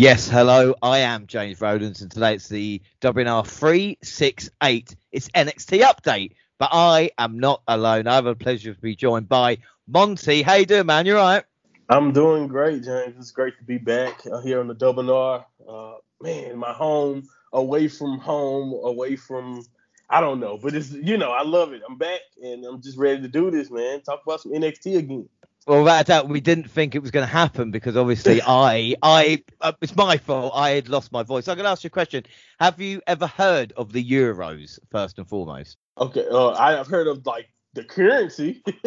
Yes, hello. I am James Rowlands, and today it's the WNR 368. It's NXT update, but I am not alone. I have a pleasure to be joined by Monty. How you doing, man? You all right? I'm doing great, James. It's great to be back here on the WNR. Uh, man, my home, away from home, away from I don't know, but it's you know I love it. I'm back and I'm just ready to do this, man. Talk about some NXT again. Well, without doubt, we didn't think it was going to happen because obviously I, I, uh, it's my fault. I had lost my voice. I'm going to ask you a question. Have you ever heard of the Euros first and foremost? Okay, uh, I've heard of like the currency.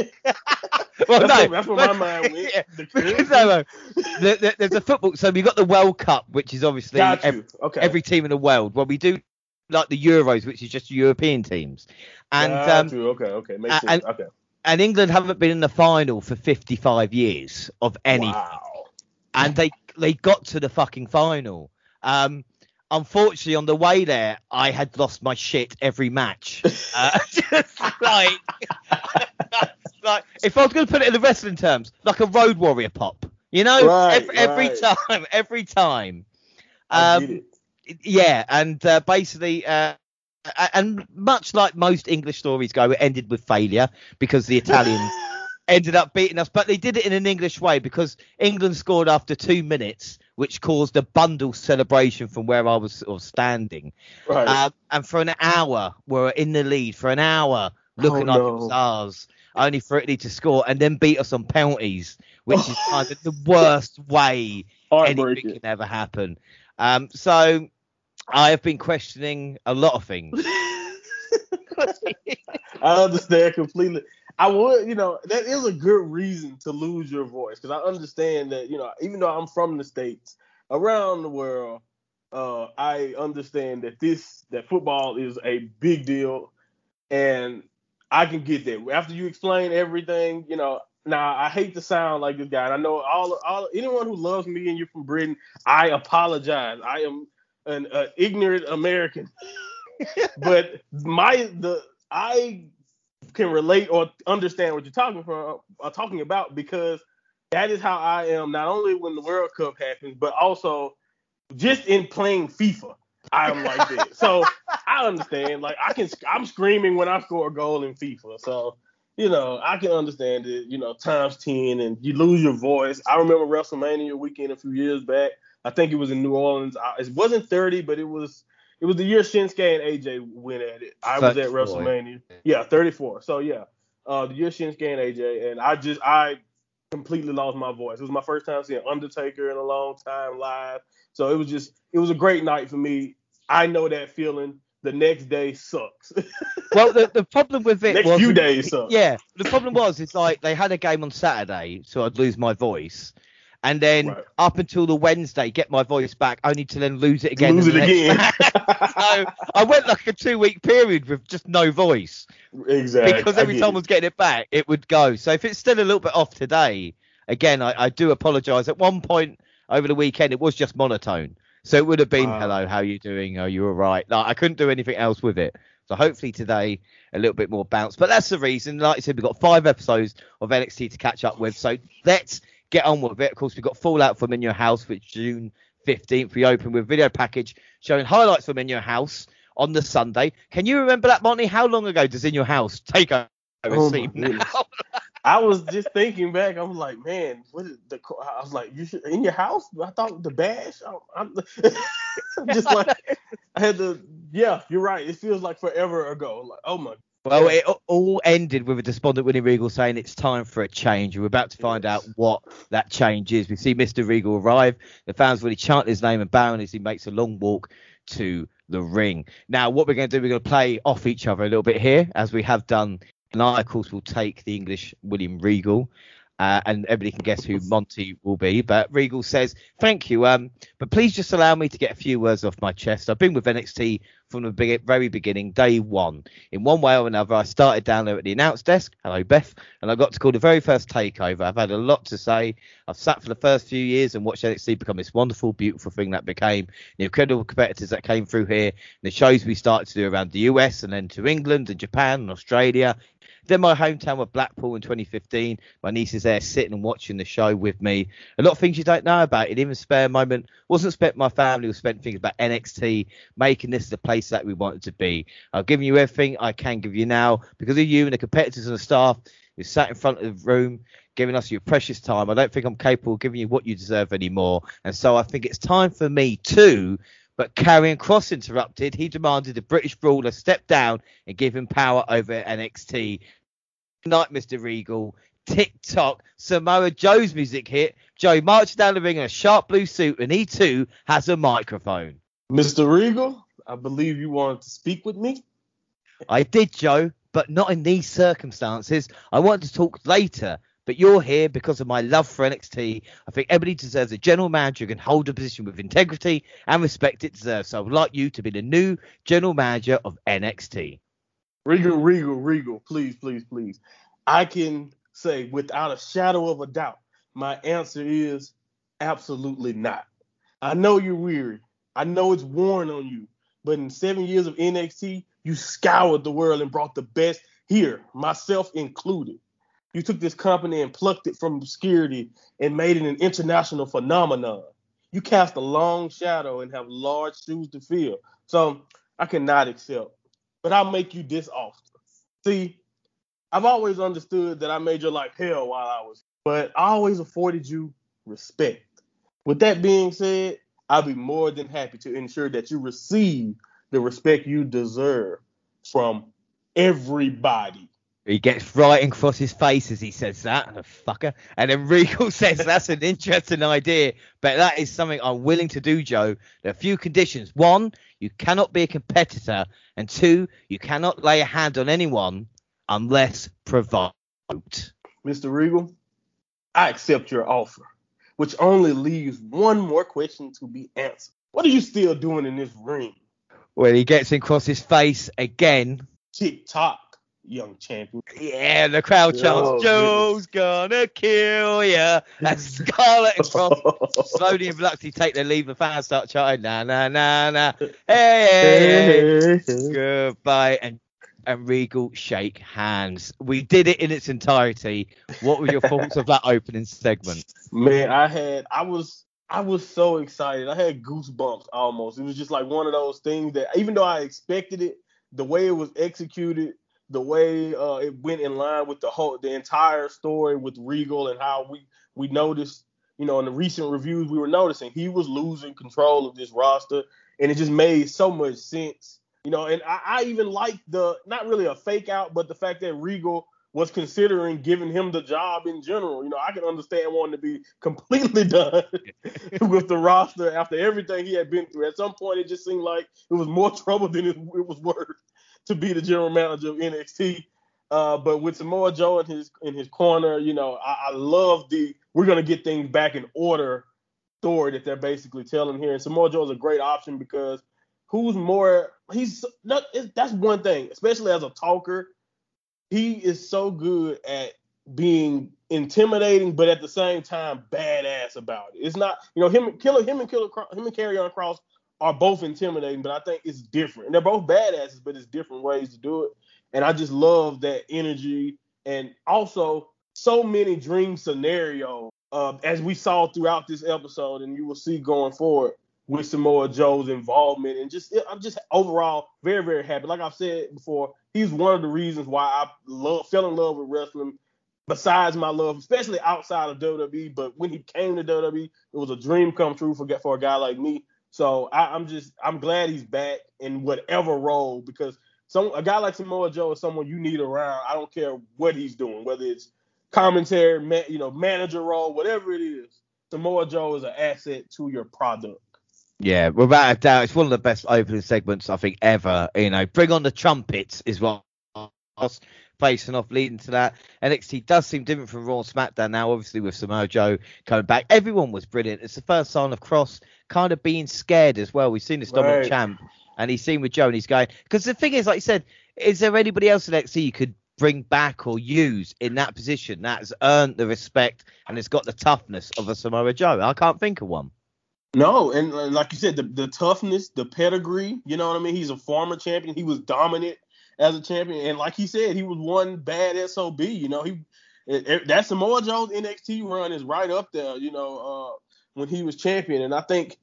well, that's, no, what, that's what my mind went. Yeah, The currency. no, no. The- the- there's a football. So we've got the World Cup, which is obviously Got ev- you. Okay. every team in the world. Well, we do like the Euros, which is just European teams, and um. Okay. Okay. Makes sense. okay. And England haven't been in the final for 55 years of any, Wow. and they they got to the fucking final. Um, unfortunately, on the way there, I had lost my shit every match. Uh, just like, like if I was going to put it in the wrestling terms, like a road warrior pop. You know, Right, every, every right. time, every time. Um, yeah, and uh, basically, uh, and much like most English stories go, it ended with failure because the Italians ended up beating us. But they did it in an English way because England scored after two minutes, which caused a bundle celebration from where I was sort of standing. Right. Um, and for an hour, we were in the lead for an hour, looking Oh, like it was ours, only for Italy to score and then beat us on penalties, which is kind of the worst way anything can ever happen. Um, so I have been questioning a lot of things. I understand completely. I would, you know, that is a good reason to lose your voice because I understand that, you know, even though I'm from the states, around the world, uh, I understand that this that football is a big deal, and I can get that. After you explain everything, you know. Now I hate to sound like this guy. And I know all all anyone who loves me and you're from Britain. I apologize. I am an uh, ignorant American, but my the I can relate or understand what you're talking from uh, talking about because that is how I am not only when the World Cup happens, but also just in playing FIFA. I'm like that. So I understand. Like I can I'm screaming when I score a goal in FIFA. So you know, I can understand it, you know, times 10 and you lose your voice. I remember WrestleMania weekend a few years back. I think it was in New Orleans. I, it wasn't 30, but it was it was the year Shinsuke and AJ went at it. I was at 34. WrestleMania. Yeah, 34. So yeah, uh, the year Shinsuke and AJ, and I just I completely lost my voice. It was my first time seeing Undertaker in a long time live. So it was just it was a great night for me. I know that feeling. The next day sucks. well, the, the problem with it next was few days suck. Yeah, the problem was it's like they had a game on Saturday, so I'd lose my voice, and then Right. up until the Wednesday get my voice back, only to then lose it again. Lose it again. so I went like a two week period with just no voice Exactly. because every get time I was getting it back, it would go. So if it's still a little bit off today, again, I, I do apologise. At one point over the weekend, it was just monotone. So it would have been, Wow. hello, how you doing? Are you all right? Like, I couldn't do anything else with it. So hopefully today a little bit more bounce. But that's the reason. Like I said, we've got five episodes of NXT to catch up with. So let's get on with it. Of course, we've got Fallout from In Your House, which June 15th. We open with video package showing highlights from In Your House on the Sunday. Can you remember that, Monty? How long ago does In Your House take over Oh? I was just thinking back. I was like, man, what is the? I was like, you should in your house. I thought the bash. I'm, I'm I'm just like, I had to. Yeah, you're right. It feels like forever ago. Like, oh my. Well, oh, it all ended with a despondent William Regal saying it's time for a change. We're about to find out what that change is. We see Mr. Regal arrive. The fans really chant his name and bowing as he makes a long walk to the ring. Now, what we're going to do, we're going to play off each other a little bit here, as we have done. And I, of course, will take the English William Regal. Uh, and everybody can guess who Monty will be. But Regal says, "Thank you, um, but please just allow me to get a few words off my chest. I've been with NXT from the big, very beginning, day one. In one way or another, I started down there at the announce desk. Hello, Beth, and I got to call the very first takeover. I've had a lot to say. I've sat for the first few years and watched NXT become this wonderful, beautiful thing that became. The incredible competitors that came through here, the shows we started to do around the US and then to England and Japan and Australia." Then my hometown of Blackpool in 2015. My niece is there sitting and watching the show with me. A lot of things you don't know about it. Even spare moment wasn't spent my family was spent thinking about NXT, making this the place that we wanted to be. I've given you everything I can give you now because of you and the competitors and the staff who sat in front of the room giving us your precious time. I don't think I'm capable of giving you what you deserve anymore. And so I think it's time for me to but Karrion Kross interrupted. He demanded the British brawler step down and give him power over NXT. Good night, Mr. Regal. Tick tock. Samoa Joe's music hit. Joe marched down the ring in a sharp blue suit, and he too has a microphone. Mr. Regal, I believe you wanted to speak with me. I did, Joe, but not in these circumstances. I wanted to talk later but you're here because of my love for NXT. I think everybody deserves a general manager who can hold a position with integrity and respect it deserves. So I would like you to be the new general manager of NXT. Regal, Regal, Regal, please, please, please. I can say without a shadow of a doubt, my answer is absolutely not. I know you're weary. I know it's worn on you. But in seven years of NXT, you scoured the world and brought the best here, myself included. You took this company and plucked it from obscurity and made it an international phenomenon. You cast a long shadow and have large shoes to fill. So I cannot accept. But I'll make you this offer. See, I've always understood that I made your life hell while I was, but I always afforded you respect. With that being said, I'll be more than happy to ensure that you receive the respect you deserve from everybody. He gets right across his face as he says that, the fucker. And then Regal says that's an interesting idea, but that is something I'm willing to do, Joe. There are a few conditions. One, you cannot be a competitor, and two, you cannot lay a hand on anyone unless provoked. Mr. Regal, I accept your offer, which only leaves one more question to be answered. What are you still doing in this ring? Well, he gets across his face again. Tick tock young champion. Yeah, the crowd chants, oh, Joe's goodness. gonna kill ya. And Scarlett and Kross slowly and reluctantly take their leave. The fans start chanting, na na na na. Hey, hey, hey. goodbye. And and Regal shake hands. We did it in its entirety. What were your thoughts of that opening segment? Man, I had I was I was so excited. I had goosebumps almost. It was just like one of those things that even though I expected it, the way it was executed the way uh, it went in line with the whole the entire story with Regal and how we we noticed, you know, in the recent reviews we were noticing he was losing control of this roster, and it just made so much sense, you know. And I, I even liked the not really a fake out, but the fact that Regal was considering giving him the job in general. You know, I can understand wanting to be completely done with the roster after everything he had been through. At some point, it just seemed like it was more trouble than it, it was worth to be the general manager of NXT. Uh, but with Samoa Joe in his in his corner, you know, I, I love the we're gonna get things back in order story that they're basically telling here. And Samoa Joe is a great option because who's more he's not that's one thing, especially as a talker. He is so good at being intimidating, but at the same time badass about it. It's not, you know, him killer him and killer him and Karrion Kross are both intimidating, but I think it's different. And they're both badasses, but it's different ways to do it. And I just love that energy and also so many dream scenarios uh, as we saw throughout this episode, and you will see going forward with Samoa Joe's involvement and just I'm just overall very very happy. Like I've said before, he's one of the reasons why I love fell in love with wrestling. Besides my love, especially outside of WWE, but when he came to WWE, it was a dream come true for for a guy like me. So I, am just I'm glad he's back in whatever role because some a guy like Samoa Joe is someone you need around. I don't care what he's doing, whether it's commentary, man, you know, manager role, whatever it is. Samoa Joe is an asset to your product. Yeah, without a doubt, it's one of the best opening segments I think ever. You know, bring on the trumpets is what facing off leading to that. NXT does seem different from Raw SmackDown now, obviously with Samoa Joe coming back. Everyone was brilliant. It's the first sign of Kross kind of being scared as well. We've seen this dominant right. champ, and he's seen with Joe, and he's going because the thing is, like you said, is there anybody else in NXT you could bring back or use in that position that has earned the respect and it's got the toughness of a Samoa Joe? I can't think of one. No, and uh, like you said, the, the toughness, the pedigree, you know what I mean? He's a former champion. He was dominant as a champion. And like he said, he was one bad sob. You know, he it, it, that Samoa Joe's NXT run is right up there. You know, uh, when he was champion, and I think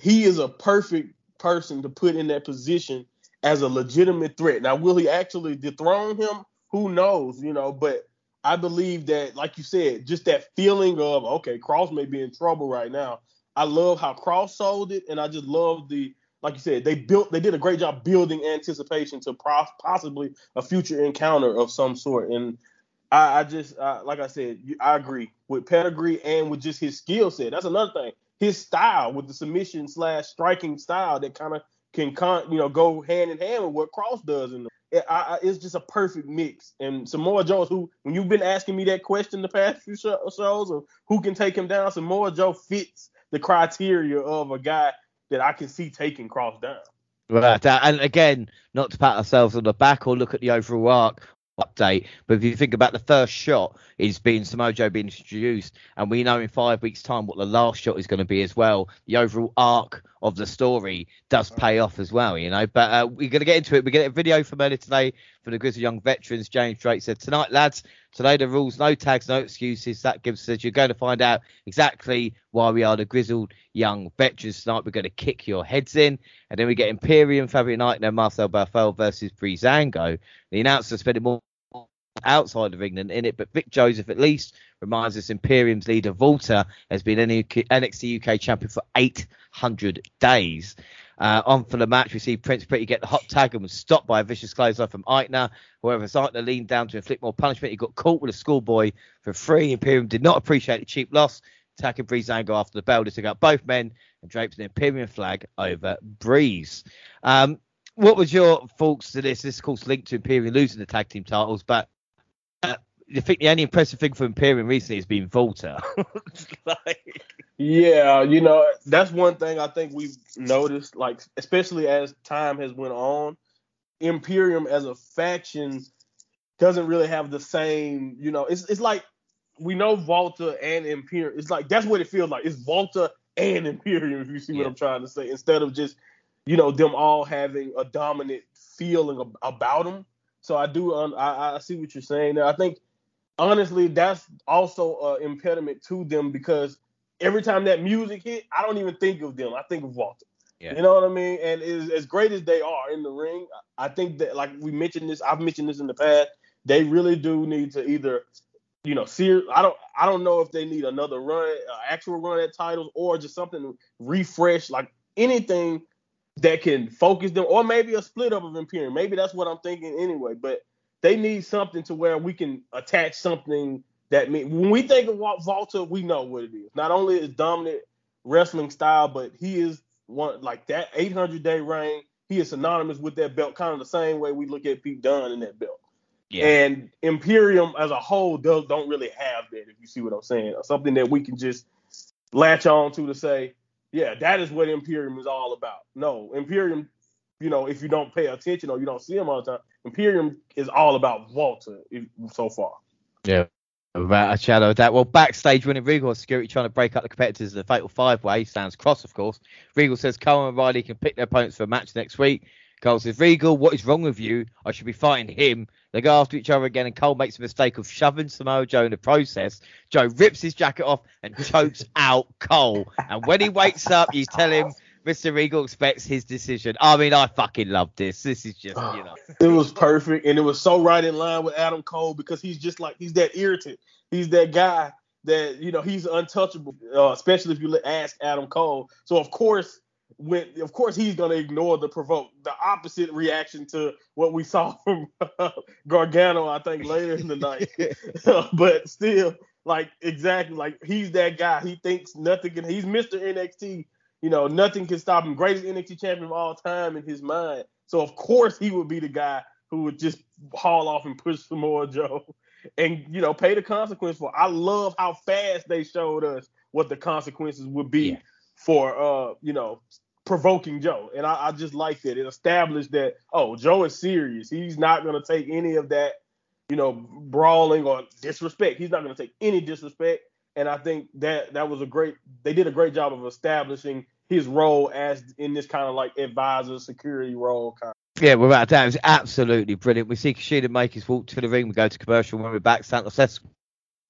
he is a perfect person to put in that position as a legitimate threat. Now, will he actually dethrone him? Who knows? You know, but I believe that, like you said, just that feeling of okay, Kross may be in trouble right now. I love how Kross sold it, and I just love the like you said, they built, they did a great job building anticipation to pro- possibly a future encounter of some sort. And I, I just, uh, like I said, I agree with pedigree and with just his skill set. That's another thing. His style with the submission slash striking style that kind of can, con- you know, go hand in hand with what Kross does. And it, it's just a perfect mix. And Samoa Joe, who, when you've been asking me that question the past few shows of who can take him down, Samoa Joe fits the criteria of a guy that I can see taking Kross down. Right, and again, not to pat ourselves on the back or look at the overall arc update, but if you think about the first shot is being Samoa Joe being introduced, and we know in five weeks' time what the last shot is going to be as well. The overall arc of the story does pay off as well, you know. But uh, we're going to get into it. We get a video from earlier today from the Grizzled Young veterans. James Drake said tonight, lads, today the rules, no tags, no excuses. That gives us you're going to find out exactly why we are the grizzled young veterans tonight. We're going to kick your heads in, and then we get Imperium Fabian Aichner and Marcel Barthel versus Breezango. The announcer spending more outside of than in it. But Vic Joseph at least reminds us Imperium's leader Walter has been NXT UK champion for 800 days. Uh, on for the match, we see Prince Pretty get the hot tag and was stopped by a vicious clothesline from Aichner. However, as leaned down to inflict more punishment, he got caught with a schoolboy for free. Imperium did not appreciate the cheap loss, attacking angle after the bell. They took out both men and draped an Imperium flag over Breeze. Um, what was your thoughts to this? This, of course, linked to Imperium losing the tag team titles, but I think the only impressive thing for Imperium recently has been Walter. like... Yeah, you know that's one thing I think we've noticed, like especially as time has went on, Imperium as a faction doesn't really have the same. You know, it's it's like we know Walter and Imperium. It's like that's what it feels like. It's Walter and Imperium, if you see yeah. what I'm trying to say, instead of just you know them all having a dominant feeling about them. So I do um, I, I see what you're saying there. I think honestly that's also an impediment to them because every time that music hit, I don't even think of them. I think of Walter. Yeah. You know what I mean? And as, as great as they are in the ring, I think that like we mentioned this, I've mentioned this in the past. They really do need to either, you know, see. I don't, I don't know if they need another run, uh, actual run at titles, or just something refresh, like anything that can focus them, or maybe a split up of Imperium. Maybe that's what I'm thinking anyway. But they need something to where we can attach something that mean when we think of Walter, we know what it is. Not only is dominant wrestling style, but he is one like that 800 day reign. He is synonymous with that belt, kind of the same way we look at Pete Dunne in that belt. Yeah. And Imperium as a whole does don't really have that, if you see what I'm saying. Something that we can just latch on to to say, yeah, that is what Imperium is all about. No, Imperium, you know, if you don't pay attention or you don't see him all the time, Imperium is all about Walter so far. Yeah. About a shadow of that. Well, backstage, winning Regal security trying to break up the competitors in the Fatal Five Way. Stands cross, of course. Regal says Cole and Riley can pick their opponents for a match next week. Cole says, Regal, what is wrong with you? I should be fighting him. They go after each other again, and Cole makes a mistake of shoving Samoa Joe in the process. Joe rips his jacket off and chokes out Cole. And when he wakes up, you tell him Mr. Regal expects his decision. I mean, I fucking love this. This is just, you know. It was perfect, and it was so right in line with Adam Cole because he's just like he's that irritant. He's that guy that you know he's untouchable, uh, especially if you ask Adam Cole. So of course when of course he's going to ignore the provoke the opposite reaction to what we saw from uh, Gargano I think later in the night but still like exactly like he's that guy he thinks nothing can he's Mr. NXT you know nothing can stop him greatest NXT champion of all time in his mind so of course he would be the guy who would just haul off and push Samoa Joe and you know pay the consequence for I love how fast they showed us what the consequences would be yeah for uh, you know, provoking Joe. And I, I just like that. It established that, oh, Joe is serious. He's not gonna take any of that, you know, brawling or disrespect. He's not gonna take any disrespect. And I think that that was a great they did a great job of establishing his role as in this kind of like advisor security role kind Yeah, without doubt, it absolutely brilliant. We see Kushida make his walk to the ring. We go to commercial when we're back. Santos Escobar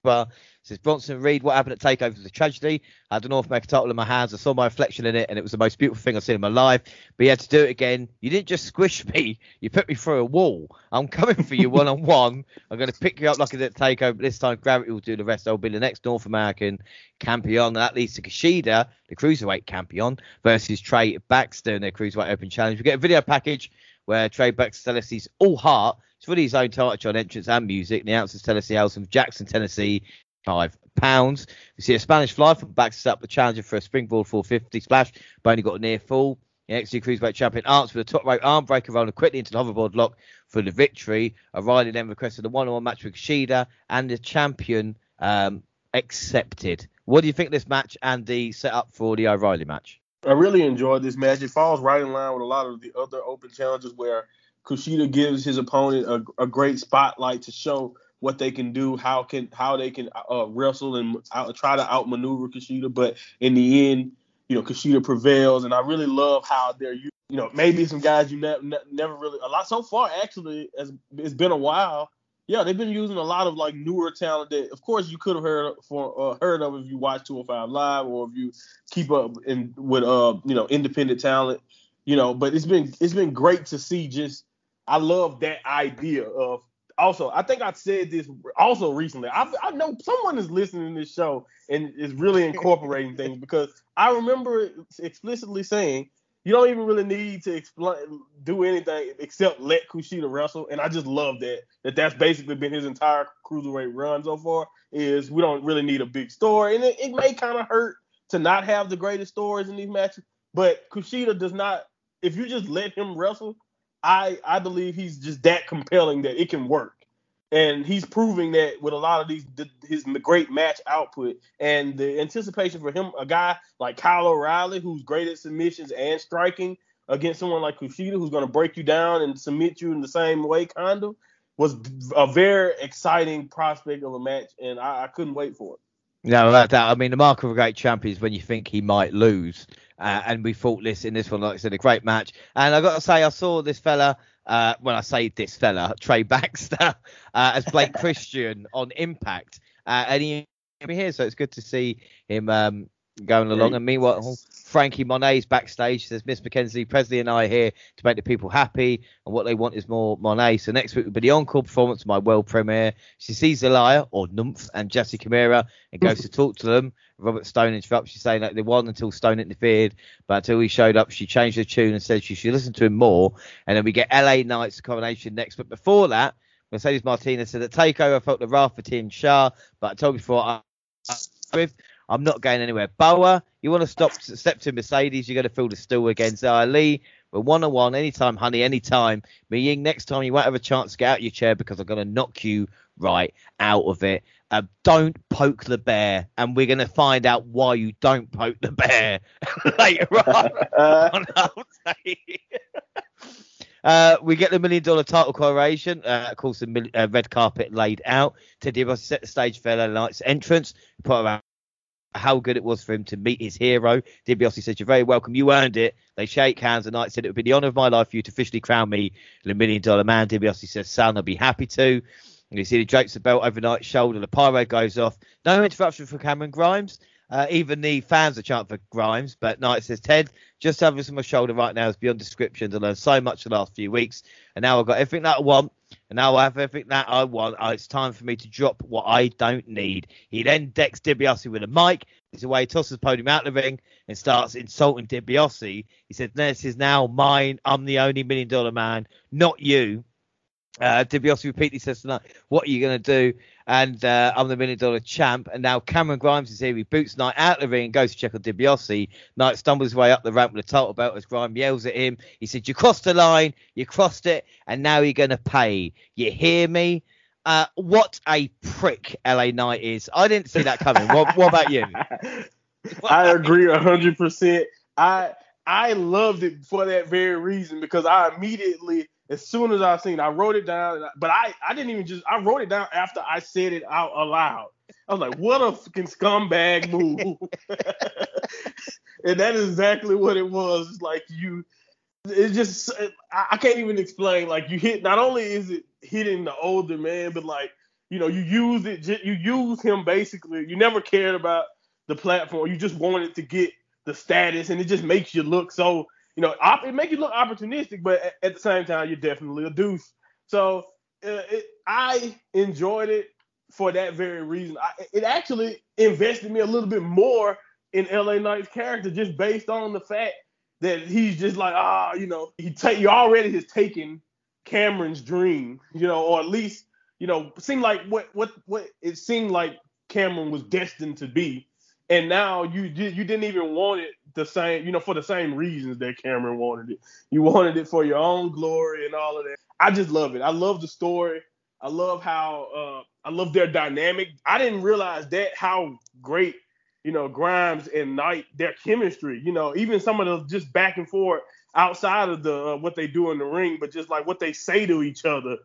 says Bronson Reed, what happened at Takeover was a tragedy. I had the North American title in my hands. I saw my reflection in it, and it was the most beautiful thing I've seen in my life. But you had to do it again. You didn't just squish me. You put me through a wall. I'm coming for you one on one. I'm going to pick you up like I did at Takeover. This time, Gravity will do the rest. I'll be the next North American champion. And that leads to Kushida, the cruiserweight champion, versus Trey Baxter in their cruiserweight open challenge. We get a video package where Trey Baxter tells us he's all heart. It's really his own title on entrance and music. The us he hails from Jackson, Tennessee, five pounds. We see a Spanish fly from backs up the challenger for a springboard 450 splash, but only got a near fall. The NXT Cruiserweight champion answers with a top rope arm breaker rolling quickly into the hoverboard lock for the victory. O'Reilly then requested a one-on-one match with Kushida, and the champion um, accepted. What do you think this match and the setup for the O'Reilly match? I really enjoyed this match. It falls right in line with a lot of the other open challenges where Kushida gives his opponent a, a great spotlight to show what they can do, how can how they can uh, wrestle and out, try to outmaneuver Kushida. But in the end, you know, Kushida prevails, and I really love how they're you know maybe some guys you ne- ne- never really a lot so far actually as it's been a while. Yeah, they've been using a lot of like newer talent that, of course, you could have heard for uh, heard of if you watch 205 Live or if you keep up in with uh you know independent talent, you know. But it's been it's been great to see just I love that idea of also, I think I said this also recently. I, I know someone is listening to this show and is really incorporating things because I remember explicitly saying you don't even really need to explain do anything except let Kushida wrestle, and I just love that that that's basically been his entire cruiserweight run so far. Is we don't really need a big story, and it, it may kind of hurt to not have the greatest stories in these matches, but Kushida does not. If you just let him wrestle, I I believe he's just that compelling that it can work. And he's proving that with a lot of these his great match output and the anticipation for him, a guy like Kyle O'Reilly who's great at submissions and striking against someone like Kushida who's going to break you down and submit you in the same way, kind of, was a very exciting prospect of a match, and I, I couldn't wait for it. No, without that I mean, the mark of a great champion is when you think he might lose. Uh, and we fought this in this one, like I said, a great match. And I got to say, I saw this fella. Uh, when I say this fella, Trey Baxter, uh, as Blake Christian on Impact, uh, and he here, so it's good to see him um, going along. And meanwhile, Franky Monet's backstage says, Miss Mackenzie, Presley and I here to make the people happy, and what they want is more Monet. So next week will be the encore performance of my world premiere. She sees Zelaya or Nymph and Jessi Kamea and goes to talk to them. Robert Stone interrupts. She's saying that they won until Stone interfered, but until he showed up, she changed the tune and said she should listen to him more. And then we get LA Knight's coronation next. But before that, Mercedes Martinez said that Takeover felt the wrath for Team Shah, but I told before, I, with I'm not going anywhere. Boa, you want to stop step to Mercedes, you're going to feel the stool against Ali. We're one on one anytime, honey, anytime. Mei Ying, next time you won't have a chance to get out of your chair because I'm going to knock you right out of it. Uh, don't poke the bear, and we're going to find out why you don't poke the bear later on. Uh, we get the million dollar title coronation. Uh, of course, the mil- uh, red carpet laid out. Teddy Ross set the stage for LA Knight's entrance. Put around how good it was for him to meet his hero. DiBiase says, You're very welcome. You earned it. They shake hands. And Knight said, It would be the honor of my life for you to officially crown me the million dollar man. DiBiase says, Son, I'll be happy to. And you see he drapes the belt over Knight's shoulder. The pyro goes off. No interruption for Cameron Grimes. Uh, even the fans are chanting for Grimes, but Knight says, Ted, just having this on my shoulder right now is beyond description. I learned so much the last few weeks, and now I've got everything that I want, and now I have everything that I want. Oh, it's time for me to drop what I don't need. He then decks DiBiase with a mic. He's away, tosses podium out of the ring, and starts insulting DiBiase. He said, This is now mine. I'm the only million dollar man, not you. Uh, DiBiase repeatedly says tonight, "What are you going to do?" And uh, I'm the million dollar champ. And now Cameron Grimes is here. He boots Knight out of the ring and goes to check on DiBiase. Knight stumbles his way up the ramp with a title belt as Grimes yells at him. He said, "You crossed the line. You crossed it, and now you're going to pay. You hear me?" Uh, what a prick LA Knight is. I didn't see that coming. what, what about you? I agree hundred percent. I I loved it for that very reason because I immediately as soon as I seen I wrote it down, but I, I didn't even just I wrote it down after I said it out aloud. I was like, what a fucking scumbag move. and that is exactly what it was. Like you it's just I can't even explain. Like you hit, not only is it hitting the older man, but like you know you use it, you use him basically. You never cared about the platform. You just wanted to get the status, and it just makes you look so you know it makes you look opportunistic, but at the same time you're definitely a deuce. So uh, it, I enjoyed it for that very reason. I, it actually invested me a little bit more in LA Knight's character just based on the fact that he's just like ah, you know, he take you already has taken Cameron's dream, you know, or at least you know, seemed like what what what it seemed like Cameron was destined to be, and now you you didn't even want it the same, you know, for the same reasons that Cameron wanted it. You wanted it for your own glory and all of that. I just love it. I love the story. I love how uh, I love their dynamic. I didn't realize that how great you know, Grimes and Knight, their chemistry, you know, even some of the just back and forth outside of the uh, what they do in the ring, but just like what they say to each other,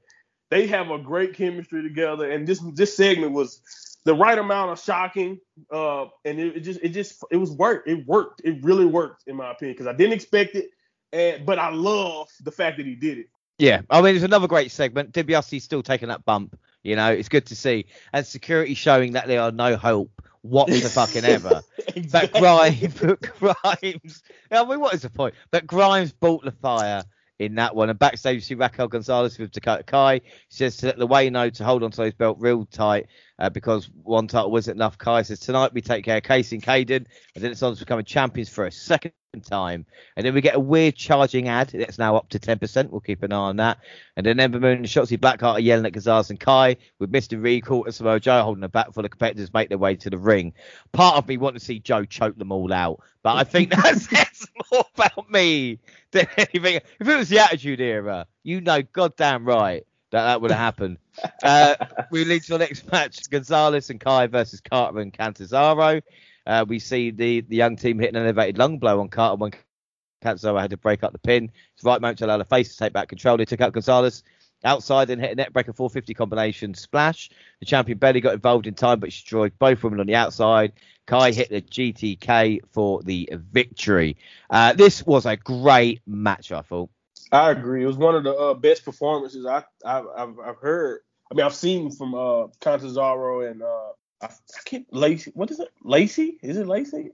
they have a great chemistry together. And this this segment was the right amount of shocking, uh, and it, it just it just it was work. It worked. It really worked in my opinion because I didn't expect it, and but I love the fact that he did it. Yeah, I mean it's another great segment. DiBiase's still taking that bump. You know, it's good to see, and security showing that there are no hope what the fucking ever. exactly. But Grimes, but Grimes. I mean, what is the point? But Grimes bought the fire in that one. And backstage, you see Raquel Gonzalez with Dakota Kai. She says to let the way know to hold on to his belt real tight uh, because one title wasn't enough. Kai says tonight we take care of Kacy and Kayden, and then it's on to becoming champions for a second time. And then we get a weird charging ad that's now up to 10%. We'll keep an eye on that. And then Ember Moon and Shotzi Blackheart are yelling at Gonzalez and Kai with Mr. Regal and Samoa Joe holding a bat full of competitors make their way to the ring. Part of me wants to see Joe choke them all out, but I think that says more about me than anything. If it was the Attitude Era, you know goddamn right that that would have happened. Uh, we lead to the next match: Gonzalez and Kai versus Carter and Catanzaro. Uh, we see the, the young team hitting an elevated lung blow on Carter when Catanzaro had to break up the pin. It's right moment to allow the face to take back control. They took out Gonzalez outside and hit a net breaker 450 combination splash. The champion barely got involved in time, but she destroyed both women on the outside. Kai hit the GTK for the victory. Uh, this was a great match, I thought. I agree. It was one of the uh, best performances I, have I've heard. I mean, I've seen from uh, Catanzaro and uh, I, can't Lacey. What is it? Lacey? Is it Lacey?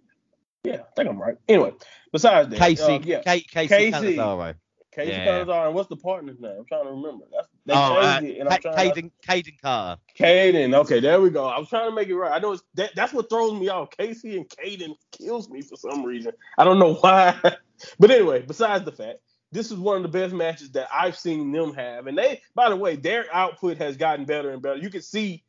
Yeah, I think I'm right. Anyway, besides that, Kacy, uh, yeah, Kacy, Kacy Catanzaro. Kacy yeah. Catanzaro, and what's the partner's name? I'm trying to remember. That's they oh, uh, it, and I'm trying Kayden, to... Carter. Kayden, okay, there we go. I was trying to make it right. I know it's that, that's what throws me off. Kacy and Kayden kills me for some reason. I don't know why. but anyway, besides the fact, this is one of the best matches that I've seen them have. And they, by the way, their output has gotten better and better. You can see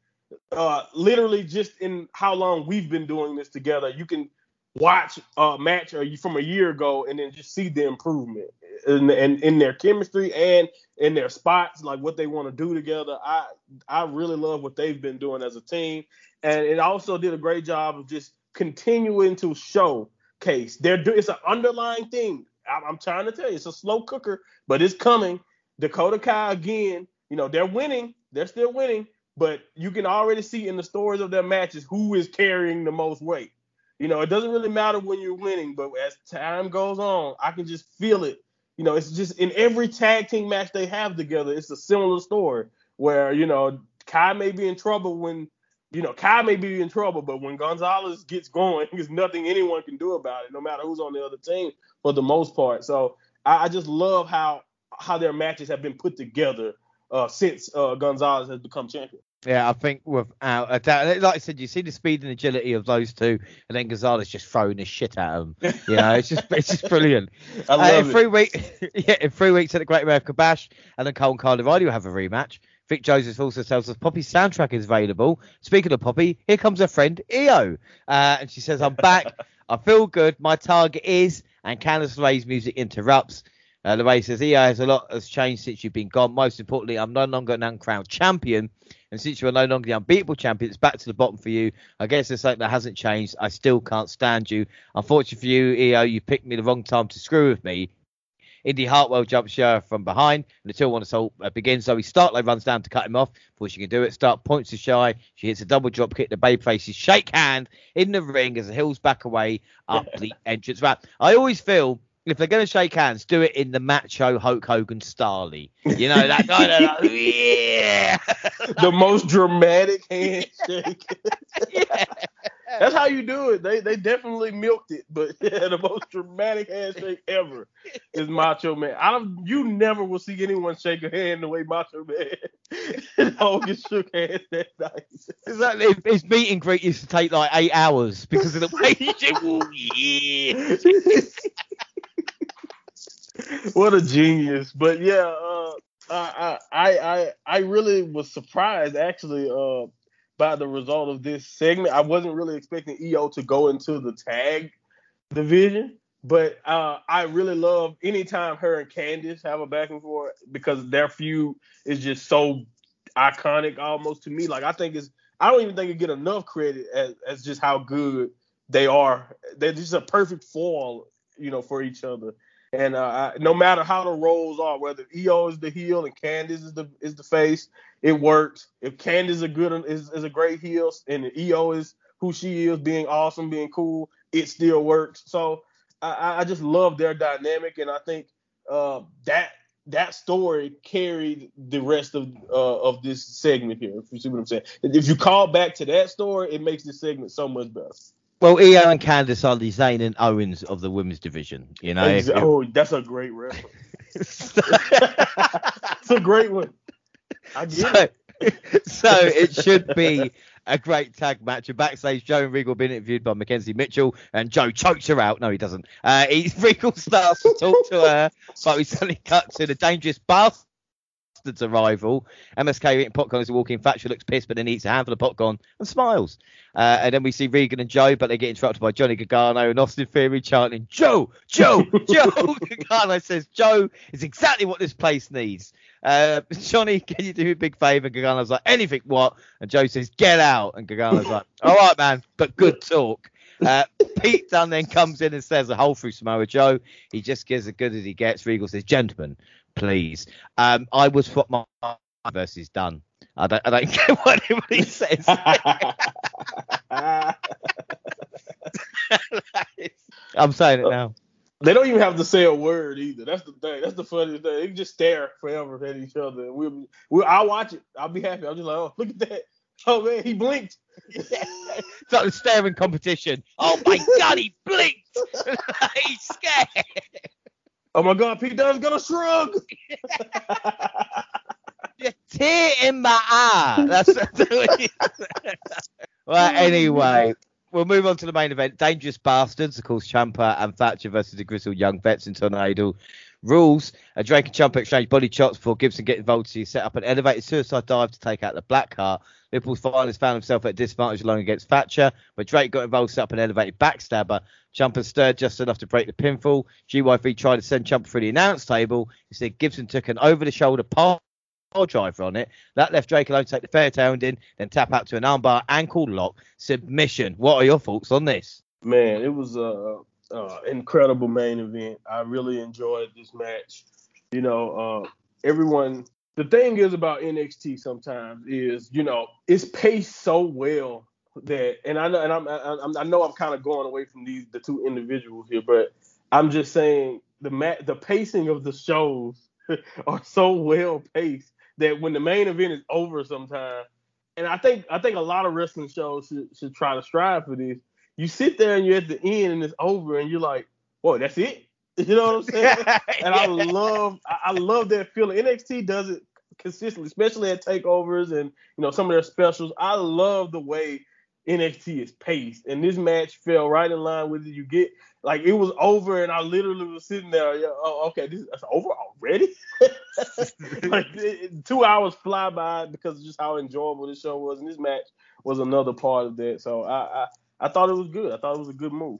uh, literally just in how long we've been doing this together, you can watch a match from a year ago and then just see the improvement in, in, in their chemistry and in their spots, like what they want to do together. I I really love what they've been doing as a team, and it also did a great job of just continuing to showcase. They're do, it's an underlying thing. I'm, I'm trying to tell you, it's a slow cooker, but it's coming. Dakota Kai again. You know they're winning. They're still winning, but you can already see in the stories of their matches who is carrying the most weight. You know, it doesn't really matter when you're winning, but as time goes on, I can just feel it. You know, it's just in every tag team match they have together, it's a similar story where, you know, Kai may be in trouble when, you know, Kai may be in trouble, but when Gonzalez gets going, there's nothing anyone can do about it, no matter who's on the other team for the most part. So I, I just love how how their matches have been put together uh, since uh, Gonzalez has become champion. Yeah, I think without a doubt, like I said, you see the speed and agility of those two, and then Gonzalez just throwing his shit at them. You know, it's just it's just brilliant. I love uh, in three weeks, yeah, in three weeks at the Great American Bash, and then Cole and Kyle O'Reilly will have a rematch. Vic Joseph also tells us Poppy's soundtrack is available. Speaking of Poppy, here comes her friend Io, uh, and she says, "I'm back. I feel good. My target is." And Candice LeRae's music interrupts. Uh, LeRae says, "Io has a lot has changed since you've been gone. Most importantly, I'm no longer an uncrowned champion." And since you are no longer the unbeatable champion, it's back to the bottom for you. I guess there's something that hasn't changed. I still can't stand you. Unfortunately for you, Io, you picked me the wrong time to screw with me. Indy Hartwell jumps her from behind, and the two one assault uh, begins. So he Starlight runs down to cut him off before she can do it. Start points to Shy. She hits a double drop kick. The babe faces shake hand in the ring as the Hills back away up the entrance ramp. I always feel if they're going to shake hands, do it in the macho Hulk Hogan style. You know, that kind of like, yeah. the most dramatic handshake. yeah. That's how you do it. They they definitely milked it, but yeah, the most dramatic handshake ever is Macho Man. I don't. You never will see anyone shake a hand the way Macho Man and Hogan shook hands that night. Exactly. His meet and greet used to take like eight hours because of the way he did. Yeah. What a genius! But yeah, uh, I, I I I really was surprised actually uh, by the result of this segment. I wasn't really expecting Io to go into the tag division, but uh, I really love anytime her and Candice have a back and forth because their feud is just so iconic almost to me. Like I think it's I don't even think it get enough credit as, as just how good they are. They're just a perfect foil, you know, for each other. And uh, I, no matter how the roles are, whether Io is the heel and Candice is the is the face, it works. If Candice is a good is, is a great heel and Io is who she is, being awesome, being cool, it still works. So I, I just love their dynamic, and I think uh, that that story carried the rest of uh, of this segment here. If you see what I'm saying, if you call back to that story, it makes this segment so much better. Well, Io and Candice are the Zayn and Owens of the women's division. You know. If, oh, that's a great reference. it's a great one. I get so, it. so it should be a great tag match. And backstage, Joe and Regal being interviewed by Mackenzie Mitchell, and Joe chokes her out. No, he doesn't. Uh, he, Regal starts to talk to her, but we suddenly cut to the dangerous bastard's arrival. MSK eating popcorn as a walking. Thatcher looks pissed, but then eats a handful of popcorn and smiles. Uh, and then we see Regal and Joe, but they get interrupted by Johnny Gargano and Austin Theory chanting, Joe, Joe, Joe. Gargano says, Joe is exactly what this place needs. Uh, Johnny, can you do me a big favour? Gargano's like, anything what? And Joe says, get out. And Gargano's like, all right, man, but good talk. Uh, Pete Dunne then comes in and says a hole through Samoa Joe. He just gives as good as he gets. Regal says, gentlemen, please. Um, I was what my versus done. I don't, I don't care what anybody says. I'm saying it now. They don't even have to say a word either. That's the thing. That's the funniest thing. They can just stare forever at each other. We'll, we'll, I'll watch it. I'll be happy. I'm just like, oh, look at that. Oh man, he blinked. it's like a staring competition. Oh my god, he blinked. He's scared. Oh my god, Pete Dunne's gonna shrug. tear in my eye. That's, well. Oh, anyway, we'll move on to the main event. Dangerous Bastards, of course, Ciampa and Thatcher versus the Grizzled Young Vets in Tornado. Rules: a Drake and Ciampa exchange body shots before Gibson get involved to set up an elevated suicide dive to take out the Black Heart. Liverpool's finalist found himself at a disadvantage alone against Thatcher, but Drake got involved, set up an elevated backstabber. Ciampa stirred just enough to break the pinfall. GYV tried to send Ciampa through the announce table. Instead, Gibson took an over-the-shoulder pass driver on it. That left Drake alone to take the fair tailwind in, then tap out to an armbar ankle lock submission. What are your thoughts on this? Man, it was a incredible main event. I really enjoyed this match. You know, uh, everyone. The thing is about NXT sometimes is, you know, it's paced so well that, and I know, and I'm, I, I know I'm kind of going away from these the two individuals here, but I'm just saying the ma- the pacing of the shows are so well paced that when the main event is over sometime, and I think I think a lot of wrestling shows should, should try to strive for this. You sit there and you're at the end and it's over and you're like, whoa, that's it. You know what I'm saying? and I love I love that feeling. NXT does it consistently, especially at takeovers and you know some of their specials. I love the way NXT is paced, and this match fell right in line with it. You get like it was over, and I literally was sitting there. Oh, okay, this is over already. like it, two hours fly by because of just how enjoyable this show was, and this match was another part of that. So I, I, I thought it was good. I thought it was a good move.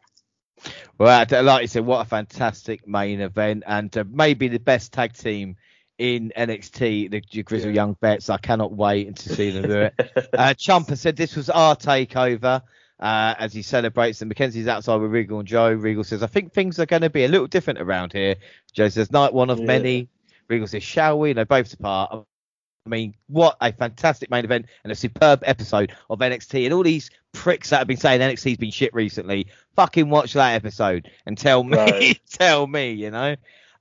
Well, like you said, what a fantastic main event, and uh, maybe the best tag team in NXT, the Grizzled yeah. Young Vets. I cannot wait to see them do it. uh, Ciampa said this was our takeover uh, as he celebrates. And Mackenzie's outside with Regal and Joe. Regal says, I think things are going to be a little different around here. Joe says, night one of yeah. many. Regal says, shall we? And they both depart. I mean, what a fantastic main event and a superb episode of NXT. And all these pricks that have been saying NXT's been shit recently, fucking watch that episode and tell me, right. tell me, you know.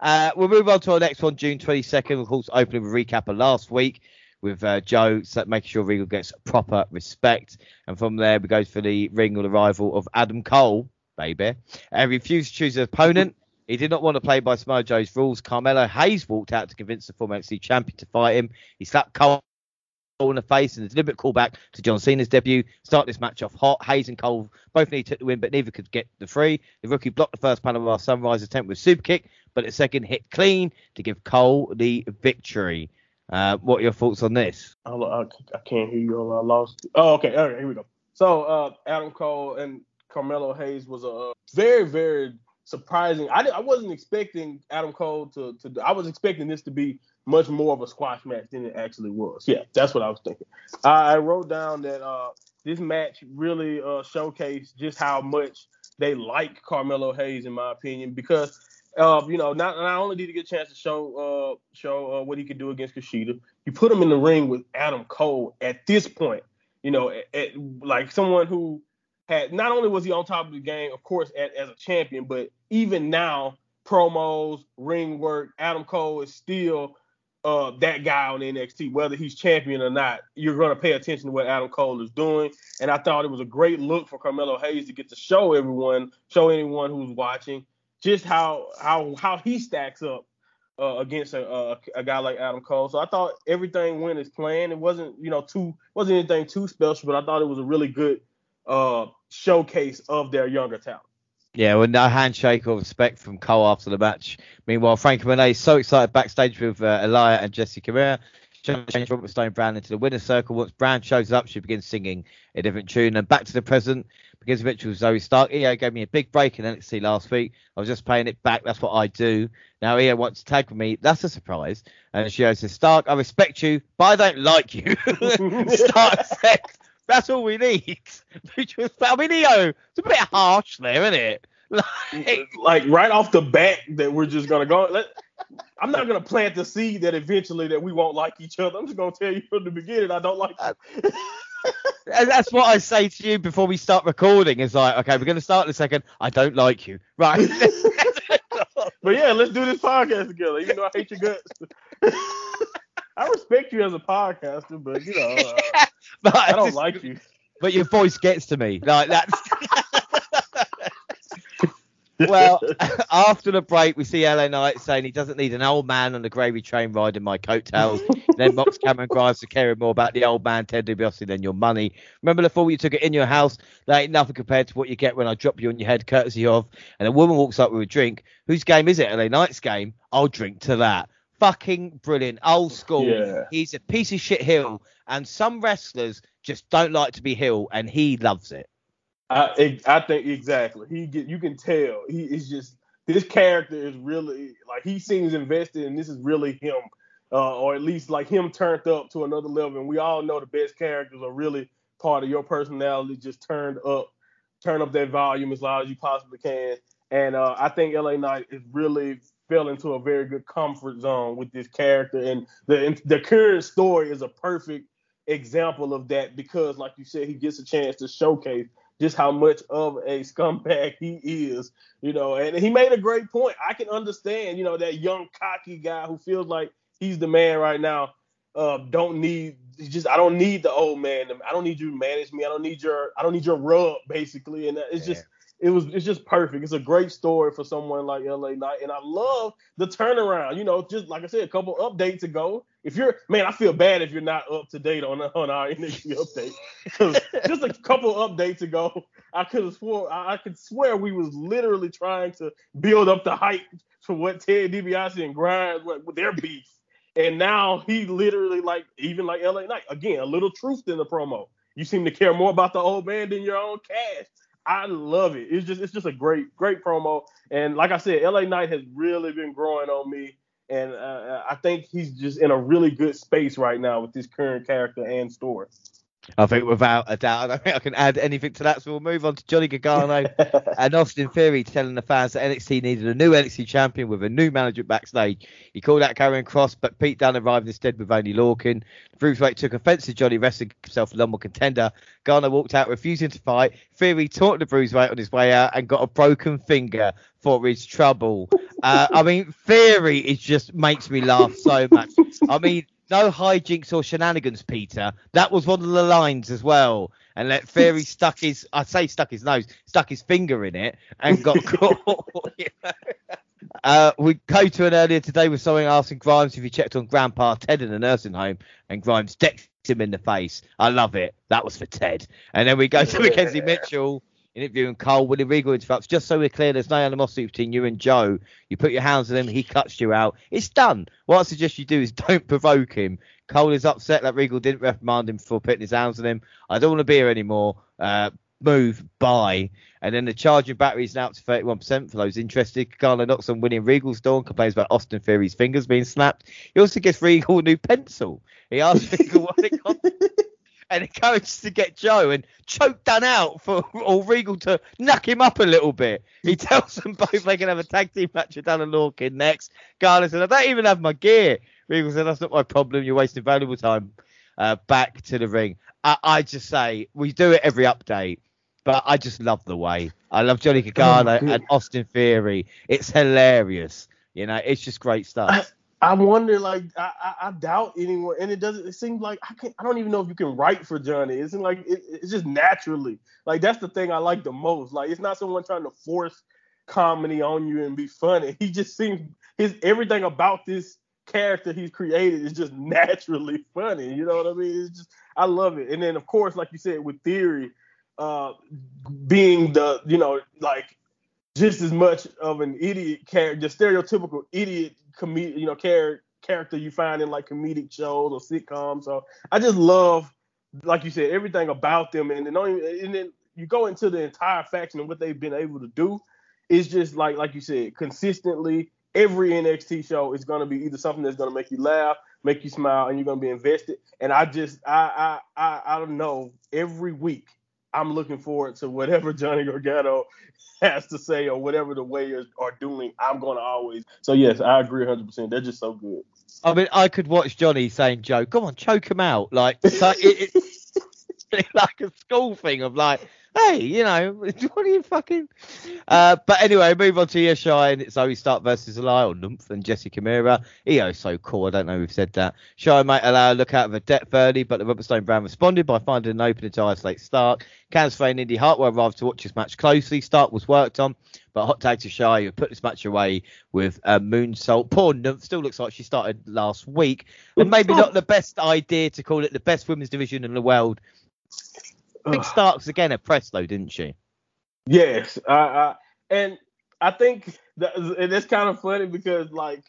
Uh, we'll move on to our next one, June 22nd. Of course, opening with a recap of last week with uh, Joe, making sure Regal gets proper respect. And from there, we go for the ring arrival of Adam Cole, baby. And refused to choose an opponent. He did not want to play by Samoa Joe's rules. Carmelo Hayes walked out to convince the former NXT champion to fight him. He slapped Cole in the face and a deliberate callback to John Cena's debut. Start this match off hot. Hayes and Cole both needed to win, but neither could get the free. The rookie blocked the first Panama Sunrise attempt with super kick, but the second hit clean to give Cole the victory. Uh, what are your thoughts on this? I, I can't hear you. I lost. Oh, okay. All right, here we go. So uh, Adam Cole and Carmelo Hayes was a very, very surprising. I, I wasn't expecting Adam Cole to, to. I was expecting this to be much more of a squash match than it actually was. Yeah, that's what I was thinking. I, wrote down that uh, this match really uh, showcased just how much they like Carmelo Hayes, in my opinion, because uh, you know, not, not only did he get a chance to show uh, show uh, what he could do against Kushida, you put him in the ring with Adam Cole at this point. You know, at, at, like someone who had not only was he on top of the game, of course, at, as a champion, but even now, promos, ring work, Adam Cole is still uh, that guy on NXT, whether he's champion or not. You're going to pay attention to what Adam Cole is doing, and I thought it was a great look for Carmelo Hayes to get to show everyone, show anyone who's watching, just how how how he stacks up uh, against a, a, a, guy like Adam Cole. So I thought everything went as planned. It wasn't you know too wasn't anything too special, but I thought it was a really good uh, showcase of their younger talent. Yeah, with no handshake or respect from Cole after the match. Meanwhile, Franky Monet is so excited backstage with uh, Aliyah and Jessi Kamea. Change Robert Stone Brand into the winner's circle. Once Brand shows up, she begins singing a different tune. And back to the present, begins Mitchell with Zoey Stark. Io gave me a big break in NXT last week. I was just paying it back. That's what I do. Now Io wants to tag with me. That's a surprise. And she says, Stark, I respect you, but I don't like you. Stark sex that's all we need. Which was, I mean, Io, it's a bit harsh there, isn't it? Like, like right off the bat that we're just gonna go. Let, I'm not gonna plant the seed that eventually that we won't like each other. I'm just gonna tell you from the beginning I don't like. You. Uh, and that's what I say to you before we start recording. Is like, okay, we're gonna start in a second. I don't like you, right? but yeah, let's do this podcast together. Even though I hate your guts. I respect you as a podcaster, but you know, uh, but I don't just, like you. But your voice gets to me. Like that's. well, after the break, we see LA Knight saying he doesn't need an old man on the gravy train riding my coattails. then Mox Cameron Grimes to caring more about the old man Ted DiBiase than your money. Remember the fall you took it in your house? That ain't nothing compared to what you get when I drop you on your head, courtesy of. And a woman walks up with a drink. Whose game is it? LA Knight's game. I'll drink to that fucking brilliant, old school. Yeah. He's a piece of shit heel, and some wrestlers just don't like to be heel, and he loves it. I I think exactly. He get you can tell he is just this character is really like he seems invested, and this is really him, uh, or at least like him turned up to another level. And we all know the best characters are really part of your personality, just turned up, turn up that volume as loud as you possibly can. And uh, I think LA Knight is really fell into a very good comfort zone with this character, and the the current story is a perfect example of that because, like you said, he gets a chance to showcase just how much of a scumbag he is, you know. And he made a great point. I can understand, you know, that young cocky guy who feels like he's the man right now. Uh, don't need just I don't need the old man. I don't need you to manage me. I don't need your I don't need your rub basically. And it's just it was it's just perfect. It's a great story for someone like LA Knight, and I love the turnaround. You know, just like I said, a couple updates ago. If you're man, I feel bad if you're not up to date on on our NXT update just a couple updates ago, I could have swore I, I could swear we was literally trying to build up the hype for what Ted DiBiase and Grimes what, with their beef, and now he literally like even like LA Knight again a little truth in the promo. You seem to care more about the old man than your own cash. I love it. It's just it's just a great great promo. And like I said, LA Knight has really been growing on me, and uh, I think he's just in a really good space right now with this current character and story. I think without a doubt, I don't think I can add anything to that. So we'll move on to Johnny Gargano and Austin Theory telling the fans that NXT needed a new NXT champion with a new manager backstage. He called out Karrion Kross, but Pete Dunne arrived instead with Oney Lorcan. Bruiserweight took offence to Johnny wrestling himself a number contender. Gargano walked out refusing to fight. Theory talked to Bruiserweight on his way out and got a broken finger for his trouble. Uh, I mean, Theory is just makes me laugh so much. I mean, no hijinks or shenanigans, Peter. That was one of the lines as well. And let Theory stuck his, I say stuck his nose, stuck his finger in it and got caught. you know? uh, we go to an earlier today with someone asking Grimes if he checked on Grandpa Ted in the nursing home, and Grimes decked him in the face. I love it. That was for Ted. And then we go to Mackenzie Mitchell interviewing Cole. William Regal interrupts. Just so we're clear, there's no animosity between you and Joe. You put your hands on him, he cuts you out. It's done. What I suggest you do is don't provoke him. Cole is upset that Regal didn't reprimand him for putting his hands on him. I don't want to be here anymore. Uh, move, bye. And then the charging battery is now up to 31% for those interested. Gargano knocks on William Regal's door and complains about Austin Theory's fingers being snapped. He also gets Regal a new pencil. He asks Regal what it cost and encourages to get Joe and choke Dunne out for or Regal to knock him up a little bit. He tells them both they can have a tag team match with Dunne and Lorcan next. Garland said, I don't even have my gear. Regal said, That's not my problem. You're wasting valuable time. Uh, back to the ring. I, I just say we do it every update but I just love the way. I love Johnny Gargano oh, and Austin Theory. It's hilarious. You know, it's just great stuff. I, I wonder, like, I, I, I, doubt anyone, and it doesn't. It seems like I can't. I don't even know if you can write for Johnny. It's like it, it's just naturally. Like that's the thing I like the most. Like it's not someone trying to force comedy on you and be funny. He just seems his everything about this character he's created is just naturally funny. You know what I mean? It's just I love it. And then of course, like you said, with Theory uh, being the you know like just as much of an idiot character, the stereotypical idiot comedic you know char- character you find in like comedic shows or sitcoms. So I just love, like you said, everything about them, and then and then you go into the entire faction and what they've been able to do. It's just like like you said, consistently every NXT show is gonna be either something that's gonna make you laugh, make you smile, and you're gonna be invested. And I just I I I, I don't know every week I'm looking forward to whatever Johnny Gargano has to say or whatever the Warriors are doing. I'm going to always. So yes, I agree 100. percent They're just so good. I mean, I could watch Johnny saying, "Joe, come on, choke him out," like, like it, it's like a school thing of like, hey, you know, what are you fucking? Uh, but anyway, move on to Io Shirai, and it's Zoey Stark versus or Nymph and Jessi Kamea. Io's so cool. I don't know if we've said that. Shirai might allow a look out of her depth early, but the Robert Stone Brand responded by finding an opening to isolate Stark. Flay and Indi Hartwell arrived to watch this match closely. Stark was worked on, but hot tag to Shirai, who put this match away with a moonsault. Poor Nymph still looks like she started last week, and maybe not the best idea to call it the best women's division in the world Think Starks again at press though, didn't she? Yes, I, I, and I think that and it's kind of funny because like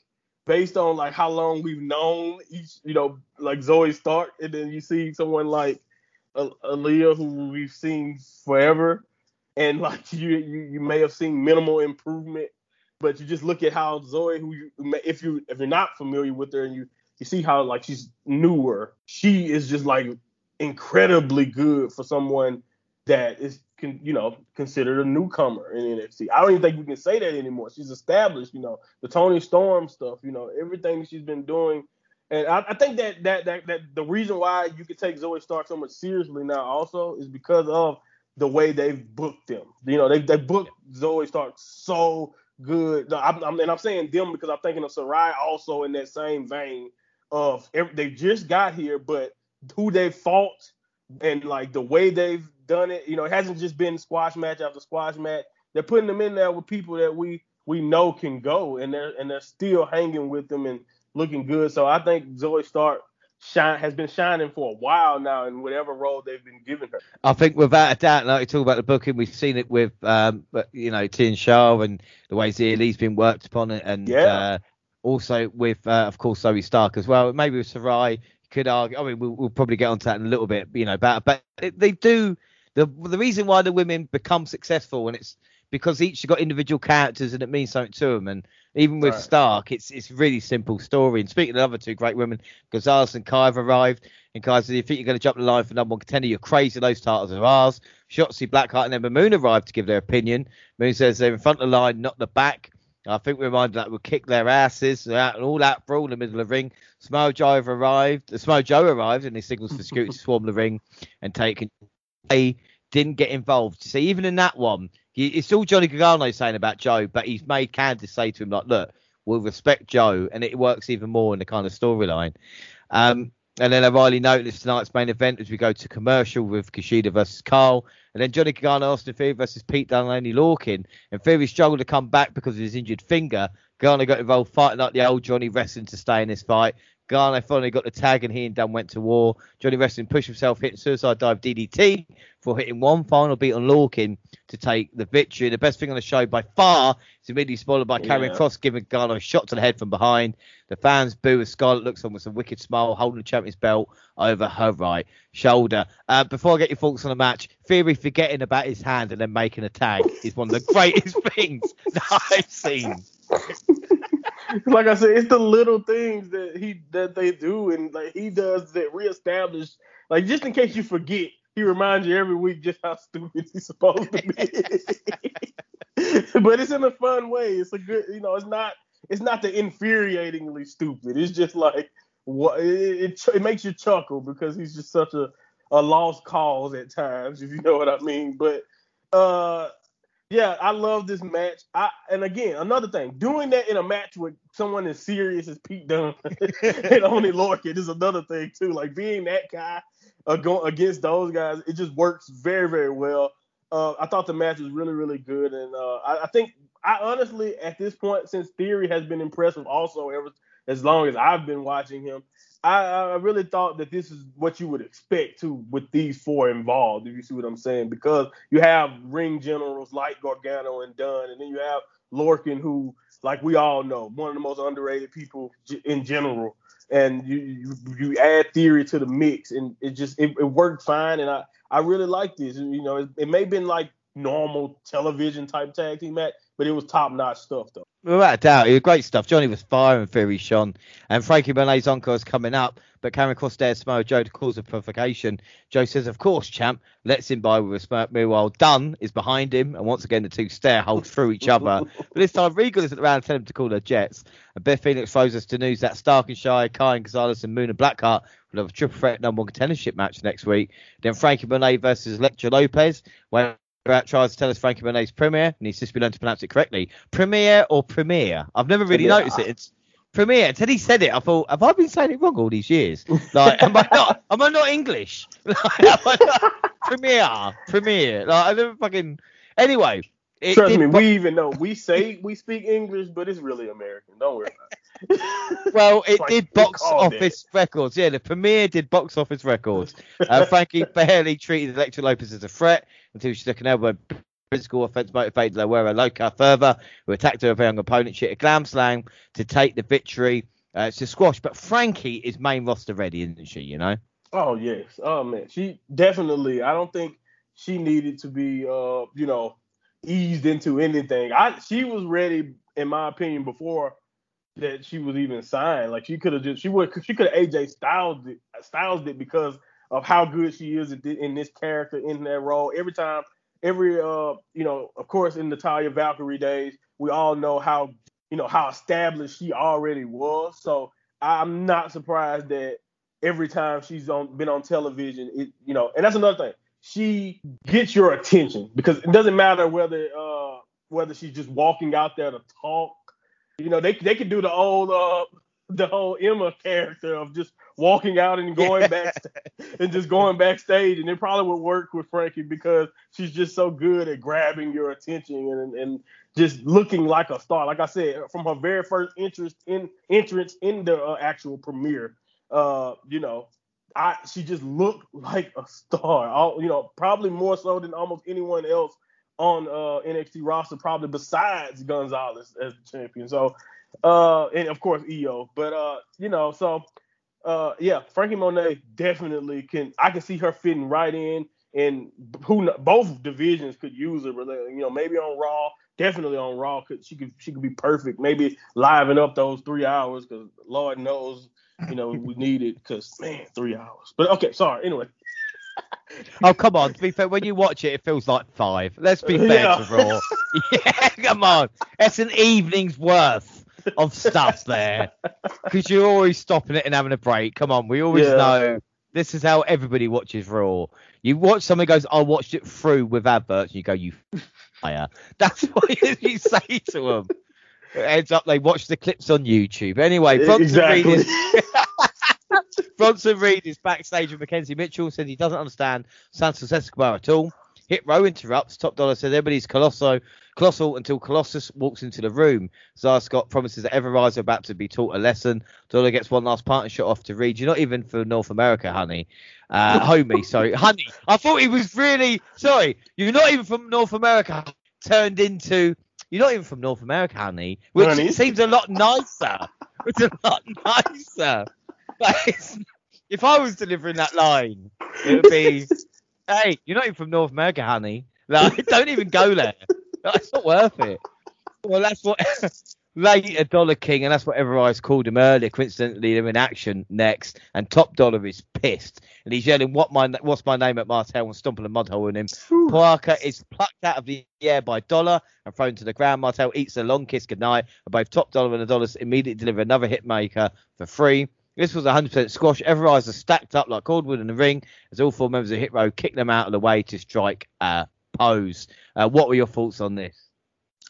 based on like how long we've known each, you know, like Zoey Stark, and then you see someone like Aliyah who we've seen forever, and like you, you you may have seen minimal improvement, but you just look at how Zoey, who you, if you if you're not familiar with her and you you see how like she's newer, she is just like incredibly good for someone that is can you know considered a newcomer in NXT. I don't even think we can say that anymore. She's established, you know, the Toni Storm stuff, you know, everything she's been doing. And I, I think that, that that that the reason why you can take Zoey Stark so much seriously now also is because of the way they've booked them. You know, they they booked Zoey Stark so good. I'm, I'm, and I'm saying them because I'm thinking of Sarray also in that same vein of every, they just got here, but who they fought and like the way they've done it. You know, it hasn't just been squash match after squash match. They're putting them in there with people that we we know can go, and they're and they're still hanging with them and looking good. So I think Zoey Stark shine has been shining for a while now in whatever role they've been giving her. I think without a doubt, like you talk about the booking, we've seen it with um, but you know Tian Sha and the way Li's been worked upon it, and yeah. Uh, also with uh, of course Zoey Stark as well. Maybe with Sarray could argue. I mean, we'll, we'll probably get onto that in a little bit, you know, but but they do the the reason why the women become successful and it's because each have got individual characters and it means something to them. And even with Right. Stark, it's it's really simple story. And speaking of the other two great women, Gonzalez and Kai have arrived. And Kai says, if you think you're going to jump the line for number one contender, you're crazy. Those titles are ours. Shotzi, Blackheart, and Ember Moon arrived to give their opinion. Moon says they're in front of the line, not the back. I think we're reminded that we'll kick their asses. And all out brawl in the middle of the ring. Samoa Joe arrived. The Samoa Joe arrived and he signals for security to swarm the ring and take. They didn't get involved. See, even in that one, he, it's all Johnny Gargano saying about Joe, but he's made Candice say to him, like, look, we'll respect Joe, and it works even more in the kind of storyline. Um, and then O'Reilly noticed tonight's main event as we go to commercial with Kushida versus Carl. And then Johnny Gargano, Austin Theory versus Pete Dunne Lorcan. And Theory struggled to come back because of his injured finger. Gargano got involved fighting like the old Johnny Wrestling to stay in this fight. Gargano finally got the tag and he and Dunne went to war. Johnny Wrestling pushed himself, hitting suicide dive DDT for hitting one final beat on Lorcan to take the victory. The best thing on the show by far is immediately spoiled by Karrion Yeah. Kross giving Gargano a shot to the head from behind. The fans boo as Scarlett looks on with a wicked smile, holding the champion's belt over her right shoulder. Uh, before I get your thoughts on the match, Theory forgetting about his hand and then making a tag is one of the greatest things that I've seen. like I said, it's the little things that he that they do and like he does that reestablish like just in case you forget, he reminds you every week just how stupid he's supposed to be. but it's in a fun way. It's a good you know, it's not it's not the infuriatingly stupid. It's just like what it, it, it makes you chuckle because he's just such a a lost cause at times, if you know what I mean. But uh yeah, I love this match. I and again, another thing, doing that in a match with someone as serious as Pete Dunne and Oney Lorcan is another thing too. Like being that guy uh, going against those guys, it just works very, very well. Uh, I thought the match was really, really good, and uh, I, I think I honestly, at this point, since Theory has been impressive, also ever as long as I've been watching him, I, I really thought that this is what you would expect to with these four involved. If you see what I'm saying, because you have ring generals like Gargano and Dunne, and then you have Lorcan, who, like we all know, one of the most underrated people in general. And you, you you add theory to the mix, and it just it, it worked fine. And I I really like this. You know, it, it may have been like normal television type tag team match, but it was top notch stuff though. Without a doubt, it was great stuff. Johnny was firing Theory shone. And Franky Monet's encore is coming up, but Karrion Kross dares Samoa Joe to cause a provocation. Joe says, Of course, champ, lets him by with a smirk. Meanwhile, Dunne is behind him, and once again, the two stare hold through each other. but this time, Regal is at the round telling him to call her Jets. And Beth Phoenix throws us to news that Stark and Shirai, Kai and Gonzalez, and Moon and Blackheart will have a triple threat number one contendership match next week. Then Franky Monet versus Electra Lopez, where Brett tries to tell us Franky Monet's premiere, and he's just been learned to pronounce it correctly. Premiere or premiere? I've never really Premiere. noticed it. It's premiere. Until he said it, I thought, have I been saying it wrong all these years? Like, am I not? Am I not English? Like, I not, premiere, premiere. Like, I never fucking. Anyway, it Trust did me, we even know we say we speak English, but it's really American. Don't worry about it. Well, it Like, did box office records. Yeah, the premiere did box office records. Uh, Franky barely treated Electra Lopez as a threat until she took an elbow. Physical offense motivated La Wera Loca further, who attacked her young opponent. She hit a glam slam to take the victory. Uh, a squash, but Franky is main roster ready, isn't she? You know. Oh yes. Oh man. She definitely I don't think she needed to be uh, you know, eased into anything. I she was ready, in my opinion, before that she was even signed. Like she could have just she would she could have AJ Styles it Styles it because of how good she is in this character in that role. Every time, every uh, you know, of course in Taya Valkyrie days, we all know how you know how established she already was. So I'm not surprised that every time she's on been on television, it you know, and that's another thing. She gets your attention because it doesn't matter whether uh whether she's just walking out there to talk. You know, they they could do the old uh the whole Emma character of just walking out and going Yeah. back and just going backstage, and it probably would work with Franky because she's just so good at grabbing your attention and and just looking like a star. Like I said, from her very first interest in entrance in the uh, actual premiere, uh, you know, I she just looked like a star. All, you know, probably more so than almost anyone else on uh, NXT roster, probably besides Gonzalez as the champion. So, uh, and of course Io. But uh, you know, so uh, yeah, Franky Monet definitely can. I can see her fitting right in and who both divisions could use her. You know, maybe on Raw, definitely on Raw, could she could she could be perfect. Maybe liven up those three hours because Lord knows, you know, we need it because man, three hours. But okay, sorry. Anyway. oh come on! To be fair, when you watch it, it feels like five. Let's be fair yeah. to Raw. yeah, come on. that's an evening's worth of stuff there because you're always stopping it and having a break. Come on, we always yeah. know this is how everybody watches Raw. You watch someone goes, I watched it through with adverts, and you go, you fire. That's what you say to them. It ends up they watch the clips on YouTube. Anyway, Bronson exactly. Reed is Bronson Reed is backstage with Mackenzie Mitchell. Says he doesn't understand Santos Escobar at all. Hit Row interrupts. Top Dollar says everybody's colossal, colossal until Colossus walks into the room. Zara Scott promises that Everrise are about to be taught a lesson. Dollar gets one last partner shot off to Reed. You're not even for North America, honey. Uh, homie, sorry. Honey. I thought he was really, sorry, you're not even from North America. Turned into, you're not even from North America, honey. Which honey. seems a lot nicer. It's a lot nicer. But if I was delivering that line, it would be hey, you're not even from North America, honey. Like, don't even go there. It's not worth it. Well, that's what later Dollar King, and that's what Everrise called him earlier. Coincidentally, they're in action next, and Top Dollar is pissed, and he's yelling, "What my what's my name at Martel?" and stomping a mud hole in him. Parker is plucked out of the air by Dollar and thrown to the ground. Martel eats a long kiss goodnight, and both Top Dollar and the Dollars immediately deliver another hit maker for free. This was 100% squash. Everrise are stacked up like cordwood in the ring as all four members of Hit Row kick them out of the way to strike a pose. Uh, what were your thoughts on this?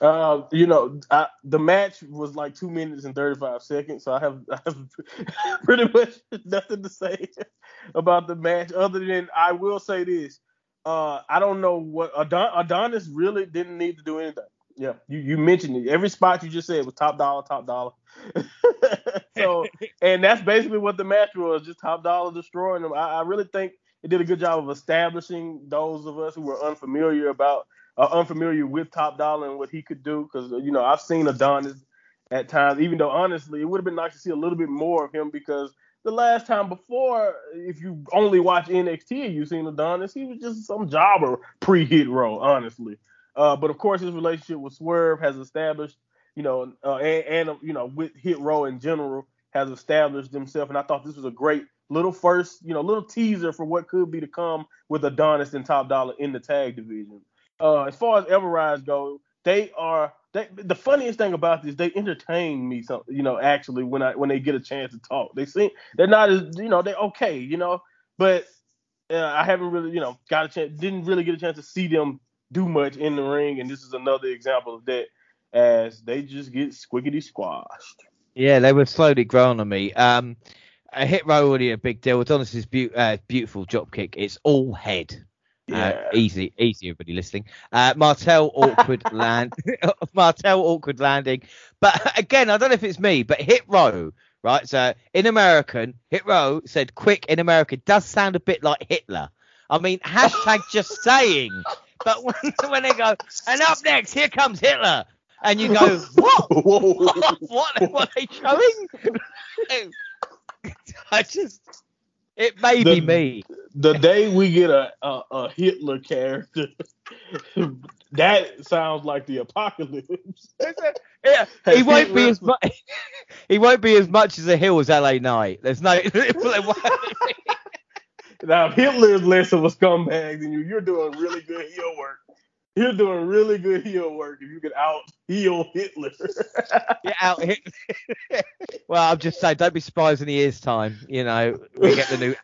Uh, you know, I, the match was like two minutes and 35 seconds, so I have, I have pretty much nothing to say about the match other than I will say this. Uh, I don't know what Adon- Adonis really didn't need to do anything. Yeah, you, you mentioned it. Every spot you just said was top dollar, top dollar. so, and that's basically what the match was, just top dollar destroying them. I, I, really think it did a good job of establishing those of us who were unfamiliar about, uh, unfamiliar with top dollar and what he could do. Because you know, I've seen Adonis at times, even though honestly, it would have been nice to see a little bit more of him because the last time before, if you only watch NXT, you've seen Adonis, he was just some jobber pre-hit row, honestly. Uh, but of course, his relationship with Swerve has established, you know, uh, and, and, you know, with Hit Row in general has established himself. And I thought this was a great little first, you know, little teaser for what could be to come with Adonis and Top Dollar in the tag division. Uh, as far as Everrise go, they are. They, the funniest thing about this, they entertain me. So you know, actually, when I when they get a chance to talk, they seem they're not as you know they're okay, you know, but uh, I haven't really you know got a chance, didn't really get a chance to see them do much in the ring, and this is another example of that as they just get squiggity squashed. Yeah, they were slowly growing on me. Um, a hit row already a big deal. Adonis's be- uh, beautiful drop kick. It's all head. Uh, yeah. Uh, easy, easy, everybody listening. Uh, Martel awkward land, Martel awkward landing. But again, I don't know if it's me, but hit row, right? So in American, hit row said quick in America does sound a bit like Hitler. I mean, hashtag just saying. But when, when they go, and up next, here comes Hitler, and you go, what? what? What, what are they showing? I just, it may the, be me. The day we get a, a, a Hitler character, that sounds like the apocalypse. yeah, he won't be as much. he won't be as much as a hill as LA Knight. There's no. Now, if Hitler is less of a scumbag than you, you're doing really good heel work. You're doing really good heel work if you can out heel Hitler. yeah, out Hitler. well, I'm just saying, don't be surprised in a year's time. You know, we get the new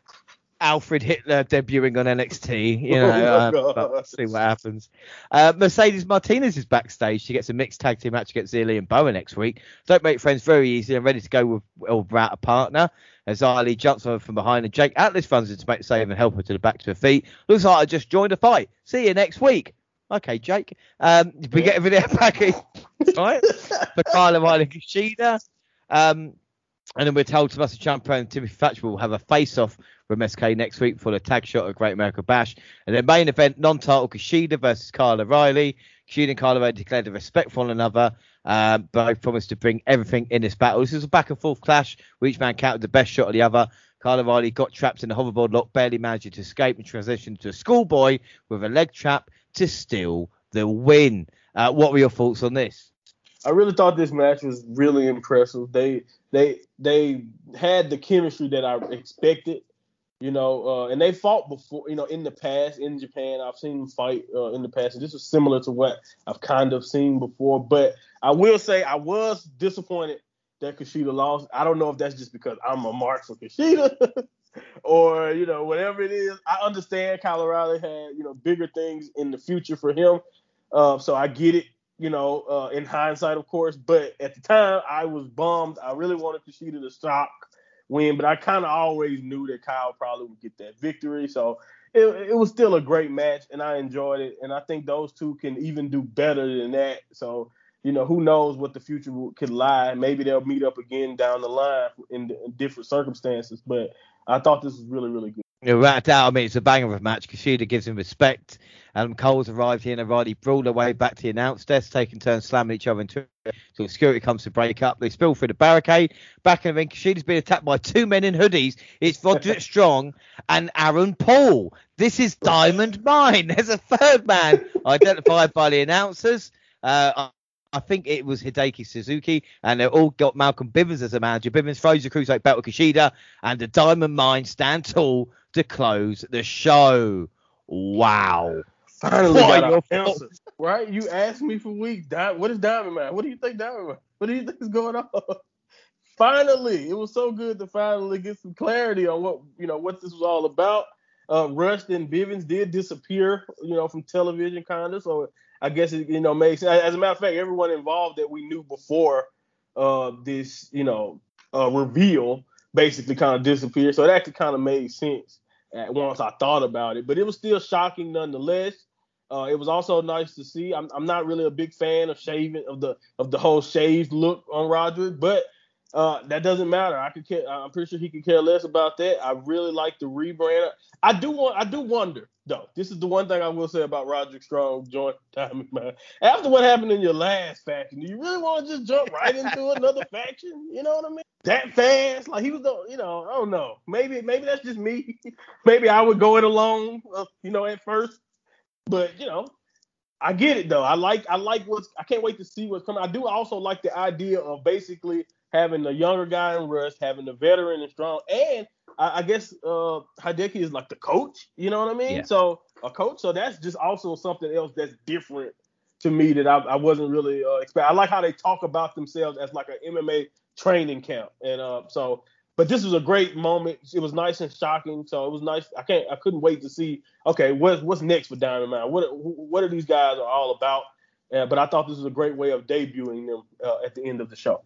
Alfred Hitler debuting on NXT. You know, oh uh, see what happens. Uh, Mercedes Martinez is backstage. She gets a mixed tag team match against Xia Li and Boa next week. Don't make friends very easy and ready to go with or without a partner. As Ali jumps on from behind and Jake Atlas runs in to make the save and help her to the back to her feet. Looks like I just joined a fight. See you next week. Okay, Jake. Um, we get a video back right for Kyle O'Reilly Kushida. Um, and then we're told Tommaso Ciampa and Timothy Thatcher will have a face-off from MSK next week for the tag shot at Great America Bash. And then main event, non-title Kushida versus Kyle O'Reilly. Kushida and Kyle O'Reilly declared a respect for one another. Uh, both promised to bring everything in this battle. This is a back and forth clash where each man counted the best shot of the other. Kyle O'Reilly got trapped in the hoverboard lock, barely managed to escape and transitioned to a schoolboy with a leg trap to steal the win. Uh, what were your thoughts on this? I really thought this match was really impressive. They they they had the chemistry that I expected, you know, uh, and they fought before, you know, in the past in Japan. I've seen them fight uh, in the past, and this was similar to what I've kind of seen before. But I will say I was disappointed that Kushida lost. I don't know if that's just because I'm a mark for Kushida. or you know whatever it is, I understand O'Reilly had you know bigger things in the future for him, uh, so I get it you know, uh, in hindsight, of course. But at the time, I was bummed. I really wanted Kushida to stop win, but I kind of always knew that Kyle probably would get that victory. So it, it was still a great match, and I enjoyed it. And I think those two can even do better than that. So you know, who knows what the future could lie? Maybe they'll meet up again down the line in, in different circumstances. But I thought this was really, really good. Yeah, without doubt, I mean, it's a banger of a match. Kushida gives him respect. Um, Cole's arrived here and O'Reilly brawl their way back to the announce desk, taking turns slamming each other into so security comes to break up. They spill through the barricade. Back in the ring, Kushida's been attacked by two men in hoodies. It's Roderick Strong and Aaron Paul. This is Diamond Mine. There's a third man identified by the announcers. Uh, I think it was Hideki Suzuki, and they all got Malcolm Bivens as a manager. Bivens throws the cruiserweight belt with Kushida, and the Diamond Mine stand tall to close the show. Wow. Finally got answer. Right? You asked me for weeks, what is Diamond Mine? What do you think Diamond Mine? What do you think is going on? finally, it was so good to finally get some clarity on what you know what this was all about. Uh, Rust and Bivens did disappear, you know, from television kind of. So I guess it, you know, makes as a matter of fact, everyone involved that we knew before uh, this, you know, uh, reveal basically kind of disappeared. So it actually kind of made sense at once I thought about it, but it was still shocking nonetheless. Uh, it was also nice to see. I'm, I'm not really a big fan of shaving of the of the whole shaved look on Roderick, but uh, that doesn't matter. I could care. I'm pretty sure he could care less about that. I really like the rebrand. I do want. I do wonder though. This is the one thing I will say about Roderick Strong joint Man. After what happened in your last faction, do you really want to just jump right into another faction? You know what I mean? That fast? Like he was the. You know, I don't know. Maybe maybe that's just me. maybe I would go it alone. Uh, you know, at first. But you know, I get it though. I like I like what's. I can't wait to see what's coming. I do also like the idea of basically having the younger guy in Rust, having the veteran and strong, and I, I guess uh Hideki is like the coach. You know what I mean? Yeah. So a coach. So that's just also something else that's different to me that I, I wasn't really uh, expect. I like how they talk about themselves as like an MMA training camp, and uh, so. But this was a great moment. It was nice and shocking. So it was nice. I can't. I couldn't wait to see. Okay, what's what's next for Diamond Mine? What what are these guys are all about? Uh, but I thought this was a great way of debuting them uh, at the end of the show.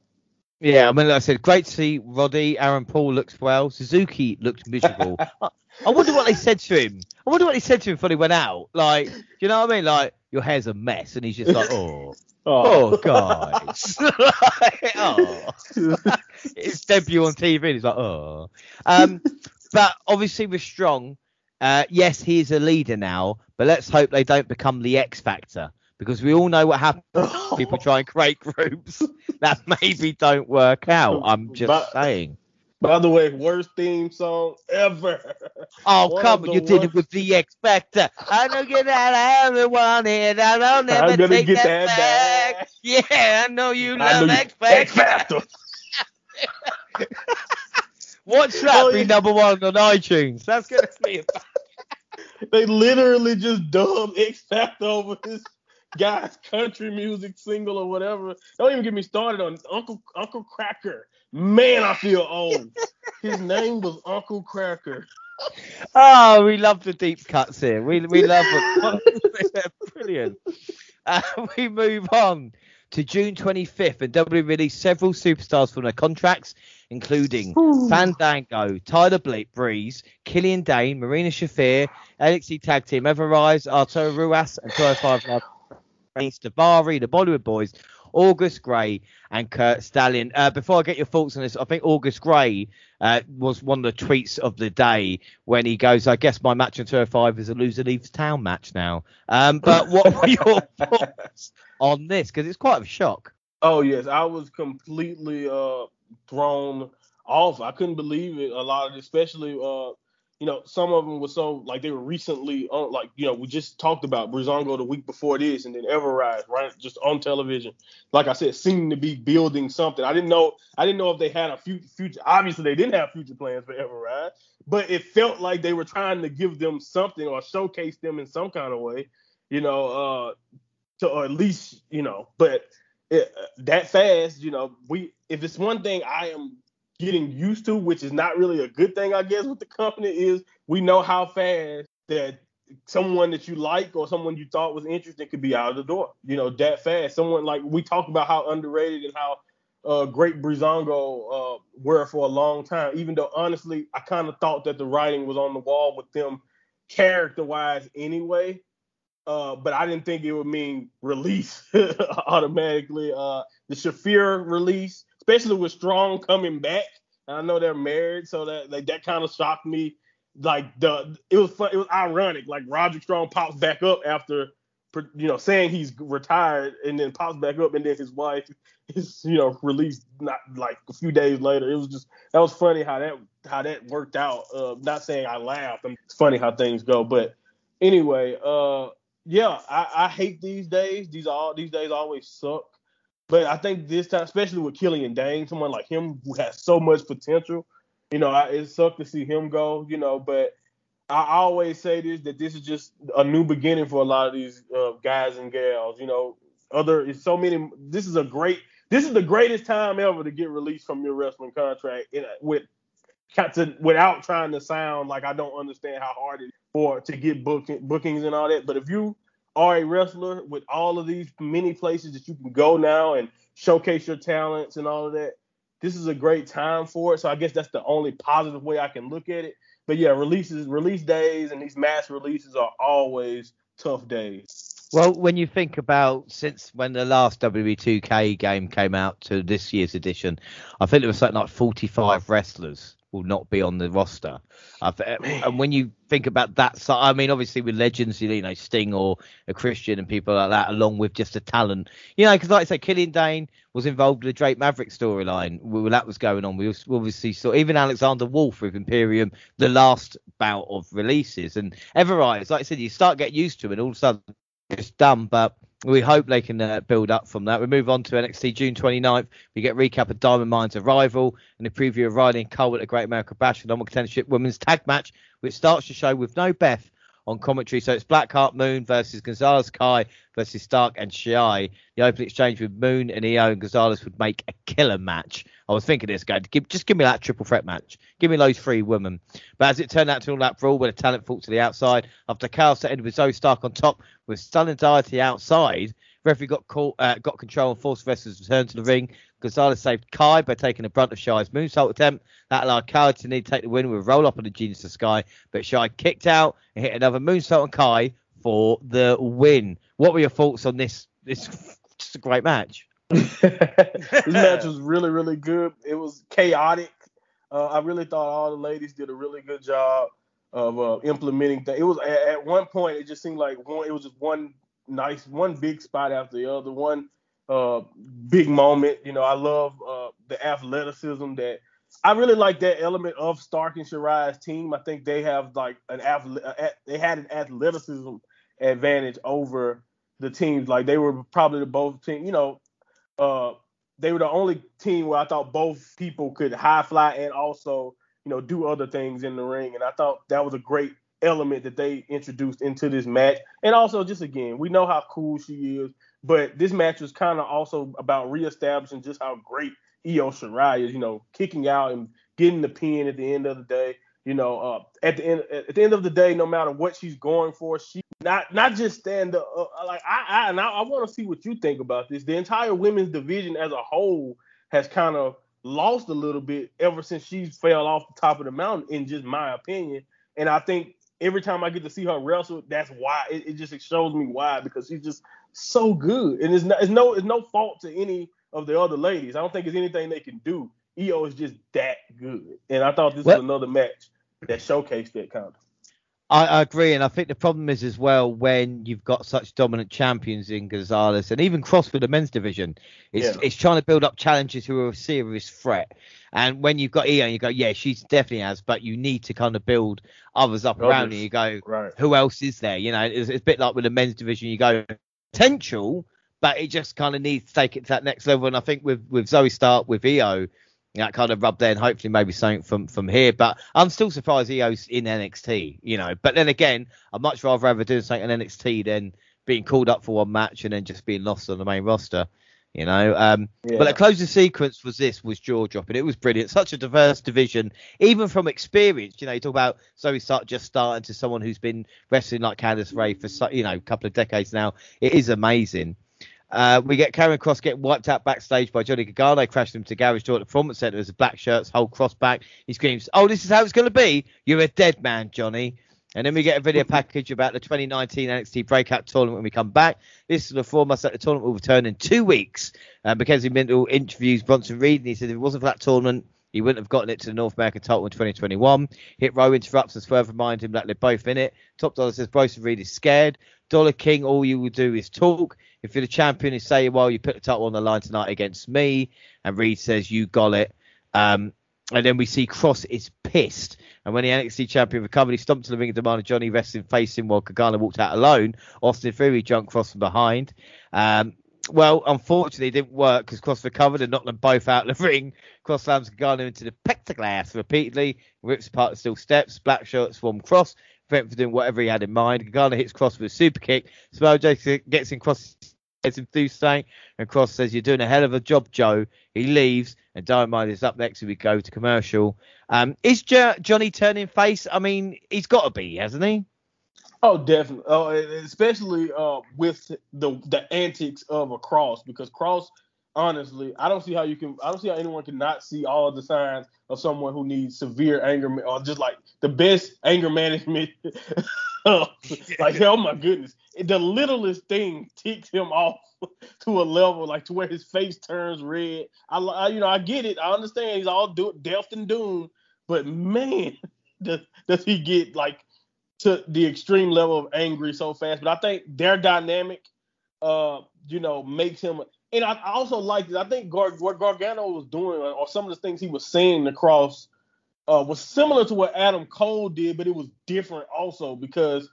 Yeah, I mean, like I said, great to see Roddy. Aaron Paul looks well. Suzuki looked miserable. I wonder what they said to him. I wonder what they said to him before he went out. Like, do you know what I mean? Like, your hair's a mess, and he's just like, oh, oh, oh guys, oh. it's debut on TV. And he's like, oh. Um, but obviously with Strong, uh, yes, he is a leader now, but let's hope they don't become the X Factor because we all know what happens. People try and create groups that maybe don't work out. I'm just by, saying. By the way, worst theme song ever. Oh One come on, you worst. did it with the X Factor. I don't get that I haven't wanted. I don't gonna take get that, that back. back. Yeah, I know you I love X Factor. X Factor. Watch that oh, be yeah. number one on iTunes. That's gonna be. they literally just dubbed X Factor over this guy's country music single or whatever. Don't even get me started on Uncle Uncle Kracker. Man, I feel old. His name was Uncle Kracker. Oh, we love the deep cuts here. We we love them. Brilliant. Uh, we move on to June 25th, and WWE released several superstars from their contracts, including Ooh. Fandango, Tyler Blake, Breeze, Killian Dane, Marina Shafir, NXT Tag Team, Ever Rise, Arturo Ruas, and 205 Live Daivari, the Bollywood Boys, August Grey, and Curt Stallion. Uh, before I get your thoughts on this, I think August Grey uh, was one of the tweets of the day when he goes, I guess my match on 205 is a loser leaves town match now. Um, but what were your thoughts on this? Because it's quite a shock. Oh, yes. I was completely uh, thrown off. I couldn't believe it. A lot of, especially uh, you know, some of them were so like they were recently on, like you know, we just talked about Breezango the week before this, and then Everrise right just on television. Like I said, seeming to be building something. I didn't know. I didn't know if they had a future. future obviously, they didn't have future plans for Everrise, but it felt like they were trying to give them something or showcase them in some kind of way. You know, uh, to or at least you know, but it, that fast, you know, we if it's one thing I am getting used to, which is not really a good thing, I guess, with the company, is we know how fast that someone that you like or someone you thought was interesting could be out of the door. You know, that fast. Someone like we talked about how underrated and how uh, great Breezango uh, were for a long time. Even though honestly, I kind of thought that the writing was on the wall with them character-wise anyway. Uh, but I didn't think it would mean release automatically. Uh, the Shafir release especially with Strong coming back. I know they're married, so that like that kind of shocked me. Like the it was fun, it was ironic. Like Roger Strong pops back up after you know saying he's retired, and then pops back up, and then his wife is you know released not like a few days later. It was just that was funny how that how that worked out. Uh, not saying I laughed. I mean, it's funny how things go, but anyway, uh, yeah, I, I hate these days. These all these days always suck. But I think this time, especially with Killian Dane, someone like him who has so much potential, you know, I, it sucked to see him go, you know, but I always say this that this is just a new beginning for a lot of these uh, guys and gals. You know, other it's so many. This is a great. This is the greatest time ever to get released from your wrestling contract in, with to, without trying to sound like I don't understand how hard it is for to get booking, bookings and all that. But if you are a wrestler with all of these many places that you can go now and showcase your talents and all of that, this is a great time for it. So I guess that's the only positive way I can look at it. But yeah, releases, release days, and these mass releases are always tough days. Well, when you think about since when the last WWE2K game came out to this year's edition, I think it was something like 45 wrestlers will not be on the roster. Uh, and when you think about that side, I mean, obviously with legends, you know, Sting or a Christian and people like that, along with just a talent, you know, because like I said, Killian Dane was involved with the Drake Maverick storyline when that was going on. We obviously saw even Alexander Wolf with Imperium, the last bout of releases, and Everrise, like I said, you start get used to it, and all of a sudden it's done, but we hope they can uh, build up from that. We move on to NXT June 29th. We get recap of Diamond Mine's arrival and a preview of Riley and Cole at the Great American Bash for number contendership women's tag match, which starts the show with no Beth on commentary. So it's Blackheart Moon versus Gonzalez Kai versus Stark and Shirai. The open exchange with Moon and Io and Gonzalez would make a killer match. I was thinking this guy, give, just give me that triple threat match. Give me those three women. But as it turned out to all that brawl where the talent fought to the outside, after chaos that ended with Zoey Stark on top with Solidarity outside, referee got caught, uh, got control and forced wrestlers return to the ring. Gonzalez saved Kai by taking the brunt of Shirai's moonsault attempt. That allowed Kai to need to take the win with a roll up on the Genius of Sky, but Shirai kicked out and hit another moonsault on Kai for the win. What were your thoughts on this? This just a great match. this match was really, really good. It was chaotic. Uh, I really thought all the ladies did a really good job of uh, implementing things. It was at, at, one point it just seemed like one. It was just one nice, one big spot after the other, one uh, big moment. You know, I love uh, the athleticism that I really like that element of Stark and Shirai's team. I think they have like an athlete, they had an athleticism advantage over the teams. Like they were probably the both team. You know, uh, they were the only team where I thought both people could high fly and also you know do other things in the ring. And I thought that was a great element that they introduced into this match. And also, just again, we know how cool she is, but this match was kind of also about reestablishing just how great Io Shirai is. You know, kicking out and getting the pin at the end of the day. You know, uh, at the end at the end of the day, no matter what she's going for, she not not just stand up. Uh, like I, I and I, I want to see what you think about this. The entire women's division as a whole has kind of lost a little bit ever since she fell off the top of the mountain, in just my opinion. And I think every time I get to see her wrestle, that's why it, it just shows me why because she's just so good, and it's, no, it's no it's no fault to any of the other ladies. I don't think it's anything they can do. Io is just that good, and I thought this well, was another match that showcased that kind of. I, I, agree, and I think the problem is as well when you've got such dominant champions in Gonzalez and even Kross for the men's division. It's yeah. it's trying to build up challenges who are a serious threat. And when you've got Io, you go, yeah, she definitely has, but you need to kind of build others up around you. You go, right. who else is there? You know, it's, it's a bit like with the men's division. You go potential, but it just kind of needs to take it to that next level. And I think with with Zoey Stark with Io that kind of rub there, and hopefully maybe something from from here. But I'm still surprised Io's in NXT, you know. But then again, I'd much rather ever do something in NXT than being called up for one match and then just being lost on the main roster. You know, um, yeah. but the closing sequence was this was jaw dropping. It was brilliant. Such a diverse division, even from experience. You know, you talk about Zoey Stark just starting to someone who's been wrestling like Candice Ray for you know a couple of decades now. It is amazing. Uh, we get Karrion Kross getting wiped out backstage by Johnny Gargano, crashed him to garage door at the performance center as a black shirts, whole Kross back. He screams, "Oh, this is how it's going to be. You're a dead man, Johnny." And then we get a video package about the 2019 NXT Breakout Tournament when we come back. This is the foremost that the tournament will return in two weeks. Uh, Mackenzie Mitchell interviews Bronson Reed, and he said if it wasn't for that tournament, he wouldn't have gotten it to the North American title in 2021. Hit Row interrupts us further remind him that they're both in it. Top Dollar says Bronson Reed is scared. Dollar King, all you will do is talk. If you're the champion, you say, well, you put the title on the line tonight against me. And Reed says, you got it. Um, and then we see Kross is pissed. And when the NXT champion recovered, he stomped to the ring and demanded Johnny wrestling face him while Gargano walked out alone. Austin Theory jumped Kross from behind. Um, well, unfortunately, it didn't work because Kross recovered and knocked them both out of the ring. Kross slams Gargano into the plexiglass repeatedly, rips apart the steel steps. Black shirts from Kross, prevent for doing whatever he had in mind. Gargano hits Kross with a super kick. Samoa Joe gets in Kross gets him saying, and Kross says, You're doing a hell of a job, Joe. He leaves, and Dynamite is up next, we go to commercial. Um, is J- Johnny turning face? I mean, he's got to be, hasn't he? Oh, definitely. Oh, especially uh, with the the antics of a Kross, because Kross, honestly, I don't see how you can. I don't see how anyone can not see all the signs of someone who needs severe anger or just like the best anger management. like, oh my goodness, the littlest thing ticks him off to a level like to where his face turns red. I, I you know, I get it. I understand he's all do, death and doom, but man, does, does he get like to the extreme level of angry so fast. But I think their dynamic, uh, you know, makes him. And I also like I think Gar- what Gargano was doing, or some of the things he was saying across, uh, was similar to what Adam Cole did, but it was different also because,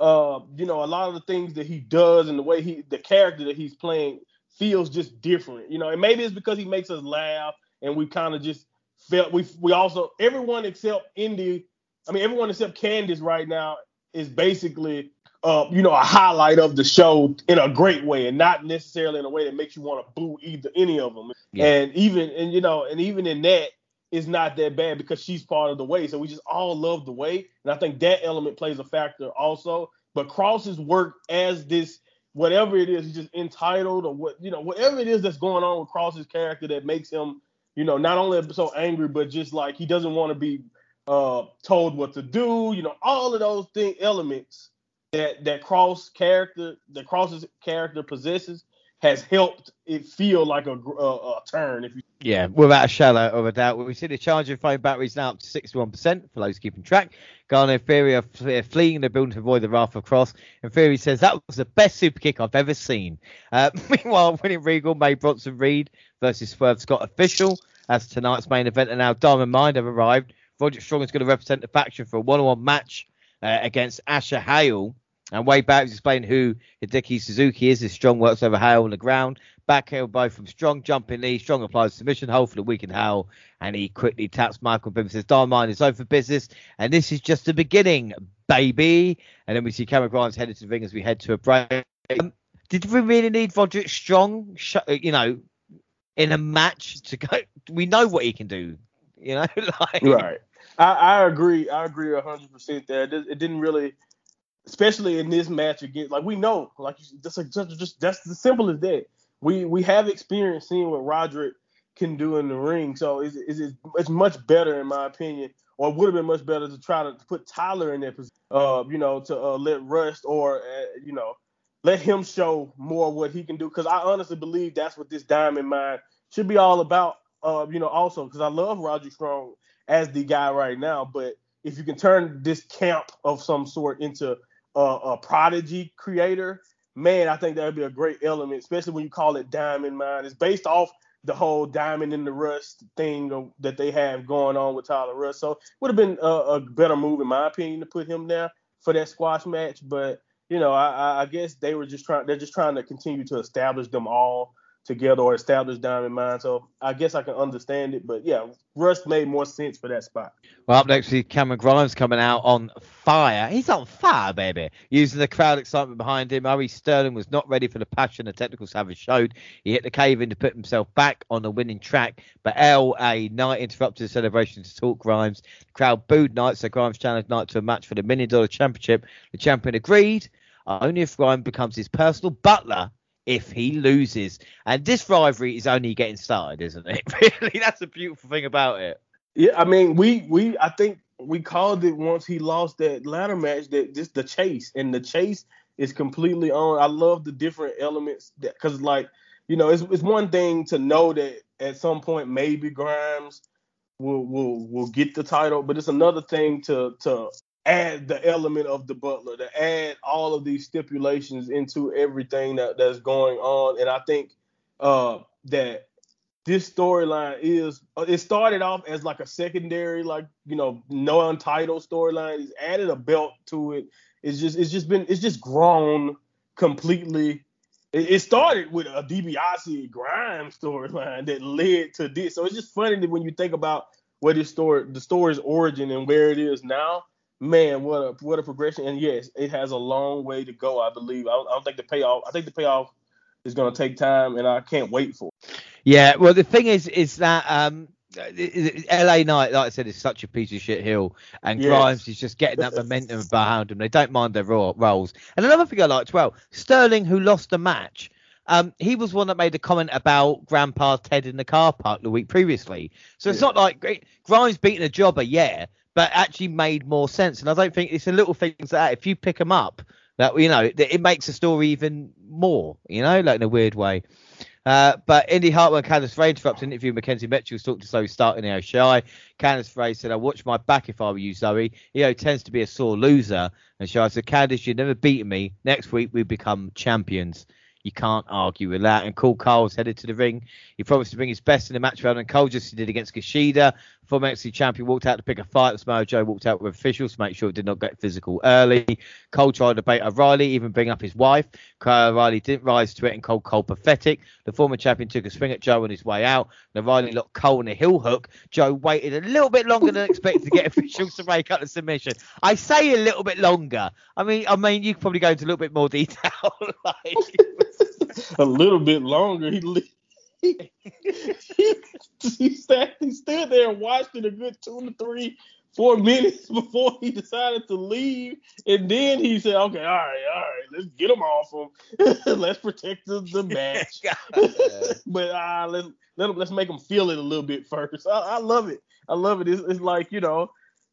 uh, you know, a lot of the things that he does and the way he, the character that he's playing feels just different. You know, and maybe it's because he makes us laugh, and we kind of just felt we we also everyone except Indi I mean, everyone except Candice right now is basically, uh, you know, a highlight of the show in a great way, and not necessarily in a way that makes you want to boo either any of them. Yeah. And even, and you know, and even in that, is not that bad because she's part of the way. So we just all love the way, and I think that element plays a factor also. But Kross's work as this, whatever it is, he's just entitled or what, you know, whatever it is that's going on with Kross's character that makes him, you know, not only so angry, but just like he doesn't want to be uh, told what to do, you know, all of those thing elements that that Kross character, that Kross's character possesses, has helped it feel like a, a, a turn. If you yeah, without a shadow of a doubt, we see the charging phone batteries now up to 61% for those keeping track. Garner Theory are fleeing the building to avoid the wrath of Kross, And Theory says that was the best super kick I've ever seen. Uh, meanwhile, William Regal made Bronson Reed versus Swerve Scott official as tonight's main event. And now Diamond Mine have arrived Roderick Strong is going to represent the faction for a one-on-one match uh, against Asher Hale. And way back, he's explaining who Hideki Suzuki is. His Strong works over Hale on the ground. Back elbow from Strong, jumping knee. Strong applies submission hold for the weakened Hale. And he quickly taps Malcolm Bivens says, Diamond is over for business. And this is just the beginning, baby. And then we see Cameron Grimes headed to the ring as we head to a break. Um, did we really need Roderick Strong, you know, in a match to go? We know what he can do. You know, like, right. I, I agree. I agree hundred percent there. It, it, didn't really, especially in this match again. Like we know, like that's like just, just that's the simple as that. We we have experience seeing what Roderick can do in the ring, so it's it's, it's much better in my opinion, or it would have been much better to try to put Tyler in that position. Uh, you know, to uh, let Rust or uh, you know let him show more what he can do. Because I honestly believe that's what this Diamond Mine should be all about uh, you know, also because I love Roderick Strong as the guy right now, but if you can turn this camp of some sort into a, a prodigy creator, man, I think that would be a great element, especially when you call it Diamond Mine. It's based off the whole diamond in the rust thing that they have going on with Tyler Rust. So would have been a, a, better move, in my opinion, to put him there for that squash match. But you know, I, I guess they were just trying. They're just trying to continue to establish them all together or establish Diamond Mine. So I guess I can understand it. But yeah, Rust made more sense for that spot. Well, up next, we Cameron Grimes coming out on fire. He's on fire, baby. Using the crowd excitement behind him, Ari Sterling was not ready for the passion the technical savage showed. He hit the cave in to put himself back on the winning track, but LA Knight interrupted the celebration to talk Grimes. The crowd booed Knight, so Grimes challenged Knight to a match for the million dollar championship. The champion agreed. Only if Grimes becomes his personal butler if he loses. And this rivalry is only getting started, isn't it? really, that's the beautiful thing about it. Yeah, I mean, we we I think we called it once he lost that ladder match that just the chase and the chase is completely on. I love the different elements because like you know it's it's one thing to know that at some point maybe Grimes will will will get the title, but it's another thing to to add the element of the butler, to add all of these stipulations into everything that, that's going on. And I think uh, that this storyline is uh, it started off as like a secondary, like you know, no untitled storyline. He's added a belt to it. It's just it's just been it's just grown completely. It, started with a DiBiase Grimes storyline that led to this. So it's just funny that when you think about where this story the story's origin and where it is now man, what a what a progression. And yes, it has a long way to go. I believe. I don't, I don't think the payoff. I think the payoff is going to take time, and I can't wait for. It. Yeah. Well, the thing is, is that um, LA Knight, like I said, is such a piece of shit hill, and yes. Grimes is just getting that momentum behind them. They don't mind their roles. And another thing I liked, well, Sterling, who lost the match. Um, he was one that made a comment about Grandpa Ted in the car park the week previously. So it's yeah. not like Grimes beating a jobber, yeah, but actually made more sense. And I don't think it's a little things like that. If you pick them up, that you know, it makes the story even more. You know, like in a weird way. Uh, but Indi Hartwell and Candice LeRae interrupted an interview. Mackenzie Mitchell talked to Zoey starting the Shy. Candice LeRae said, I watch my back if I were you, Zoey. Io tends to be a sore loser. And Shy said, Candice, you've never beaten me. Next week we become champions. You can't argue with that. And Cool Carl's headed to the ring. He promised to bring his best in the match rather than Cole, just did against Kushida. Former NXT champion walked out to pick a fight with Samoa Joe, walked out with officials to make sure it did not get physical early. Cole tried to bait O'Reilly, even bring up his wife. Kyle O'Reilly didn't rise to it and called Cole pathetic. The former champion took a swing at Joe on his way out. And O'Reilly locked Cole in a heel hook. Joe waited a little bit longer than expected to get officials to break up the submission. I say a little bit longer. I mean, I mean, you could probably go into a little bit more detail. like, a little bit longer. He he, he, sat, he stood there and watched it a good two to three, four minutes before he decided to leave. And then he said, okay, all right, all right, let's get him off him. let's protect the, the match. but uh, let's, let him, let's make him feel it a little bit first. I, I love it. I love it. It's, it's like, you know,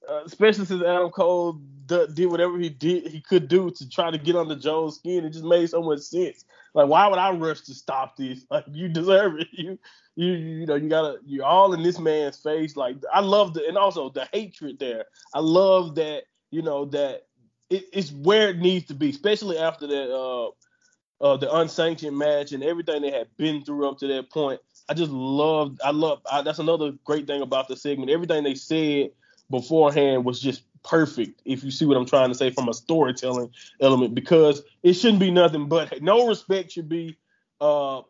uh, especially since Adam Cole d- did whatever he did he could do to try to get under Joe's skin. It just made so much sense. Like, why would I rush to stop this? Like, you deserve it. You, you, you know, you gotta. You're all in this man's face. Like, I love the and also the hatred there. I love that. You know that it, it's where it needs to be, especially after that. Uh, uh, the unsanctioned match and everything they had been through up to that point. I just loved. I love. That's another great thing about the segment. Everything they said beforehand was just perfect if you see what I'm trying to say from a storytelling element because it shouldn't be nothing but no respect should be uh,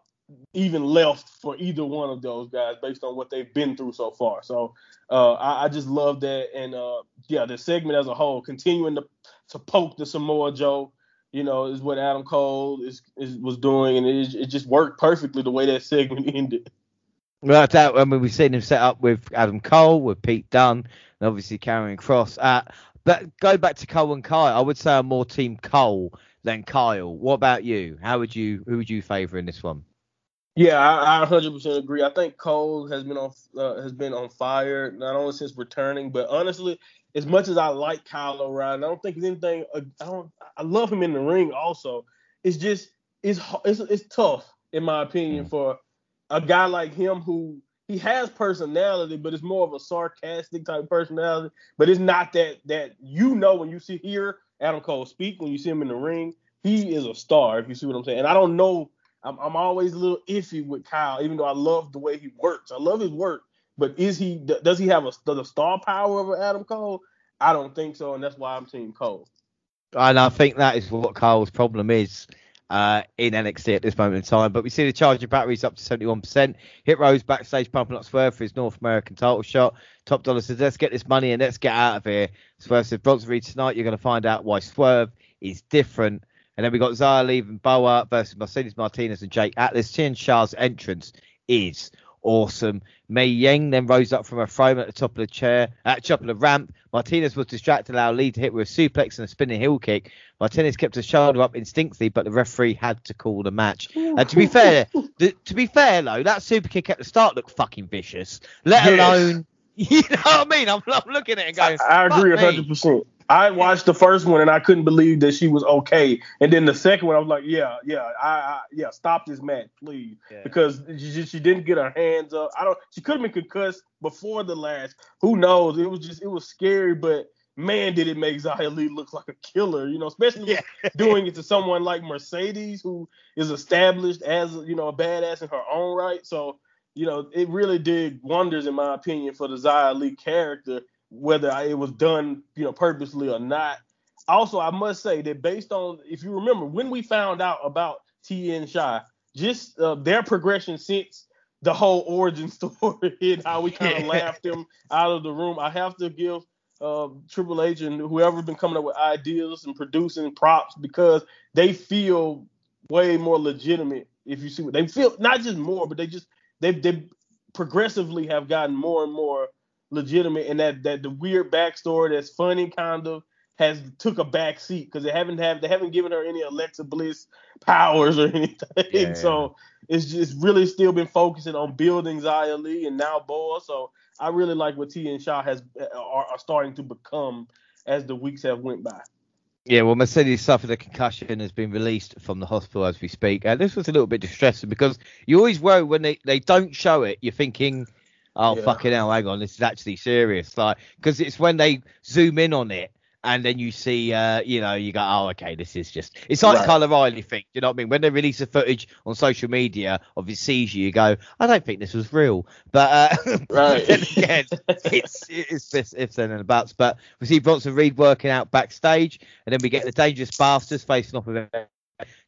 even left for either one of those guys based on what they've been through so far. So uh, I, I, just love that and uh, yeah, the segment as a whole continuing to to poke the Samoa Joe. You know, is what Adam Cole is, is was doing, and it, it just worked perfectly the way that segment ended. Well, that, I mean, we've seen him set up with Adam Cole, with Pete Dunne, and obviously Karrion Cross. Uh, but go back to Cole and Kyle. I would say I'm more team Cole than Kyle. What about you? How would you who would you favour in this one? Yeah, I, I 100% agree. I think Cole has been on uh, has been on fire not only since returning, but honestly, as much as I like Kyle O'Reilly, I don't think there's anything. Uh, I don't. I love him in the ring. Also, it's just it's it's, it's tough in my opinion mm. for a guy like him who he has personality, but it's more of a sarcastic type personality. But it's not that that you know when you see here Adam Cole speak when you see him in the ring, he is a star. If you see what I'm saying, and I don't know. I'm, I'm always a little iffy with Kyle, even though I love the way he works. I love his work, but is he? Does he have a the star power of Adam Cole? I don't think so, and that's why I'm Team Cole. And I think that is what Kyle's problem is uh, in NXT at this moment in time. But we see the charger batteries up to 71%. Hit Row's backstage pumping up Swerve for his North American title shot. Top Dollar says, let's get this money and let's get out of here. Swerve says, Bronson Reed tonight, you're going to find out why Swerve is different. And then we got Xia leaving Boa versus Mercedes Martinez and Jake Atlas. Tian Sha's entrance is awesome. Mei Ying then rose up from her throne at the top of the chair, at the top of the ramp. Martinez was distracted, allowed Li to hit with a suplex and a spinning heel kick. Martinez kept his shoulder up instinctively, but the referee had to call the match. And to be fair, the, to be fair though, that super kick at the start looked fucking vicious. Let yes. alone, you know what I mean? I'm, I'm looking at it going. I, I agree hundred percent. I watched the first one and I couldn't believe that she was okay, and then the second one I was like, yeah, yeah, I, I yeah, stop this match, please, yeah. because she, she, didn't get her hands up. I don't. She could have been concussed before the last. Who knows? It was just it was scary, but man, did it make Xia Li look like a killer, you know, especially yeah. doing it to someone like Mercedes, who is established as you know a badass in her own right. So you know, it really did wonders in my opinion for the Xia Li character whether it was done, you know, purposely or not. Also, I must say that based on, if you remember, when we found out about Tian Sha, just uh, their progression since the whole origin story and how we kind of laughed them out of the room, I have to give uh, Triple H and whoever been coming up with ideas and producing props because they feel way more legitimate. If you see what they feel, not just more, but they just they they progressively have gotten more and more legitimate and that that the weird backstory that's funny kind of has took a back seat because they haven't have they haven't given her any Alexa Bliss powers or anything. Yeah. So it's just really still been focusing on building Xia Li and now Boa. So I really like what Tian Sha has uh, are, are starting to become as the weeks have went by. Yeah, well, Mercedes suffered a concussion and has been released from the hospital as we speak. And this was a little bit distressing because you always worry when they, they don't show it. You're thinking, oh yeah. fucking hell, hang on, this is actually serious. Like, because it's when they zoom in on it and then you see, uh, you know, you go, oh, okay, this is just. It's like right. Kyle O'Reilly thing. You know what I mean? When they release the footage on social media of his seizure, you go, I don't think this was real. But uh, right. then again, it's it's this ifs and buts. But we see Bronson Reed working out backstage, and then we get the Dangerous Bastards facing off with him.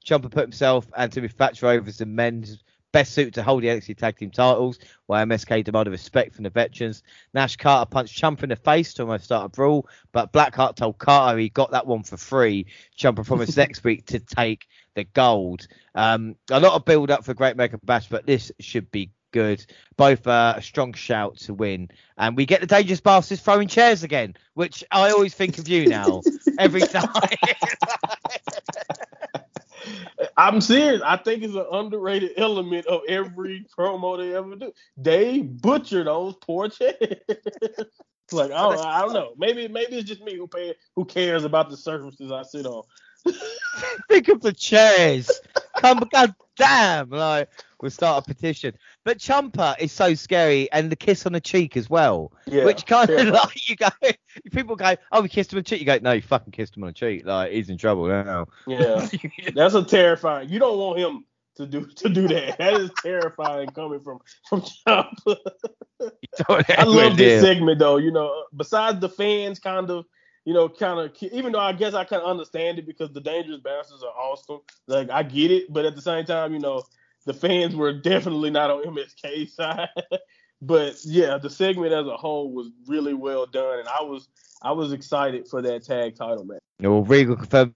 Ciampa put himself and Timmy Thatcher over some men's best suited to hold the NXT Tag Team titles, while MSK demanded respect from the veterans. Nash Carter punched Ciampa in the face to almost start a brawl, but Blackheart told Carter he got that one for free. Ciampa promised next week to take the gold. Um, a lot of build up for Great American Bash, but this should be good. Both uh, a strong shout to win. And we get the Dangerous Bastards throwing chairs again, which I always think of you now every time. I'm serious. I think it's an underrated element of every promo they ever do. They butcher those poor chairs. like I don't, I don't know. Maybe maybe it's just me who pay, who cares about the surfaces I sit on. Think of the chairs. Come, god damn! Like we'll start a petition. But Ciampa is so scary, and the kiss on the cheek as well, yeah, which kind of yeah. like you go, people go, oh, we kissed him on the cheek. You go, no, you fucking kissed him on the cheek. Like he's in trouble now. Yeah, that's a terrifying. You don't want him to do to do that. That is terrifying coming from from Ciampa. I love this segment though. You know, besides the fans, kind of you know, kind of, even though I guess I kind of understand it because the Dangerous Bastards are awesome. Like, I get it. But at the same time, you know, the fans were definitely not on MSK side. but yeah, the segment as a whole was really well done. And I was, I was excited for that tag title match. Well, Regal confirmed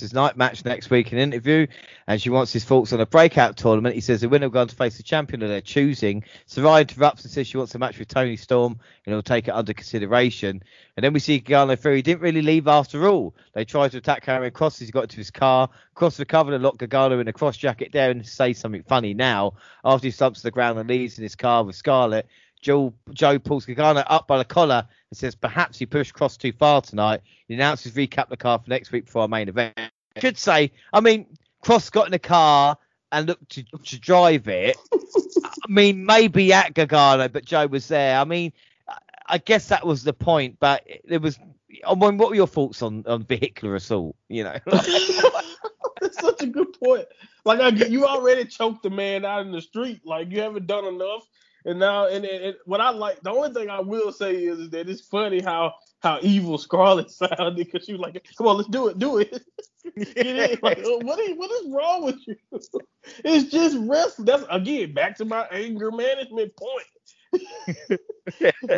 his night match next week in an interview, and she wants his thoughts on a breakout tournament. He says the winner will go on to face the champion of their choosing. Sarray interrupts and says she wants a match with Toni Storm, and he'll take it under consideration. And then we see Gargano Theory didn't really leave after all. They tried to attack Karrion Kross as he got into his car. Cross recovered and locked Gargano in a Kross Jacket there and say something funny now. After he slumps to the ground and leaves in his car with Scarlett, Joe, Joe pulls Gargano up by the collar and says perhaps he pushed Kross too far tonight. He announces recap the car for next week for our main event. I could say, I mean, Kross got in the car and looked to, to drive it. I mean, maybe at Gargano, but Joe was there. I mean, I guess that was the point, but there was. I mean, what were your thoughts on, on vehicular assault? You know, that's such a good point. Like, you already choked the man out in the street. Like, you haven't done enough. And now, and, and, and, what I like, the only thing I will say is, is that it's funny how how evil Scarlett sounded because she was like, "Come on, let's do it, do it." like, oh, what is what is wrong with you? it's just wrestling. That's again back to my anger management point.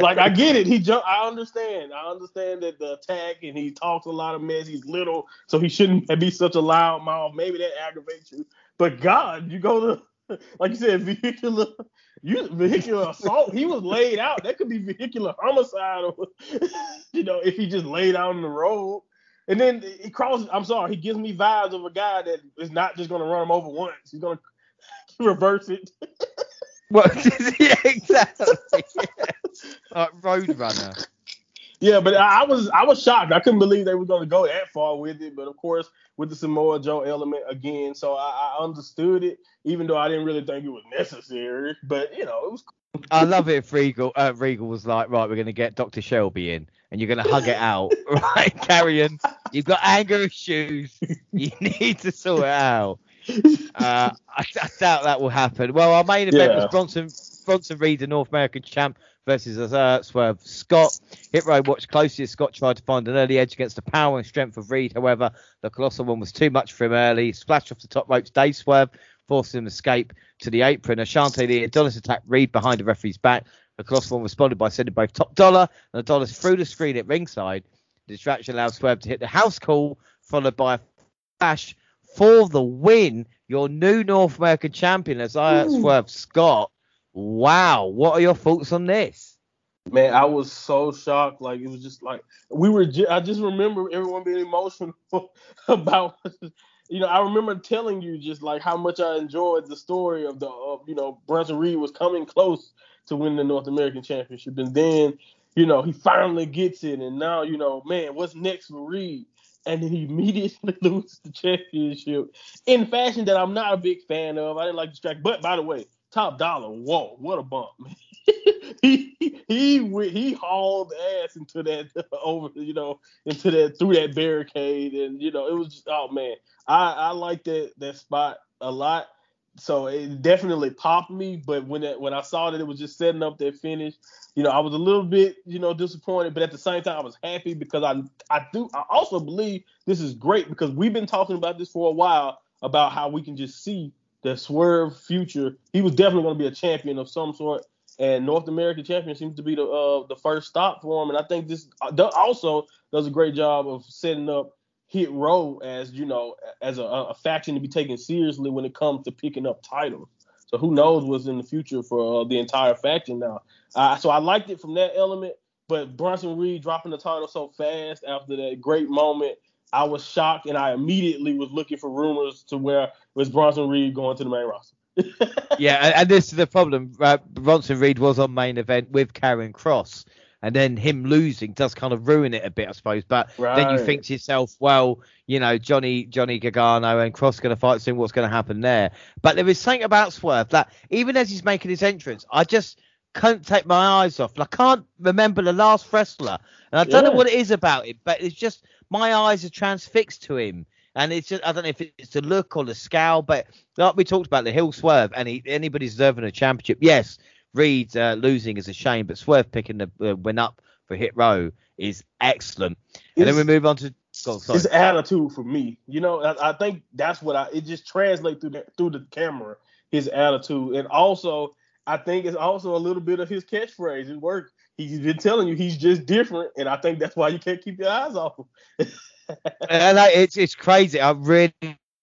like I get it. He jump. I understand. I understand that the attack and he talks a lot of mess. He's little, so he shouldn't be such a loud mouth. Maybe that aggravates you. But God, you go to like you said, vehicular, you vehicular assault. He was laid out. That could be vehicular homicide, or, you know, if he just laid out on the road. And then he crosses. I'm sorry, he gives me vibes of a guy that is not just going to run him over once. He's going to reverse it. well, yeah, exactly. Yeah. Like Roadrunner. Yeah, but I was I was shocked. I couldn't believe they were going to go that far with it. But of course, with the Samoa Joe element again, so I, I understood it, even though I didn't really think it was necessary. But you know, it was. Cool. I love it if Regal uh, Regal was like, right, we're going to get Doctor Shelby in, and you're going to hug it out, right, Karrion? You've got anger issues. You need to sort it out. Uh, I, I, doubt that will happen. Well, our main event yeah. was Bronson Bronson Reed, the North American champ, versus uh, Swerve Scott. Hit Row watched closely as Scott tried to find an early edge against the power and strength of Reed. However, the colossal one was too much for him early. Splashed off the top ropes, Dave Swerve forced him to escape to the apron. Ashante Thee Adonis attacked Reed behind the referee's back. The colossal one responded by sending both top dollar and Adonis through the screen at ringside. The distraction allowed Swerve to hit the house call, followed by a flash for the win. Your new North American champion, as I Swerve Scott Wow, what are your thoughts on this? Man, I was so shocked. Like it was just like we were. I just remember everyone being emotional about. You know, I remember telling you just like how much I enjoyed the story of the, you know, Bronson Reed was coming close to winning the North American Championship, and then, you know, he finally gets it, and now, you know, man, what's next for Reed? and then he immediately loses the championship in fashion that I'm not a big fan of. I didn't like the track, but by the way, top dollar. Whoa, what a bump! he he he hauled ass into that over, you know, into that through that barricade, and you know it was just, oh man, I I like that that spot a lot. So it definitely popped me, but when it, when I saw that it was just setting up that finish, you know, I was a little bit, you know, disappointed, but at the same time, I was happy because I I do I also believe this is great because we've been talking about this for a while about how we can just see the Swerve future, he was definitely going to be a champion of some sort. And North American champion seems to be the uh, the first stop for him. And I think this also does a great job of setting up Hit Row as you know as a, a faction to be taken seriously when it comes to picking up titles. So who knows what's in the future for uh, the entire faction now. Uh, so I liked it from that element, but Bronson Reed dropping the title so fast after that great moment I was shocked and I immediately was looking for rumors to where was Bronson Reed going to the main roster. yeah, and this is the problem. Uh, Bronson Reed was on main event with Karrion Kross, and then him losing does kind of ruin it a bit, I suppose. But right. then you think to yourself, well, you know, Johnny Johnny Gargano and Cross going to fight soon. What's going to happen there? But there is something about Swerve that even as he's making his entrance, I just can't take my eyes off. I can't remember the last wrestler, and I don't yeah. know what it is about it, but it's just my eyes are transfixed to him. And it's just I don't know if it's the look or the scowl, but like we talked about the Hill swerve, and he, anybody deserving a championship, yes, Reed uh, losing is a shame, but Swerve picking the uh, win up for Hit Row is excellent. And then we move on to oh, his attitude for me. You know, I, I, think that's what I it just translates through the through the camera. His attitude, and also I think it's also a little bit of his catchphrase. It worked he's been telling you he's just different, and I think that's why you can't keep your eyes off him. and I, it's it's crazy. I'm really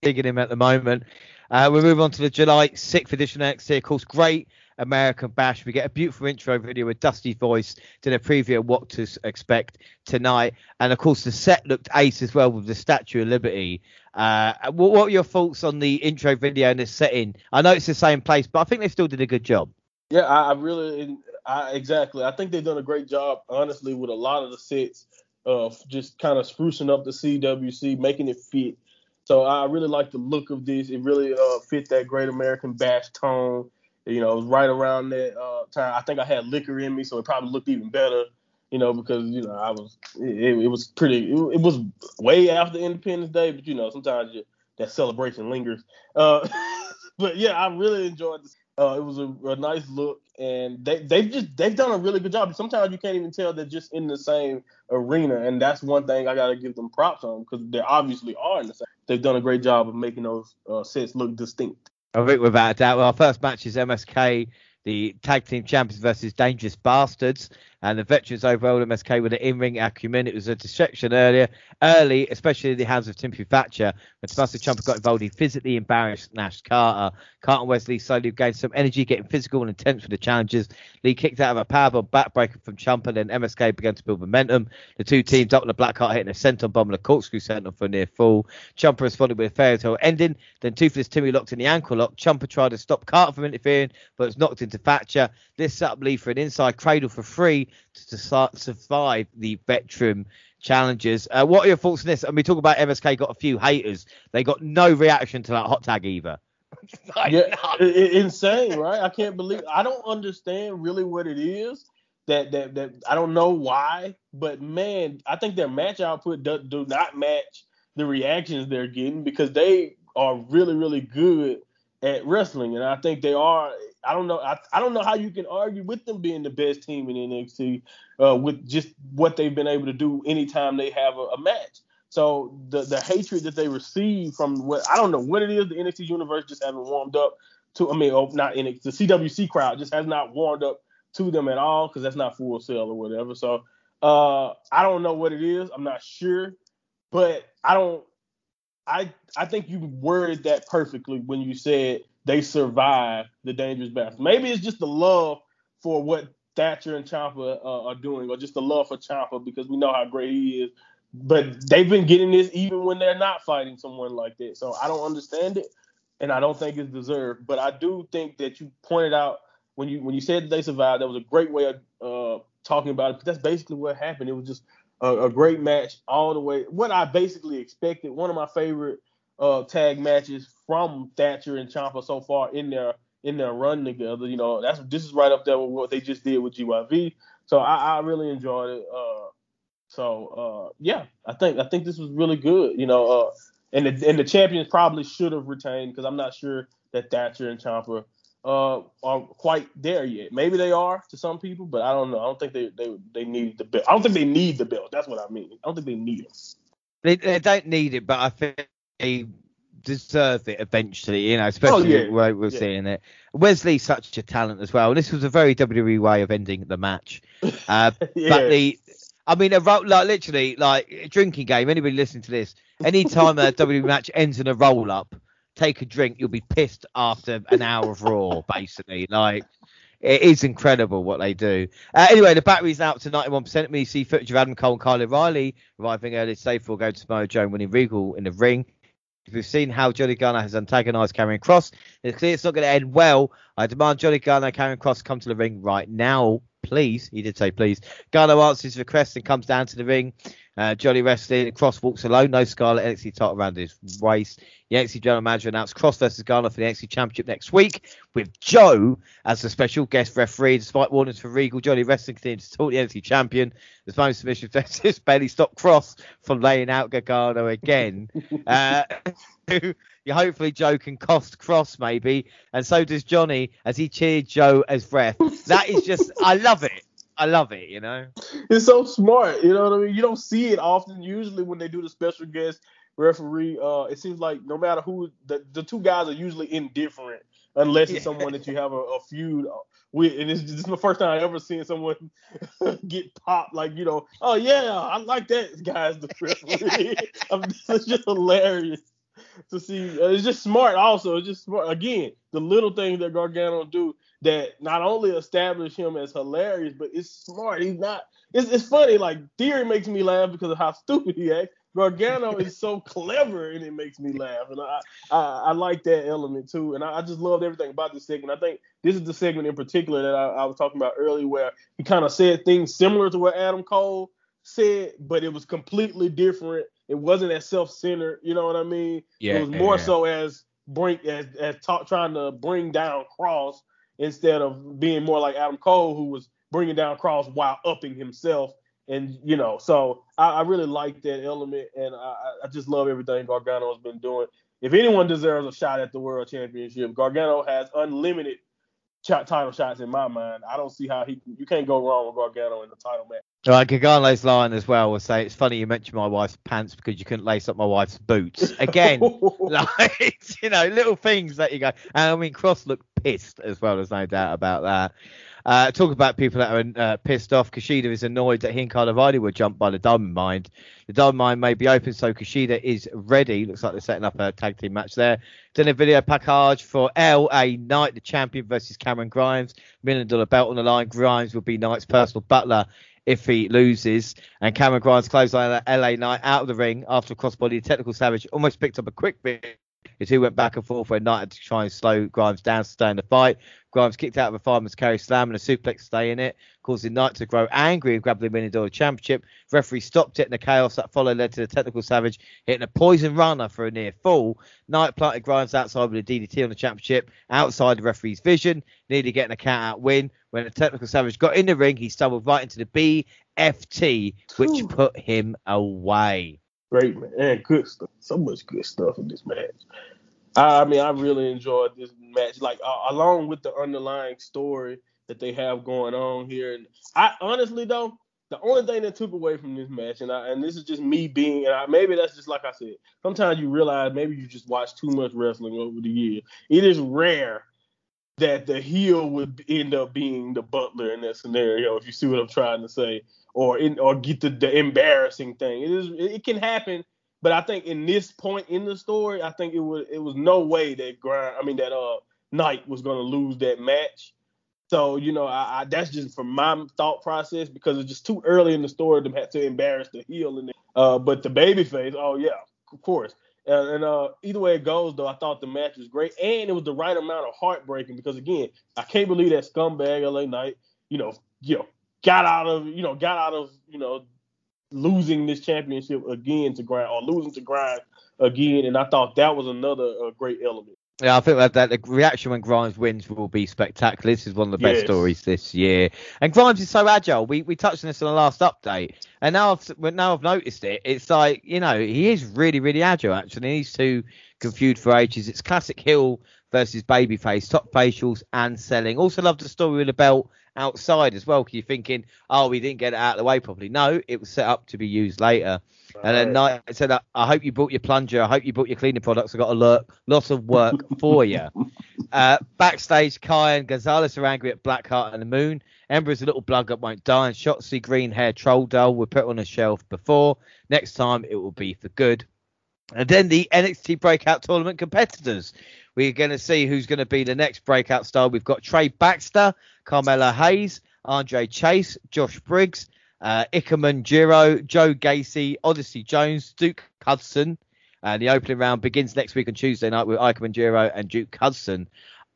digging him at the moment. Uh, we move on to the July 6th edition of NXT. Of course, great American Bash. We get a beautiful intro video with Dusty Voice to a preview of what to expect tonight. And of course, the set looked ace as well with the Statue of Liberty. Uh, what, what are your thoughts on the intro video and the setting? I know it's the same place, but I think they still did a good job. Yeah, I, I really I, exactly. I think they've done a great job, honestly, with a lot of the sets of just kind of sprucing up the CWC, making it fit. So I really like the look of this. It really uh, fit that Great American Bash tone. You know, it was right around that uh, time. I think I had liquor in me, so it probably looked even better. You know, because you know I was it, it was pretty. It, it, was way after Independence Day, but you know sometimes you, that celebration lingers. Uh, but yeah, I really enjoyed this. Uh, it was a, a, nice look, and they they've just they've done a really good job. Sometimes you can't even tell they're just in the same arena, and that's one thing I gotta give them props on because they obviously are in the same. They've done a great job of making those uh, sets look distinct. I think without a doubt, our first match is MSK the tag team champions versus Dangerous Bastards and the veterans overall MSK with an in-ring acumen. It was a distraction earlier, early, especially in the hands of Timothy Thatcher. When Tommaso Ciampa got involved, he physically embarrassed Nash Carter. Carter and Wes slowly gained some energy, getting physical and intense with the challenges. Lee kicked out of a powerbomb backbreaker from Ciampa, then MSK began to build momentum. The two teams up with the Blackheart hitting a senton bomb and a corkscrew senton for a near fall. Ciampa responded with a fairy tale ending. Then Toothless Timmy locked in the ankle lock. Ciampa tried to stop Carter from interfering, but was knocked into Thatcher. This up Lee for an inside cradle for free to survive the veteran challenges. Uh, what are your thoughts on this? I mean, talk about MSK got a few haters. They got no reaction to that hot tag either. yeah, insane, right? I can't believe. I don't understand really what it is that that that I don't know why, but man, I think their match output do, do not match the reactions they're getting because they are really really good at wrestling, and I think they are I don't know. I, I don't know how you can argue with them being the best team in NXT uh, with just what they've been able to do anytime they have a, a, match. So the the hatred that they receive from what I don't know what it is, the NXT universe just hasn't warmed up to. I mean, oh, not NXT, the CWC crowd just has not warmed up to them at all because that's not Full Sail or whatever. So uh, I don't know what it is. I'm not sure, but I don't. I I think you worded that perfectly when you said they survive the dangerous battle. Maybe it's just the love for what Thatcher and Ciampa uh, are doing, or just the love for Ciampa because we know how great he is. But they've been getting this even when they're not fighting someone like that. So I don't understand it, and I don't think it's deserved. But I do think that you pointed out when you when you said they survived, that was a great way of uh, talking about it. But that's basically what happened. It was just a, a great match all the way. What I basically expected. One of my favorite uh, tag matches from Thatcher and Ciampa so far in their in their run together. You know, that's this is right up there with what they just did with GYV. So I, I really enjoyed it. Uh, so uh, yeah, I think I think this was really good. You know, uh, and the and the champions probably should have retained because I'm not sure that Thatcher and Ciampa uh, are quite there yet. Maybe they are to some people, but I don't know. I don't think they they they need the belt. I don't think they need the belt. That's what I mean. I don't think they need it. They, they don't need it, but I think they deserve it eventually, you know, especially oh, yeah. where we're yeah. seeing it. Wes Lee's such a talent as well, and this was a very WWE way of ending the match. Uh, yeah. But the, I mean, a like literally like a drinking game. Anybody listening to this, anytime a WWE match ends in a roll up, take a drink, you'll be pissed after an hour of Raw, basically. Like. It is incredible what they do. Uh, anyway, the battery's now up to 91%. We see footage of Adam Cole and Kyle O'Reilly arriving early today for going to Samoa Joe William Regal in the ring. We've seen how Johnny Gargano has antagonized Karrion Kross. It's clear it's not going to end well. I demand Johnny Gargano and Karrion Kross come to the ring right now, please. He did say please. Gargano answers his request and comes down to the ring. Uh, Johnny wrestling. Kross walks alone. No Scarlett NXT title around his waist. The NXT general manager announced Kross versus Gargano for the NXT Championship next week with Joe as the special guest referee. Despite warnings for Regal, Johnny Wrestling continues to talk the NXT champion. The most submission versus barely stopped Kross from laying out Gargano again. uh, you hopefully Joe can cost Kross maybe, and so does Johnny as he cheered Joe as ref. That is just I love it. I love it, you know. It's so smart, you know what I mean? You don't see it often. Usually when they do the special guest referee, uh, it seems like no matter who the, the two guys are usually indifferent unless it's yeah. someone that you have a, a feud with. And it's just my first time I ever seen someone get popped like, you know, oh yeah, I like that guy's the referee. it's just hilarious to see. Uh, it's just smart. Also, it's just smart. Again, the little things that Gargano do that not only establish him as hilarious, but it's smart. He's not. It's, it's funny. Like Theory makes me laugh because of how stupid he acts. Gargano is so clever and it makes me laugh, and I, I, I like that element too. And I, I, just loved everything about this segment. I think this is the segment in particular that I, I was talking about earlier, where he kind of said things similar to what Adam Cole said, but it was completely different. It wasn't as self-centered. You know what I mean? Yeah. It was more yeah. so as bring as as talk, trying to bring down Kross instead of being more like Adam Cole, who was bringing down Kross while upping himself. And you know, so I, I really like that element, and I, I just love everything Gargano has been doing. If anyone deserves a shot at the World Championship, Gargano has unlimited title shots in my mind. I don't see how he you can't go wrong with Gargano in the title match. All right, Gargano's line as well will say it's funny you mentioned my wife's pants because you couldn't lace up my wife's boots. Again, like you know, little things that you go. And I mean, Kross looked pissed as well. There's no doubt about that. Uh, talk about people that are uh, pissed off. Kushida is annoyed that he and Carnivide were jumped by the Diamond Mine. The Diamond Mine may be open, so Kushida is ready. Looks like they're setting up a tag team match there. Then a video package for LA Knight, the champion versus Cameron Grimes. Million dollar belt on the line. Grimes will be Knight's personal butler if he loses. And Cameron Grimes closed on LA Knight out of the ring after a crossbody. Technical Savage almost picked up a quick bit the two went back and forth where Knight had to try and slow Grimes down to stay in the fight. Grimes kicked out of a fireman's carry slam and a suplex to stay in it, causing Knight to grow angry and grab the million dollar championship. Referee stopped it, and the chaos that followed led to the technical savage hitting a poison runner for a near fall. Knight planted Grimes outside with a DDT on the championship, outside the referee's vision, nearly getting a count out win. When the technical savage got in the ring, he stumbled right into the BFT, which Ooh. put him away. Great man, and good stuff. So much good stuff in this match. I mean, I really enjoyed this match. Like uh, along with the underlying story that they have going on here, and I honestly though, the only thing that took away from this match, and I, and this is just me being, and I, maybe that's just like I said. Sometimes you realize maybe you just watch too much wrestling over the years. It is rare that the heel would end up being the butler in that scenario. If you see what I'm trying to say or in, or get the, the embarrassing thing. It is it can happen, but I think in this point in the story, I think it was it was no way that grind. I mean that uh Knight was gonna lose that match. So you know, I, I, that's just from my thought process because it's just too early in the story to have to embarrass the heel. And uh, but the babyface, oh yeah, of course. And, and uh, either way it goes, though, I thought the match was great, and it was the right amount of heartbreaking because again, I can't believe that scumbag LA Knight, you know, you know, got out of you know got out of you know losing this championship again to grind or losing to grind again, and I thought that was another uh, great element. Yeah, I think that, that the reaction when Grimes wins will be spectacular. This is one of the best yes. stories this year, and Grimes is so agile. We we touched on this in the last update, and now I've now I've noticed it. It's like you know he is really really agile. Actually, he's too confused for ages. It's classic Hill versus babyface, top facials and selling. Also love the story with the belt outside as well. Because you're thinking, oh, we didn't get it out of the way properly. No, it was set up to be used later. And then I said, I hope you bought your plunger. I hope you bought your cleaning products. I've got a lot, lots of work for you. Uh, backstage, Kai and Gonzalez are angry at Blackheart and the Moon. Ember's a little blug up won't die, and Shotzi green hair troll doll were put on a shelf before. Next time it will be for good. And then the NXT Breakout Tournament competitors. We're going to see who's going to be the next breakout star. We've got Trey Baxter, Carmelo Hayes, Andre Chase, Josh Briggs, uh, Ikemen Jiro, Joe Gacy, Odyssey Jones, Duke Hudson. And the opening round begins next week on Tuesday night with Ikemen Jiro and Duke Hudson.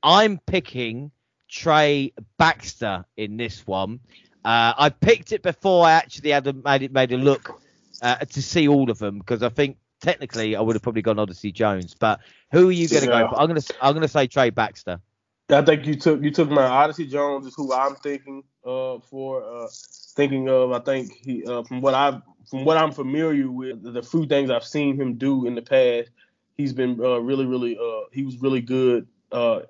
I'm picking Trey Baxter in this one. Uh, I picked it before I actually had made it made a look uh, to see all of them because I think technically I would have probably gone Odyssey Jones. But who are you going to yeah. go for? I'm going to I'm going to say Trey Baxter. I think you took you took my Odyssey Jones is who I'm thinking uh for uh thinking of. I think he uh, from what I from what I'm familiar with the few things I've seen him do in the past, he's been uh, really really uh he was really good. Uh,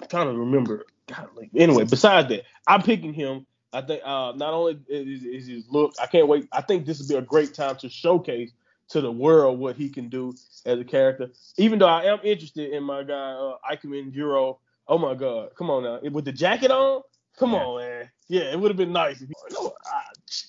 I'm trying to remember. God, like, anyway, besides that, I'm picking him. I think uh, not only is, is his look, I can't wait. I think this would be a great time to showcase to the world what he can do as a character. Even though I am interested in my guy uh, Ikemen Jiro. Oh my God, come on now, with the jacket on. Come yeah. on, man. Yeah, it would have been nice if he, you know, uh,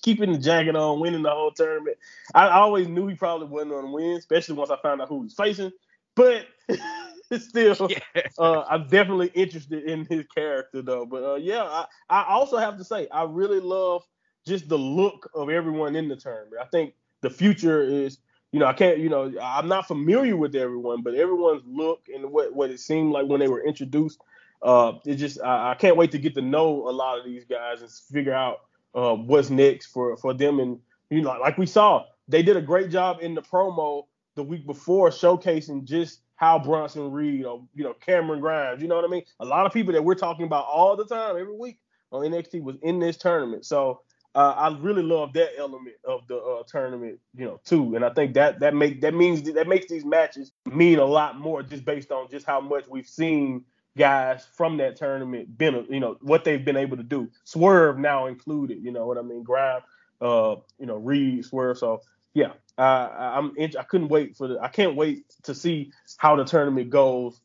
keeping the jacket on, winning the whole tournament. I, I always knew he probably wasn't going to win, especially once I found out who he's facing. But still, yeah. uh, I'm definitely interested in his character though. But uh, yeah, I, I also have to say I really love just the look of everyone in the tournament. I think the future is you know, I can't, you know, I'm not familiar with everyone, but everyone's look and what what it seemed like when they were introduced. Uh, it just I, I can't wait to get to know a lot of these guys and figure out uh, what's next for for them. And you know, like we saw, they did a great job in the promo the week before showcasing just how Bronson Reed or you know Cameron Grimes. You know what I mean? A lot of people that we're talking about all the time, every week on NXT was in this tournament. So uh, I really love that element of the uh, tournament, you know, too. And I think that that make that means that makes these matches mean a lot more just based on just how much we've seen guys from that tournament been, you know, what they've been able to do. Swerve now included, you know what I mean? Grime, uh, you know, Reed, Swerve. So yeah, I, I'm I couldn't wait for the I can't wait to see how the tournament goes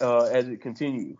uh, as it continues.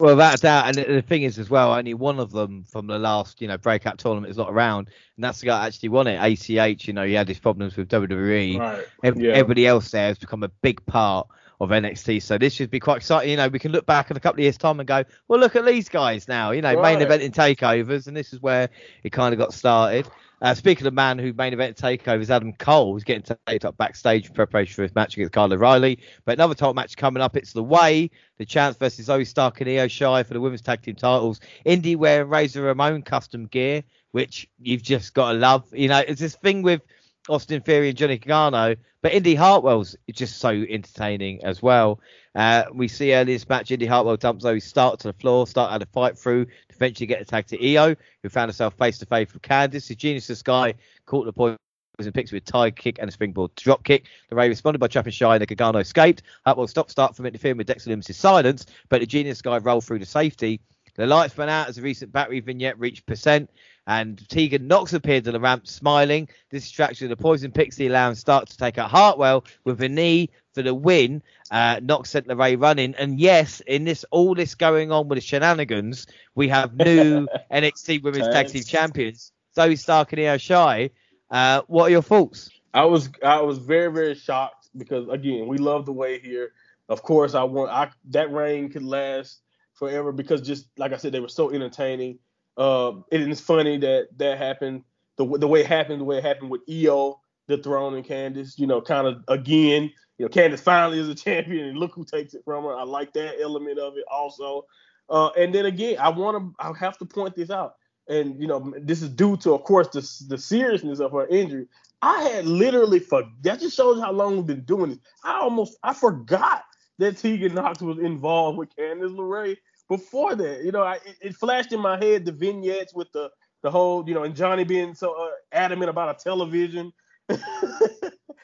Well, a doubt, and the thing is as well, only one of them from the last, you know, breakout tournament is not around, and that's the guy that actually won it. ACH, you know, he had his problems with WWE. Right. yeah. Everybody else there has become a big part of NXT, so this should be quite exciting. You know, we can look back in a couple of years' time and go, well, look at these guys now. You know, right. main event in takeovers, and this is where it kind of got started. Uh, speaking of man who main event takeovers, Adam Cole was getting taped up backstage in preparation for his match against Kyle O'Reilly. But another top match coming up. It's the way the chance versus Zoey Stark and Io Shirai for the women's tag team titles. Indi wearing Razor Ramon custom gear, which you've just got to love. You know, it's this thing with Austin Theory and Johnny Gargano, but Indi Hartwell's just so entertaining as well. Uh, we see early this match, Indi Hartwell dumps Zoey Stark to the floor, start had a fight through, eventually get attacked to Io, who found herself face to face with Candice. The genius of Sky caught the point and picks with a tie kick and a springboard drop kick. LeRae responded by trapping Shy and Gargano escaped. Hartwell stopped start from interfering with Dexter Lumis' silence, but the genius guy rolled through to safety. The lights went out as a recent battery vignette reached percent, and Tegan Nox appeared on the ramp smiling. This distraction of the Poison Pixie Lounge start to take out Hartwell with a knee for the win. Uh, Nox sent LeRae running, and yes, in this all this going on with the shenanigans, we have new NXT Women's Tag Team Champions, Zoey Stark and Io Shirai. Uh, what are your thoughts? I was I was very very shocked because again we love the way here. Of course, I want I that reign could last forever because just like I said, they were so entertaining. Uh, and it's funny that that happened the the way it happened, the way it happened with Io, the throne, and Candice. You know, kind of again, you know, Candice finally is a champion, and look who takes it from her. I like that element of it also. Uh, and then again, I want to, I have to point this out, and you know, this is due to, of course, the the seriousness of her injury. I had literally for that just shows how long we've been doing this. I almost I forgot that Tegan Nox was involved with Candice LeRae before that. You know, I, it, it, flashed in my head the vignettes with the the whole, you know, and Johnny being so uh, adamant about a television.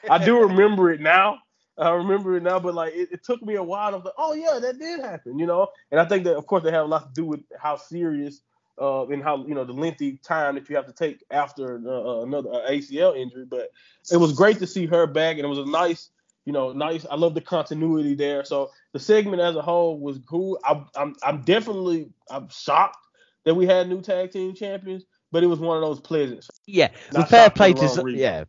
I do remember it now. I remember it now, but like it, it took me a while. Was like, oh yeah, that did happen, you know. And I think that of course they have a lot to do with how serious uh, and how you know the lengthy time that you have to take after uh, uh another uh, ACL injury. But it was great to see her back, and it was a nice, you know, nice. I love the continuity there. So the segment as a whole was cool. I, I'm I'm definitely I'm shocked that we had new tag team champions, but it was one of those pleasant. Yeah, the fair play to yeah,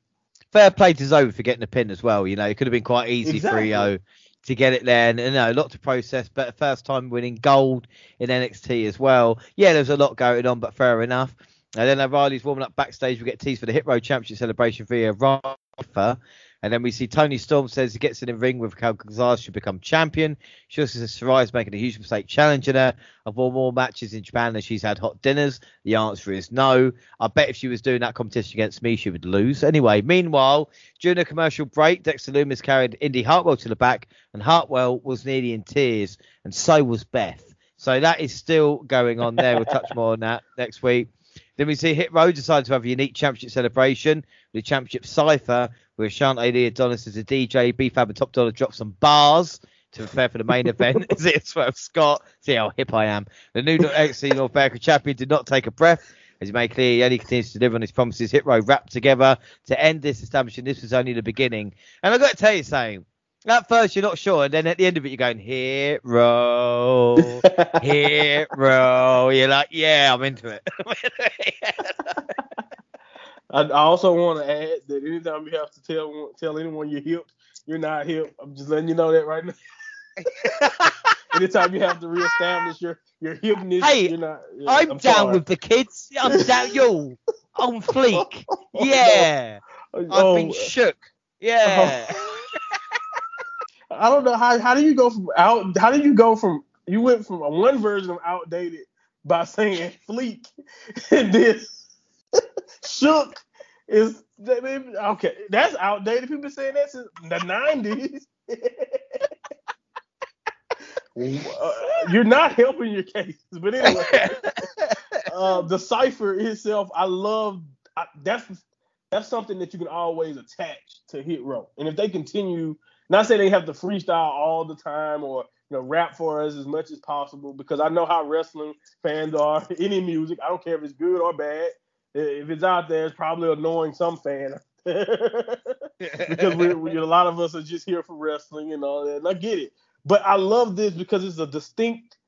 fair play to Zoey for getting the pin as well. You know, it could have been quite easy exactly. for Io to get it there, and you know, a lot to process. But first time winning gold in NXT as well. Yeah, there's a lot going on, but fair enough. And then O'Reilly's warming up backstage. We get teased for the Hit Row Championship celebration via Rafa. And then we see Toni Storm says he gets in the ring with Cal Gonzalez should become champion. She also says Sarray's making a huge mistake challenging her. I've won more matches in Japan than she's had hot dinners. The answer is no. I bet if she was doing that competition against me, she would lose. Anyway, meanwhile, during a commercial break, Dexter Lumis carried Indi Hartwell to the back, and Hartwell was nearly in tears, and so was Beth. So that is still going on there. We'll touch more on that next week. Then we see Hit Row decide to have a unique championship celebration a championship cipher where Ashante Thee Adonis as a DJ, B-Fab and Top Dollar drop some bars to prepare for the main event. Is it Swerve Scott? See how hip I am. The new NXT North America champion did not take a breath. As he made clear, he only continues to deliver on his promises. Hit Row wrapped together to end this, establishing this was only the beginning. And I've got to tell you something. At first, you're not sure, and then at the end of it, you're going hero, hero. You're like, yeah, I'm into it. I, also want to add that anytime you have to tell tell anyone you're hip, you're not hip. I'm just letting you know that right now. anytime you have to reestablish your your hipness, hey, you're not. I'm, I'm, down sorry. with the kids. I'm down, yo. On fleek. Yeah. Oh, I've been shook. Yeah. Oh. I don't know how how do you go from out how do you go from you went from a one version of outdated by saying fleek and then shook is okay. That's outdated. People saying that since the nineties. Uh, you're not helping your case. But anyway, uh, the cipher itself, I love. I, that's that's something that you can always attach to Hit Row. And if they continue, not say they have to freestyle all the time or you know rap for us as much as possible, because I know how wrestling fans are. Any music, I don't care if it's good or bad. If it's out there, it's probably annoying some fan. because we, we, a lot of us are just here for wrestling and all that. And I get it. But I love this because it's a distinct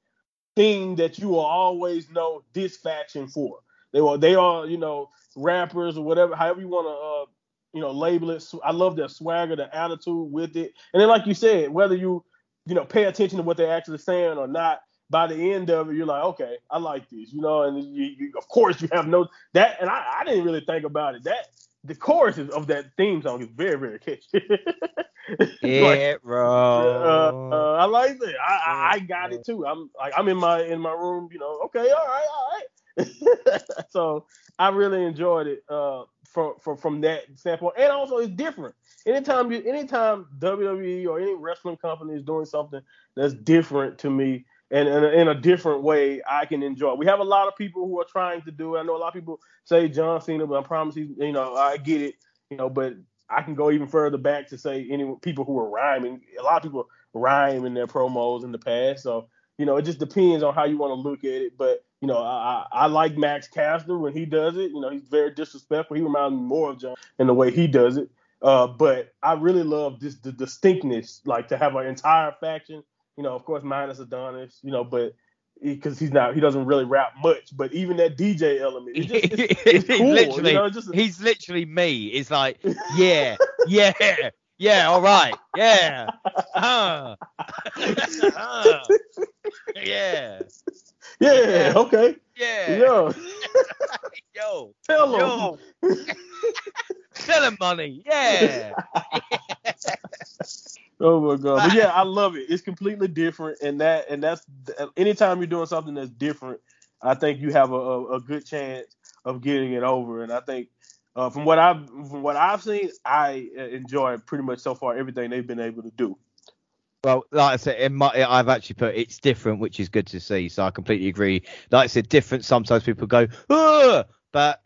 thing that you will always know this faction for. They are they are, you know, rappers or whatever, however you want to uh, you know, label it. I love their swagger, their attitude with it. And then like you said, whether you, you know, pay attention to what they're actually saying or not, by the end of it, you're like, okay, I like this, you know, and you, you, of course you have no that, and I, I didn't really think about it. That the chorus of that theme song is very, very catchy. yeah, bro. Uh, uh, I like it. I, I, I, got it too. I'm like I'm in my in my room. You know. Okay. All right. All right. so I really enjoyed it uh, from from from that standpoint, and also it's different. Anytime you, anytime WWE or any wrestling company is doing something that's different to me, and, and in a different way I can enjoy. We have a lot of people who are trying to do it. I know a lot of people say John Cena, but I promise you, you know, I get it, you know, but I can go even further back to say any people who are rhyming. A lot of people rhyme in their promos in the past, so you know, it just depends on how you want to look at it. But you know, I, I like Max Caster when he does it. You know, he's very disrespectful. He reminds me more of John in the way he does it. Uh, but I really love this the distinctness, like to have an entire faction you know, of course, minus Adonis, you know, but because he, he's not, he doesn't really rap much. But even that DJ element, it's just, it's, it's cool. literally, you know, just he's literally me. It's like, yeah, yeah, yeah, all right, yeah, uh, uh, yeah. Yeah, yeah, okay. Yeah. Yo. Yo. Tell him. Yo. Tell him money. Yeah. Oh my god! But yeah, I love it. It's completely different, and that and that's anytime you're doing something that's different, I think you have a, a, a good chance of getting it over. And I think uh, from what I've from what I've seen, I enjoy pretty much so far everything they've been able to do. Well, like I said, I've actually put it's different, which is good to see. So I completely agree. Like I said, different. Sometimes people go, Ugh! but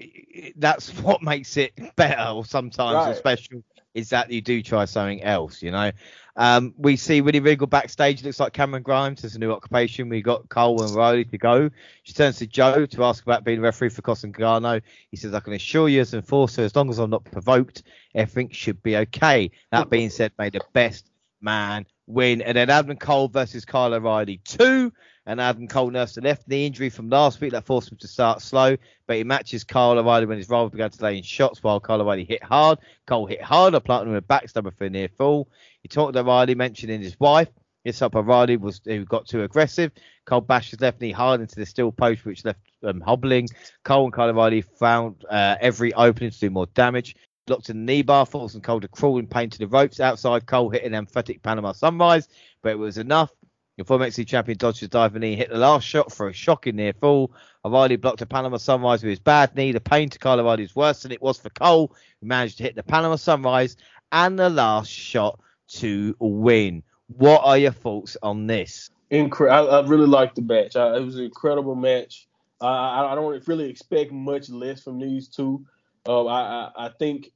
that's what makes it better, or sometimes right. or special is that you do try something else, you know. Um, we see William Regal backstage. Looks like Cameron Grimes has a new occupation. We got Cole and Riley to go. She turns to Joe to ask about being a referee for Cos and. He says, I can assure you as an enforcer, as long as I'm not provoked, everything should be okay. That being said, may the best man win. And then Adam Cole versus Kyle O'Reilly 2 and Adam Cole nursed a left knee injury from last week that forced him to start slow, but he matches Kyle O'Reilly when his rival began to lay in shots while Kyle O'Reilly hit hard. Cole hit harder, planting him a backstabber for a near fall. He talked to O'Reilly, mentioning his wife. Hits up O'Reilly was who got too aggressive. Cole bashed his left knee hard into the steel post, which left um, hobbling. Cole and Kyle O'Reilly found uh, every opening to do more damage. locked in the knee bar, forcing Cole to crawl in pain to the ropes. Outside, Cole hit an emphatic Panama Sunrise, but it was enough. Your former NXT champion dodged his diving knee, hit the last shot for a shocking near fall. O'Reilly blocked a Panama Sunrise with his bad knee. The pain to Kyle O'Reilly was worse than it was for Cole, who managed to hit the Panama Sunrise and the last shot to win. What are your thoughts on this? Incre- I, I really liked the match. I, it was an incredible match. I, I, don't really expect much less from these two. Uh, I think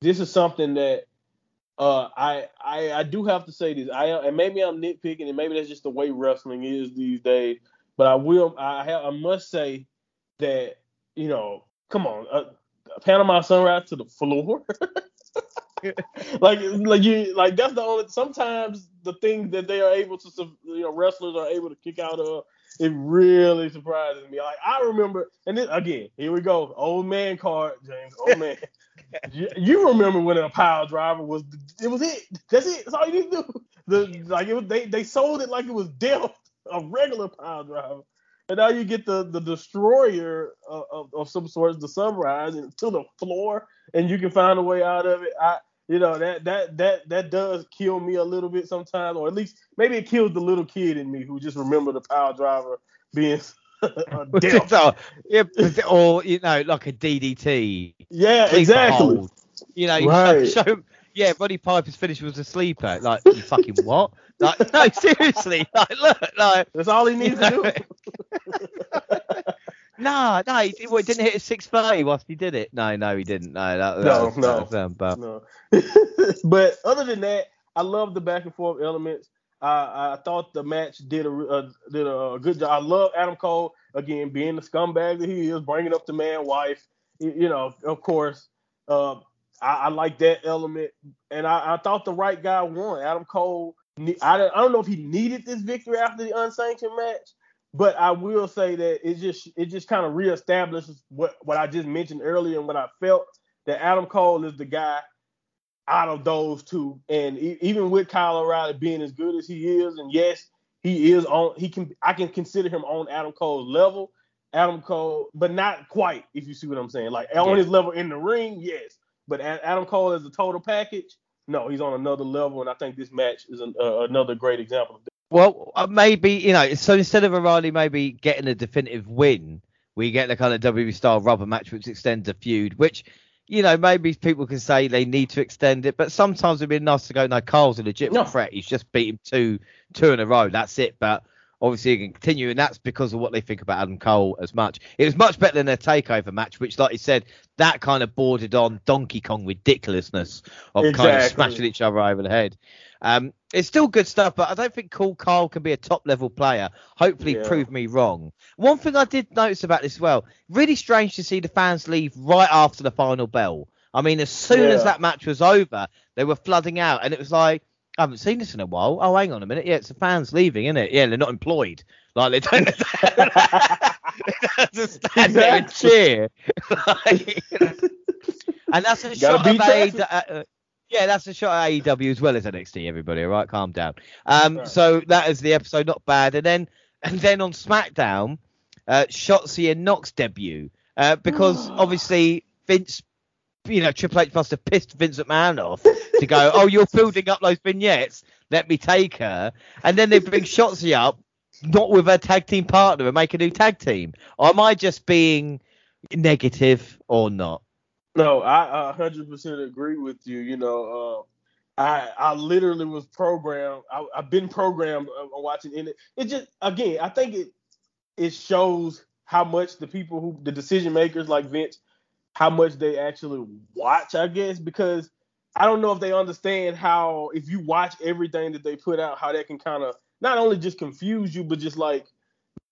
this is something that uh, I, I I do have to say this. I and maybe I'm nitpicking, and maybe that's just the way wrestling is these days. But I will. I have. I must say that you know, come on, uh, Panama Sunrise to the floor. like like you like that's the only. Sometimes the things that they are able to, you know, wrestlers are able to kick out of. It really surprises me. Like I remember, and then again, here we go, old man card, James, old man you remember when a pile driver was it was it. That's it. That's all you need to do. The like it was, they they sold it like it was death, a regular pile driver. And now you get the the destroyer of, of, of some sort, the sunrise, and to the floor, and you can find a way out of it. I, you know, that that that that does kill me a little bit sometimes, or at least maybe it kills the little kid in me who just remember the pile driver being so, yeah, or you know, like a DDT. Yeah, exactly. You know, right. show, show, yeah, Roddy Piper's finish was a sleeper. Like, you fucking what? Like, no, seriously. Like, look, like. That's all he needs to do. nah, no, he, he didn't hit a 630 whilst he did it. No, no, he didn't. No, that, that No, was, no. that was, um, but, No. but other than that, I love the back and forth elements. I, I thought the match did a uh, did a good job. I love Adam Cole again being the scumbag that he is, bringing up the man wife. You, you know, of course, uh, I, I like that element, and I, I thought the right guy won. Adam Cole. I don't, I don't know if he needed this victory after the unsanctioned match, but I will say that it just it just kind of reestablishes what what I just mentioned earlier and what I felt that Adam Cole is the guy out of those two. And even with Kyle O'Reilly being as good as he is, and yes, he is on. He can. I can consider him on Adam Cole's level. Adam Cole, but not quite. If you see what I'm saying, like on his level in the ring, yes. But Adam Cole as a total package, no, he's on another level. And I think this match is an, uh, another great example of that. Well, uh, maybe you know. So instead of O'Reilly maybe getting a definitive win, we get the kind of WWE style rubber match which extends the feud. Which you know maybe people can say they need to extend it, but sometimes it'd be nice to go. No, Carl's a legitimate No. threat. He's just beat him two two in a row. That's it. But obviously he can continue, and that's because of what they think about Adam Cole as much. It was much better than their takeover match, which, like you said, that kind of bordered on Donkey Kong ridiculousness of kind of smashing each other over the head. Um, it's still good stuff, but I don't think Cool Carl can be a top level player. Hopefully, Yeah. prove me wrong. One thing I did notice about this as well, really strange to see the fans leave right after the final bell. I mean, as soon as that match was over, they were flooding out, and it was like, I haven't seen this in a while. Oh, hang on a minute. Yeah, it's the fans leaving, isn't it? Yeah, they're not employed. Like they don't, they don't stand there and cheer. Like, and that's a shot of beat traffic. AEW. Uh, yeah, that's a shot of AEW as well as NXT. Everybody, all right, calm down. Um, Right. so that is the episode, not bad. And then, and then on SmackDown, uh, Shotzi and Nox debut uh, because obviously Vince, you know, Triple H must have pissed Vince McMahon off to go, oh, you're building up those vignettes. Let me take her. And then they bring Shotzi up, not with her tag team partner, and make a new tag team. Or am I just being negative or not? No, I hundred percent agree with you. You know, uh, I I literally was programmed. I, I've been programmed watching it. It just again, I think it it shows how much the people who the decision makers like Vince, how much they actually watch. I guess because I don't know if they understand how if you watch everything that they put out, how that can kind of not only just confuse you, but just like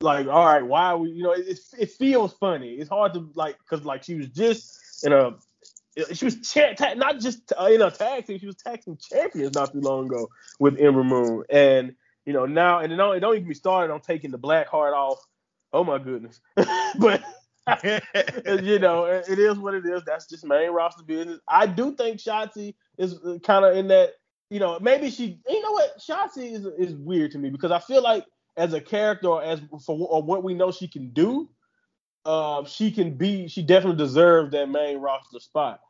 like all right, why are we? You know, it, it feels funny. It's hard to like because like she was just in a she was cha- ta- not just uh, in a she was team champions not too long ago with Ember Moon, and you know now and don't, don't even be started on taking the Blackheart off. Oh my goodness, but you know it, it is what it is. That's just main roster business. I do think Shotzi is kind of in that. You know, maybe she. You know what? Shotzi is is weird to me because I feel like as a character or as for or what we know she can do, uh, she can be. She definitely deserves that main roster spot.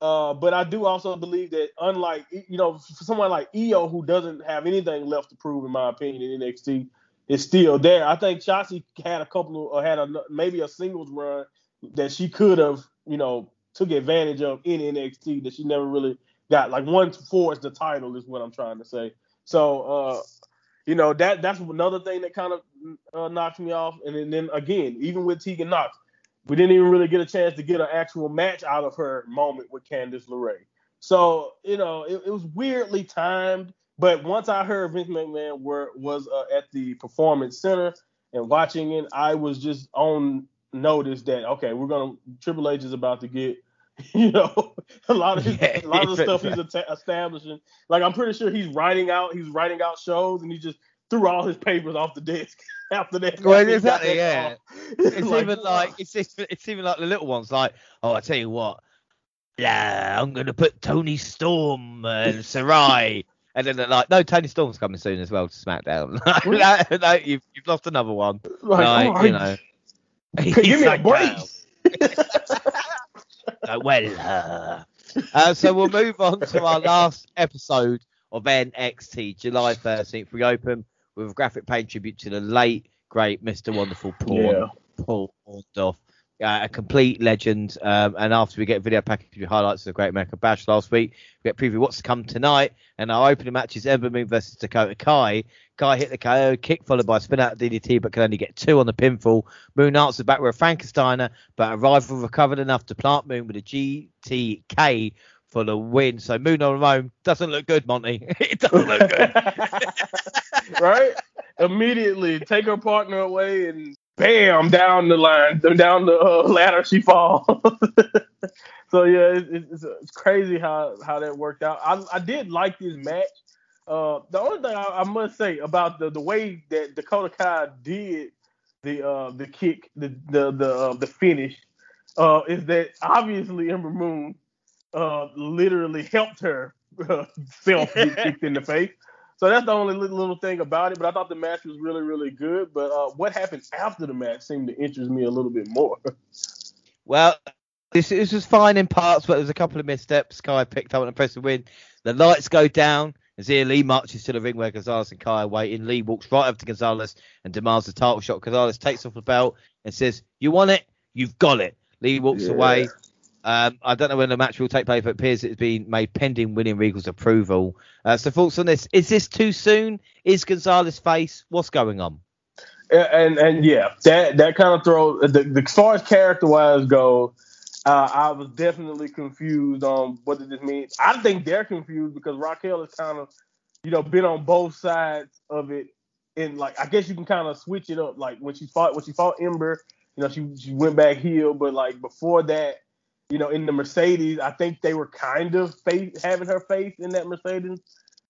Uh, but I do also believe that unlike you know for someone like Io who doesn't have anything left to prove in my opinion in NXT is still there. I think Shotzi had a couple or had a maybe a singles run that she could have you know took advantage of in NXT that she never really got like one forged the title is what I'm trying to say. So uh, you know that that's another thing that kind of uh, knocks me off. And then, then again, even with Tegan Nox, we didn't even really get a chance to get an actual match out of her moment with Candice LeRae. So you know it, it was weirdly timed. But once I heard Vince McMahon were, was uh, at the Performance Center and watching it, I was just on notice that okay, we're gonna Triple H is about to get you know a lot of his, Yeah, a lot of the stuff right. he's atta- establishing. Like I'm pretty sure he's writing out he's writing out shows and he just threw all his papers off the desk after that. Well, exactly, yeah. It's even like it's, it's it's even like the little ones. Like, oh, I tell you what, yeah, I'm gonna put Toni Storm and Sarray, and then they're like, no, Toni Storm's coming soon as well to SmackDown. no, no, you've you've lost another one. like, Like, you know, give me a like, break. "Oh, well, uh." Uh, so we'll move on to our last episode of NXT, July 13th. We open with a graphic paint tribute to the late, great Mr. Wonderful Paul, Yeah. Paul Orndorff. Uh, a complete legend. Um, and after we get video package with highlights of the Great American Bash last week, we get preview what's to come tonight. And our opening match is Ember Moon versus Dakota Kai. Kai hit the KO kick followed by a spin out of DDT, but can only get two on the pinfall. Moon answers back with a Frankensteiner, but a rival recovered enough to plant Moon with a GTK for the win. So Moon on Rome doesn't look good, Monty. it doesn't look good. right? Immediately take her partner away and bam down the line, down the uh, ladder she falls. so yeah, it, it's, it's crazy how how that worked out. I, I did like this match. Uh, the only thing I, I, must say about the, the way that Dakota Kai did the uh, the kick, the the the, uh, the finish, uh, is that obviously Ember Moon uh, literally helped her uh, self get kicked in the face. So that's the only little, little, thing about it. But I thought the match was really, really good. But uh, what happened after the match seemed to interest me a little bit more. well, this, this was fine in parts, but there was a couple of missteps. Kai picked up an impressive win. The lights go down. Xia Li marches to the ring where Gonzalez and Kai are waiting. Li walks right up to Gonzalez and demands the title shot. Gonzalez takes off the belt and says, You want it? You've got it. Lee walks yeah. away. Um, I don't know when the match will take place, but it appears it's been made pending William Regal's approval. Uh, so thoughts on this? Is this too soon? Is Gonzalez face? What's going on? And and yeah, that that kind of throw the, the as far as character wise go, uh, I was definitely confused on what does this mean. I think they're confused because Raquel is kind of, you know, been on both sides of it, and like I guess you can kind of switch it up. Like when she fought when she fought Ember, you know, she she went back heel, but like before that you know, in the Mercedes, I think they were kind of faith, having her faith in that Mercedes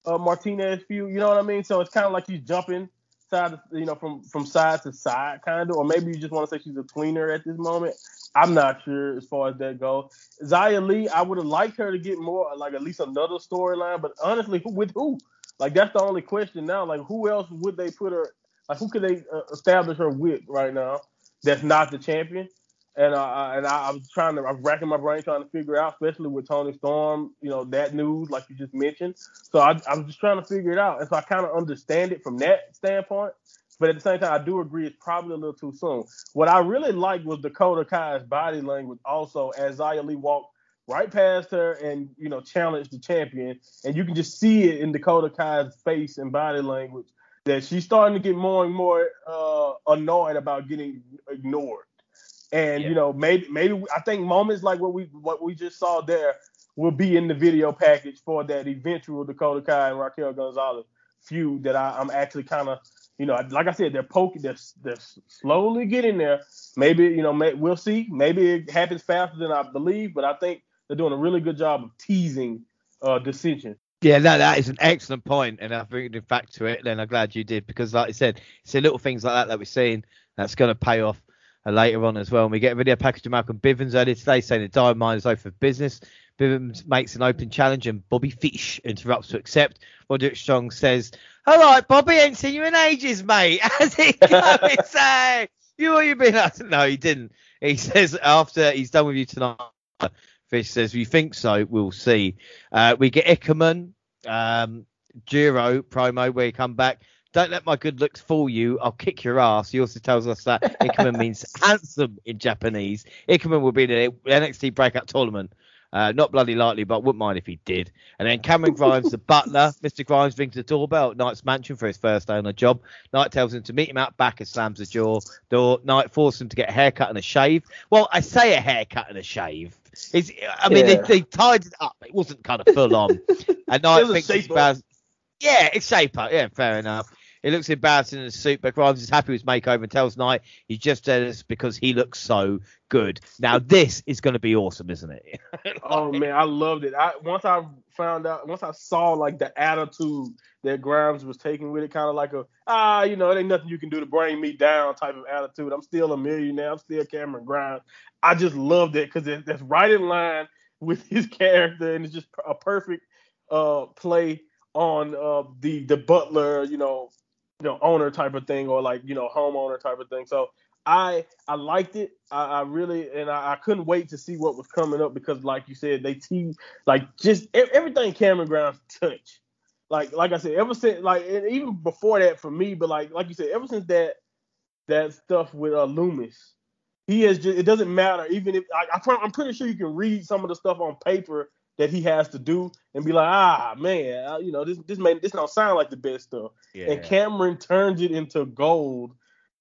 uh, Martinez feud. You know what I mean? So it's kind of like she's jumping side, to, you know, from from side to side, kind of. Or maybe you just want to say she's a tweener at this moment. I'm not sure as far as that goes. Xia Li, I would have liked her to get more, like at least another storyline. But honestly, who, with who? Like that's the only question now. Like who else would they put her? Like who could they uh, establish her with right now? That's not the champion and uh, and I, was trying to, I was racking my brain trying to figure out, especially with Toni Storm, you know, that news like you just mentioned. So I, I was just trying to figure it out, and so I kind of understand it from that standpoint. But at the same time, I do agree it's probably a little too soon. What I really liked was Dakota Kai's body language, also as Xia Li walked right past her and you know challenged the champion, and you can just see it in Dakota Kai's face and body language that she's starting to get more and more uh, annoyed about getting ignored. And yeah. you know, maybe maybe I think moments like what we what we just saw there will be in the video package for that eventual Dakota Kai and Raquel Gonzalez feud that I, am actually kind of, you know, like I said, they're poking, they're, they're slowly getting there. Maybe, you know, may, we'll see. Maybe it happens faster than I believe, but I think they're doing a really good job of teasing uh, dissension. Yeah, no, that is an excellent point, and I think in fact to it, then I'm glad you did because, like I said, it's the little things like that that we're seeing that's going to pay off later on as well. And we get a video package of Malcolm Bivens earlier today saying the Diamond Mine is open for business. Bivens makes an open challenge and Bobby Fish interrupts to accept. Roderick Strong says, All right, Bobby, ain't seen you in ages, mate. How's it going? say, you what you been up to? No, he didn't. He says after he's done with you tonight, Fish says, You think so? We'll see. Uh, we get Ikemen, um, Jiro promo where he come back. Don't let my good looks fool you. I'll kick your ass. He also tells us that Ikemen means handsome in Japanese. Ikemen will be in the NXT breakout tournament. Uh, not bloody likely, but wouldn't mind if he did. And then Cameron Grimes, the butler. Mr. Grimes rings the doorbell at Knight's mansion for his first day on the job. Knight tells him to meet him out back and slams the door. door. Knight forces him to get a haircut and a shave. Well, I say a haircut and a shave. It's, I mean, yeah. they, they, tied it up. It wasn't kind of full on. and Knight thinks bad. Yeah, it's shaper. Yeah, fair enough. He looks embarrassed in the suit, but Grimes is happy with his makeover and tells Knight he's just this because he looks so good. Now this is going to be awesome, isn't it? oh man, I loved it. I once I found out, once I saw like the attitude that Grimes was taking with it, kind of like a ah, you know, it ain't nothing you can do to bring me down type of attitude. I'm still a millionaire. I'm still Cameron Grimes. I just loved it because it, that's right in line with his character, and it's just a perfect uh, play on uh, the the butler, you know, you know owner type of thing or like you know homeowner type of thing. So I I liked it. I, I really and I, I, couldn't wait to see what was coming up because like you said they tease like just everything Cameron Grimes touch. Like like I said, ever since like even before that for me, but like like you said, ever since that that stuff with uh, Lumis, he has just it doesn't matter even if I, I am pretty sure you can read some of the stuff on paper that he has to do and be like ah man you know this this may this don't sound like the best stuff yeah. and Cameron turns it into gold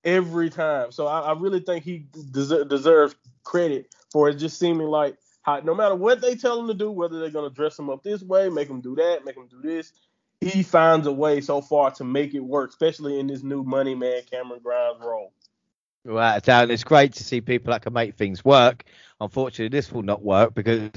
every time so I, I really think he des- deserves credit for it just seeming like how, no matter what they tell him to do whether they're gonna dress him up this way make him do that make him do this he finds a way so far to make it work especially in this new money man Cameron Grimes role Right, down. It's great to see people that can make things work. Unfortunately, this will not work because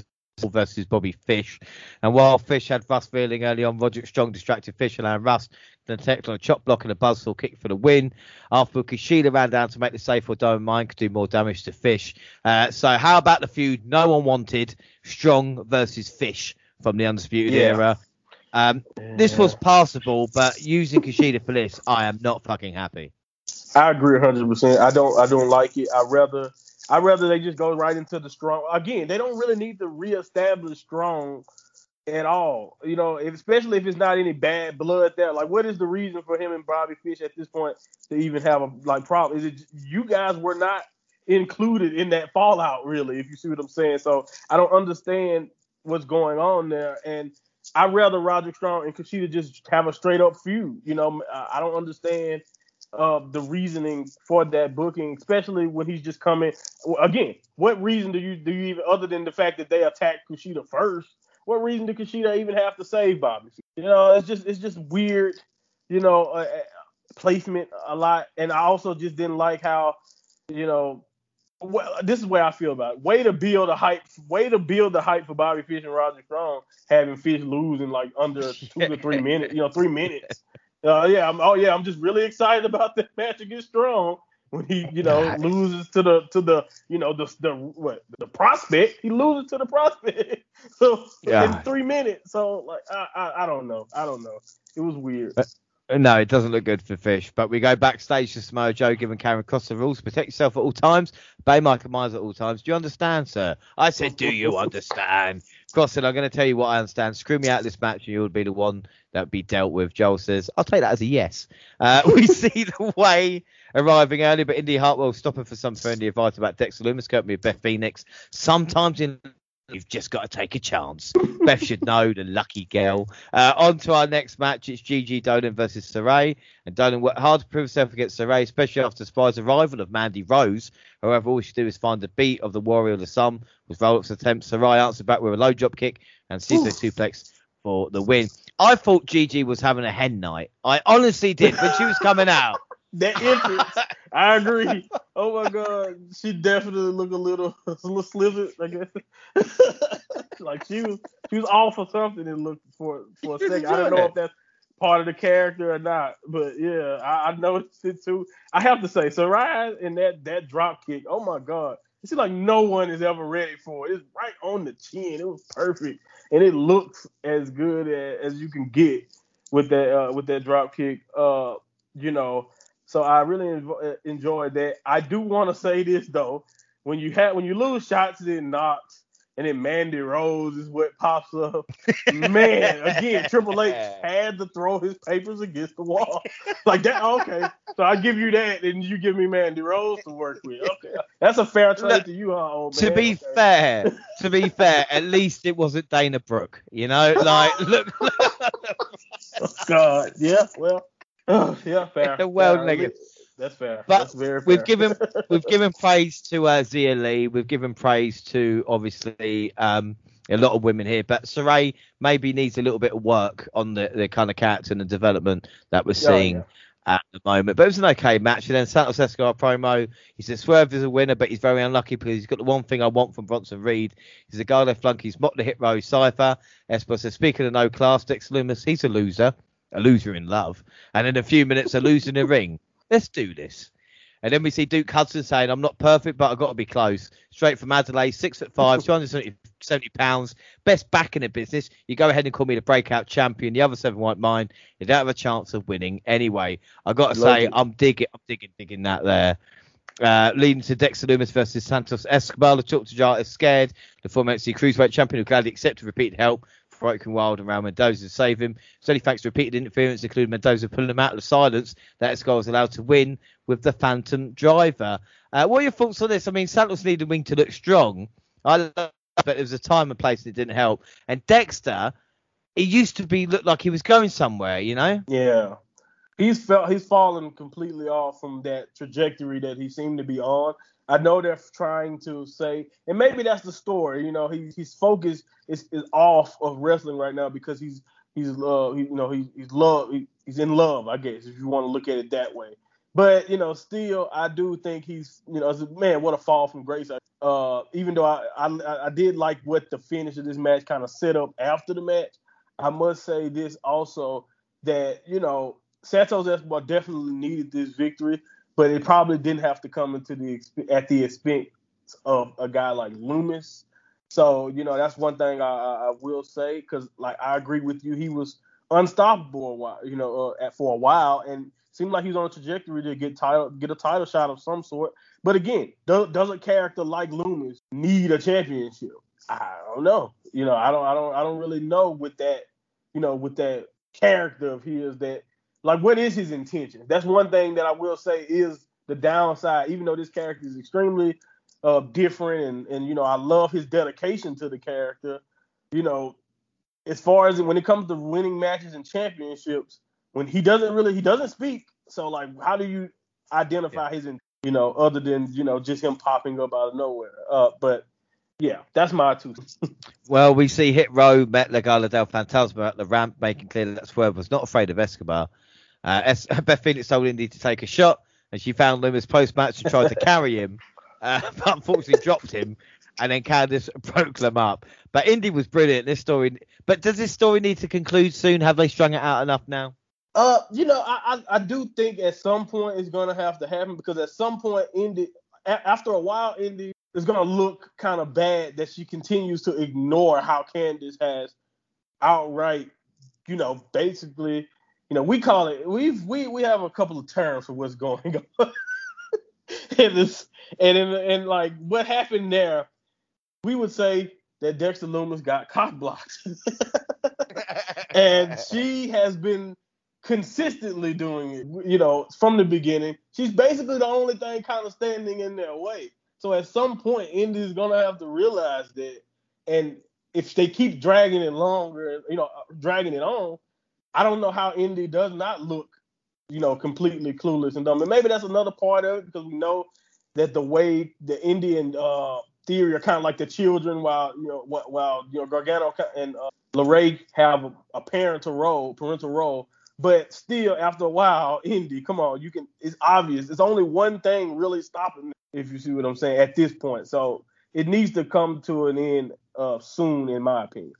versus Bobby Fish. And while Fish had Rust feeling early on, Roderick Strong distracted Fish, allowing Rust to detect on a chop block and a buzzsaw kick for the win. After Kushida ran down to make the save for Diamond Mine could do more damage to Fish. Uh, so how about the feud no one wanted? Strong versus Fish from the Undisputed yeah. Era. Um, yeah. This was passable, but using Kushida for this, I am not fucking happy. I agree 100. percent I don't I don't like it. I rather I rather they just go right into the strong. Again, they don't really need to reestablish strong at all. You know, especially if it's not any bad blood there. Like, what is the reason for him and Bobby Fish at this point to even have a like problem? Is it you guys were not included in that fallout, really? If you see what I'm saying. So I don't understand what's going on there, and I'd rather Roger Strong and Kushida just have a straight up feud. You know, I don't understand uh, the reasoning for that booking, especially when he's just coming. Again, what reason do you do you even other than the fact that they attacked Kushida first? What reason did Kushida even have to save Bobby? You know, it's just it's just weird. You know, uh, uh, placement a lot, and I also just didn't like how you know. Well, this is where I feel about it. Way to build a hype. Way to build the hype for Bobby Fish and Roger Strong having Fish lose in like under two to three minutes. You know, three minutes. Uh, yeah, I'm, oh yeah, I'm just really excited about that match against Strong when he, you know, nice. loses to the to the you know the the what the prospect. He loses to the prospect. so yeah. in three minutes. So like I, I, I don't know. I don't know. It was weird. No, it doesn't look good for Fish. But we go backstage to Samoa Joe giving Karrion Kross the rules: protect yourself at all times, obey Michael Myers at all times. Do you understand, sir? I said, do you understand? Cross said, I'm going to tell you what I understand. Screw me out of this match, and you'll be the one that be dealt with. Joel says, I'll take that as a yes. Uh, we see the way arriving early, but Indi Hartwell stopping for some friendly advice about Dexter Lumis, me with Beth Phoenix. Sometimes in You've just got to take a chance. Beth should know, the lucky girl. Uh, on to our next match. It's Gigi Dolan versus Sarray. And Dolan worked hard to prove herself against Sarray, especially after Spy's arrival of Mandy Rose. However, all she did was find the beat of the Warrior of the Sun with roll-ups attempts. Sarray answered back with a low drop kick and Caesar suplex for the win. I thought Gigi was having a hen night. I honestly did when she was coming out. that entrance, I agree. Oh my god, she definitely looked a little, a little slivered, I guess. like she was, she was all for something. and looked for for a second. I don't know if that's part of the character or not, but yeah, I, I noticed it too. I have to say, Sarray in that that drop kick. Oh my god, it seems like no one is ever ready for it. It's right on the chin. It was perfect, and it looks as good as, as you can get with that uh, with that drop kick. Uh, you know, so I really enjoy, uh, enjoyed that. I do want to say this though, when you have when you lose shots in Nox and then Mandy Rose is what pops up. Man, again, Triple H had to throw his papers against the wall. Like that, okay. So I give you that, and you give me Mandy Rose to work with. Okay, that's a fair trade to you, huh, old man? To be okay. fair, to be fair, at least it wasn't Dana Brooke. You know, like look. oh, God, yeah, well, Oh, yeah, fair. well, fair. negative. That's fair. But That's very fair. we've given we've given praise to uh, Xia Li. We've given praise to obviously um, a lot of women here, but Sarray maybe needs a little bit of work on the, the kind of character and the development that we're seeing. Oh, yeah. At the moment, but it was an okay match. And then Santos Escobar promo. He said Swerve is a winner, but he's very unlucky because he's got the one thing I want from Bronson Reed. He's a guy that flunkies mock the hit row cipher. Escobar says, speaking of no class, Dex Lumis, he's a loser a loser in love, and in a few minutes a loser in a ring. Let's do this. And then we see Duke Hudson saying, I'm not perfect, but I've got to be close. Straight from Adelaide, six foot five, 270 pounds, best back in the business. You go ahead and call me the breakout champion. The other seven won't mind. You don't have a chance of winning anyway. I've got to say. I'm digging, I'm digging, digging that there. Uh, leading to Dexter Lumis versus Santos Escobar. The talk to Jar is scared. The former NXT Cruiserweight champion who gladly accepted repeated help for Wild and Raul Mendoza to save him. It's only thanks to repeated interference, including Mendoza pulling him out of silence, that Escobar was allowed to win with the Phantom Driver. Uh, what are your thoughts on this? I mean, Santos needed wing to look strong. I love but there was a time and place that didn't help. And Dexter, he used to be looked like he was going somewhere, you know? Yeah. He's felt he's fallen completely off from that trajectory that he seemed to be on. I know they're trying to say, and maybe that's the story. You know, he, his focus is, is off of wrestling right now because he's he's uh he, you know he, he's love he, he's in love, I guess if you want to look at it that way. But you know, still, I do think he's you know, man, what a fall from grace. Uh, even though I, I I did like what the finish of this match kind of set up after the match, I must say this also that you know Santos Escobar definitely needed this victory, but it probably didn't have to come into the at the expense of a guy like Lumis. So you know that's one thing I, I will say because like I agree with you, he was unstoppable a while, you know, uh, for a while, and seemed like he was on a trajectory to get title, get a title shot of some sort. But again, does, does a character like Lumis need a championship? I don't know. You know, I don't, I don't, I don't really know with that, you know, with that character of his that, like, what is his intention? That's one thing that I will say is the downside. Even though this character is extremely uh, different, and and you know, I love his dedication to the character. You know, as far as when it comes to winning matches and championships, when he doesn't really he doesn't speak. So like, how do you identify yeah. his you know other than you know just him popping up out of nowhere? Uh, but yeah, that's my two. well, we see Hit Row met Legado del Fantasma at the ramp, making clear that Swerve was not afraid of Escobar. Uh, es- Beth Phoenix told Indi to take a shot, and she found Lumis post match and tried to carry him, uh, but unfortunately dropped him. And then Candice broke them up. But Indi was brilliant. This story, but does this story need to conclude soon? Have they strung it out enough now? Uh, you know, I, I, I do think at some point it's gonna have to happen because at some point, Indi, a- after a while, Indi is gonna look kind of bad that she continues to ignore how Candice has outright, you know, basically, you know, we call it we've we we have a couple of terms for what's going on. and this and in, and like what happened there, we would say that Dexter Lumis got cock blocked. and she has been consistently doing it, you know, from the beginning. She's basically the only thing kind of standing in their way. So at some point, Indi's gonna have to realize that, and if they keep dragging it longer, you know, dragging it on, I don't know how Indi does not look, you know, completely clueless and dumb. And maybe that's another part of it because we know that the way the Indian uh, theory are kind of like the children, while you know, while you know Gargano and uh, have a, a parental role, parental role but still, after a while, Indi, come on, you can. It's obvious. It's only one thing really stopping me, if you see what I'm saying, at this point. So it needs to come to an end uh, soon, in my opinion.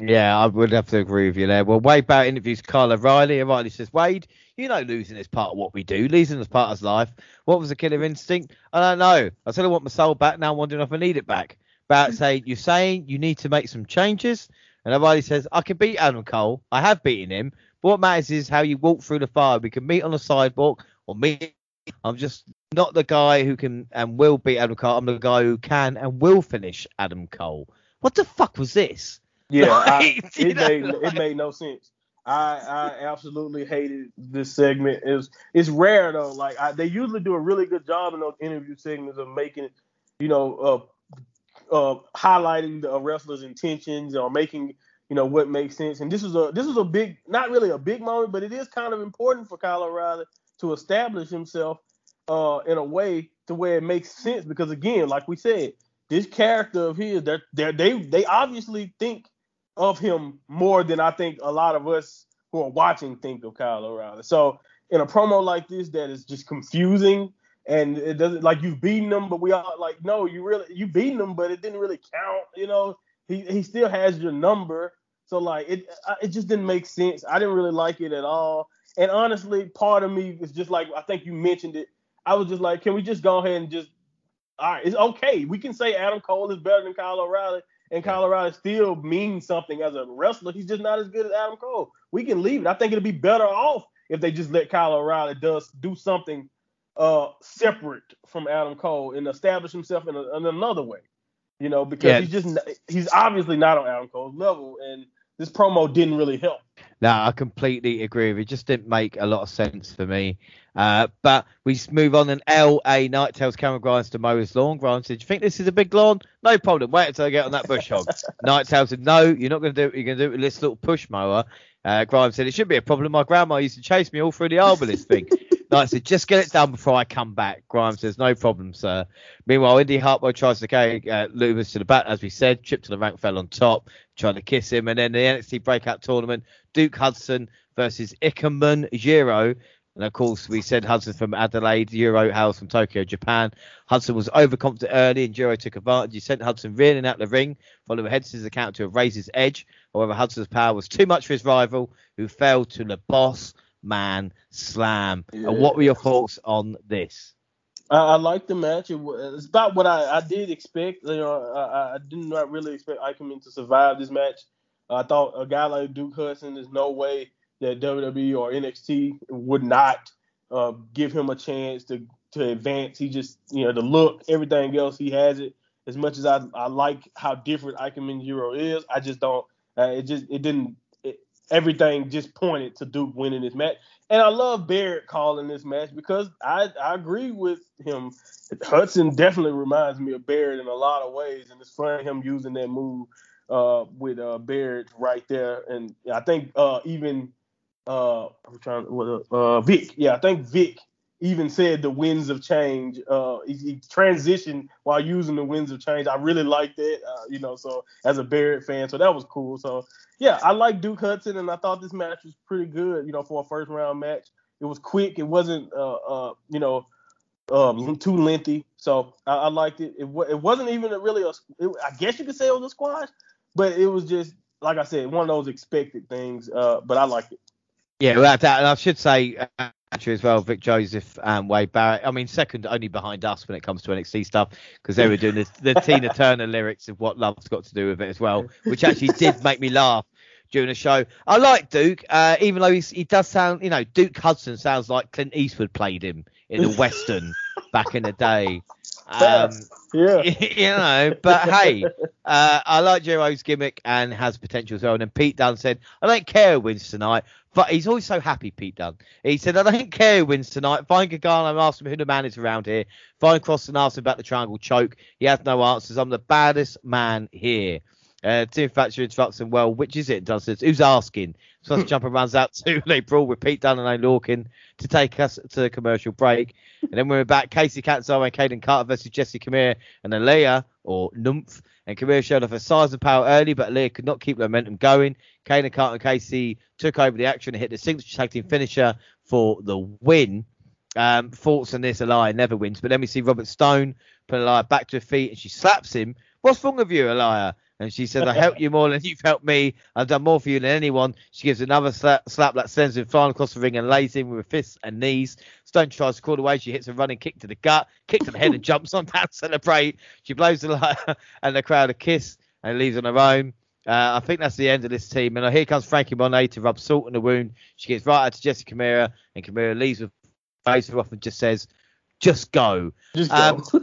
Yeah, I would have to agree with you there. Well, Wade Barrett interviews Kyle O'Reilly, and O'Reilly says, Wade, you know losing is part of what we do. Losing is part of life. What was the killer instinct? I don't know. I said I want my soul back. Now I'm wondering if I need it back. Barrett saying, you're saying you need to make some changes. And O'Reilly says, I can beat Adam Cole. I have beaten him. But what matters is how you walk through the fire. We can meet on the sidewalk or meet. I'm just not the guy who can and will beat Adam Cole. I'm the guy who can and will finish Adam Cole. What the fuck was this? Yeah, I, it made it made no sense. I I absolutely hated this segment. It's it's rare though. Like I, they usually do a really good job in those interview segments of making, you know, uh, uh, highlighting the wrestler's intentions or making you know what makes sense. And this is a this is a big, not really a big moment, but it is kind of important for Kyle O'Reilly to establish himself uh, in a way to where it makes sense. Because again, like we said, this character of his, they're, they they obviously think of him more than I think a lot of us who are watching think of Kyle O'Reilly. So in a promo like this that is just confusing and it doesn't like you've beaten them, but we all like no, you really you beaten them, but it didn't really count. You know, he he still has your number, so like it it just didn't make sense. I didn't really like it at all. And honestly, part of me is just like I think you mentioned it. I was just like, can we just go ahead and just all right, it's okay. We can say Adam Cole is better than Kyle O'Reilly, and Kyle O'Reilly still means something as a wrestler. He's just not as good as Adam Cole. We can leave it. I think it'd be better off if they just let Kyle O'Reilly does do something uh separate from Adam Cole and establish himself in, a, in another way. You know, because yeah. he's just he's obviously not on Adam Cole's level, and this promo didn't really help. No, I completely agree with you. It just didn't make a lot of sense for me. Uh, but we move on and LA Knight tells Cameron Grimes to mow his lawn. Grimes said, Do you think this is a big lawn? No problem. Wait until I get on that bush hog. Knight tells him, No, you're not going to do it. You're going to do it with this little push mower. Uh, Grimes said, It should be a problem. My grandma used to chase me all through the arborist thing. Knight said, Just get it done before I come back. Grimes says, No problem, sir. Meanwhile, Indi Hartwell tries to carry uh, Lumis to the back, as we said. Chip to the rank fell on top, trying to kiss him. And then the NXT breakout tournament, Duke Hudson versus Ikemen Jiro. And of course, we said Hudson from Adelaide, Jiro House from Tokyo, Japan. Hudson was overconfident early, and Jiro took advantage. He sent Hudson reeling out the ring, following head account to raise his edge. However, Hudson's power was too much for his rival, who fell to the boss man slam. Yeah. And what were your thoughts on this? I, I like the match. It was, it's about what I, I did expect. You know, I, I did not really expect Ikemen to survive this match. I thought a guy like Duke Hudson, there's no way that WWE or NXT would not uh, give him a chance to to advance. He just, you know, the look, everything else, he has it. As much as I, I like how different Ikemen Jiro is, I just don't. Uh, it just it didn't. Everything just pointed to Duke winning this match. And I love Barrett calling this match because I, I agree with him. Hudson definitely reminds me of Barrett in a lot of ways, and it's funny him using that move uh, with uh, Barrett right there. And I think uh, even uh, I'm trying what uh, Vic, yeah, I think Vic even said the winds of change. Uh, he, he transitioned while using the winds of change. I really liked that, uh, you know. So as a Barrett fan, so that was cool. So yeah, I like Duke Hudson, and I thought this match was pretty good, you know, for a first round match. It was quick. It wasn't, uh, uh, you know, um, too lengthy. So I, I liked it. It, wa- it wasn't even really a. It, I guess you could say it was a squash, but it was just like I said, one of those expected things. Uh, but I liked it. Yeah, I should say uh, actually as well, Vic Joseph and Wade Barrett. I mean, second only behind us when it comes to NXT stuff because they were doing this, the Tina Turner lyrics of what love's got to do with it as well, which actually did make me laugh during the show. I like Duke, uh, even though he's, he does sound, you know, Duke Hudson sounds like Clint Eastwood played him in the Western back in the day. Um, Yeah. you know, but hey, uh, I like Jiro's gimmick and has potential as well. And then Pete Dunne said, I don't care who wins tonight, but he's always so happy, Pete Dunne. He said, I don't care who wins tonight. Find Gargano and ask him who the man is around here. Find Kross and ask him about the triangle choke. He has no answers. I'm the baddest man here. Uh, Tim Thatcher interrupts him. Well, which is it? Dunne says, Who's asking? So Jumper runs out. They brawl with Pete Dunne and Oney Lorcan to take us to the commercial break. And then we're back. Kacy Catanzaro and Kayden Carter versus Jessi Kamea and Aliyah, or Numph. And Kamea showed off her size and power early, but Aliyah could not keep the momentum going. Kayden Carter and Kacy took over the action and hit the signature tag team finisher for the win. Um, thoughts on this, Aliyah never wins. But then we see Robert Stone put Aliyah back to her feet and she slaps him. What's wrong with you, Aliyah? And she says, I helped you more than you've helped me. I've done more for you than anyone. She gives another slap, slap that sends him flying across the ring and lays him with her fists and knees. Stone tries to crawl away. She hits a running kick to the gut, kick to the head and jumps on down to celebrate. She blows the light and the crowd a kiss and leaves on her own. Uh, I think that's the end of this team. And here comes Franky Monet to rub salt in the wound. She gets right out to Jessi Kamea, and Kamea leaves with face off and just says, just go. Just Um, go.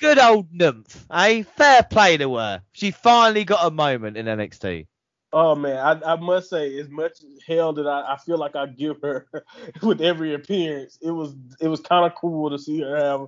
Good old nymph, eh? Fair play to her. She finally got a moment in NXT. Oh man, I, I must say, as much hell that I, I feel like I give her with every appearance, it was it was kind of cool to see her have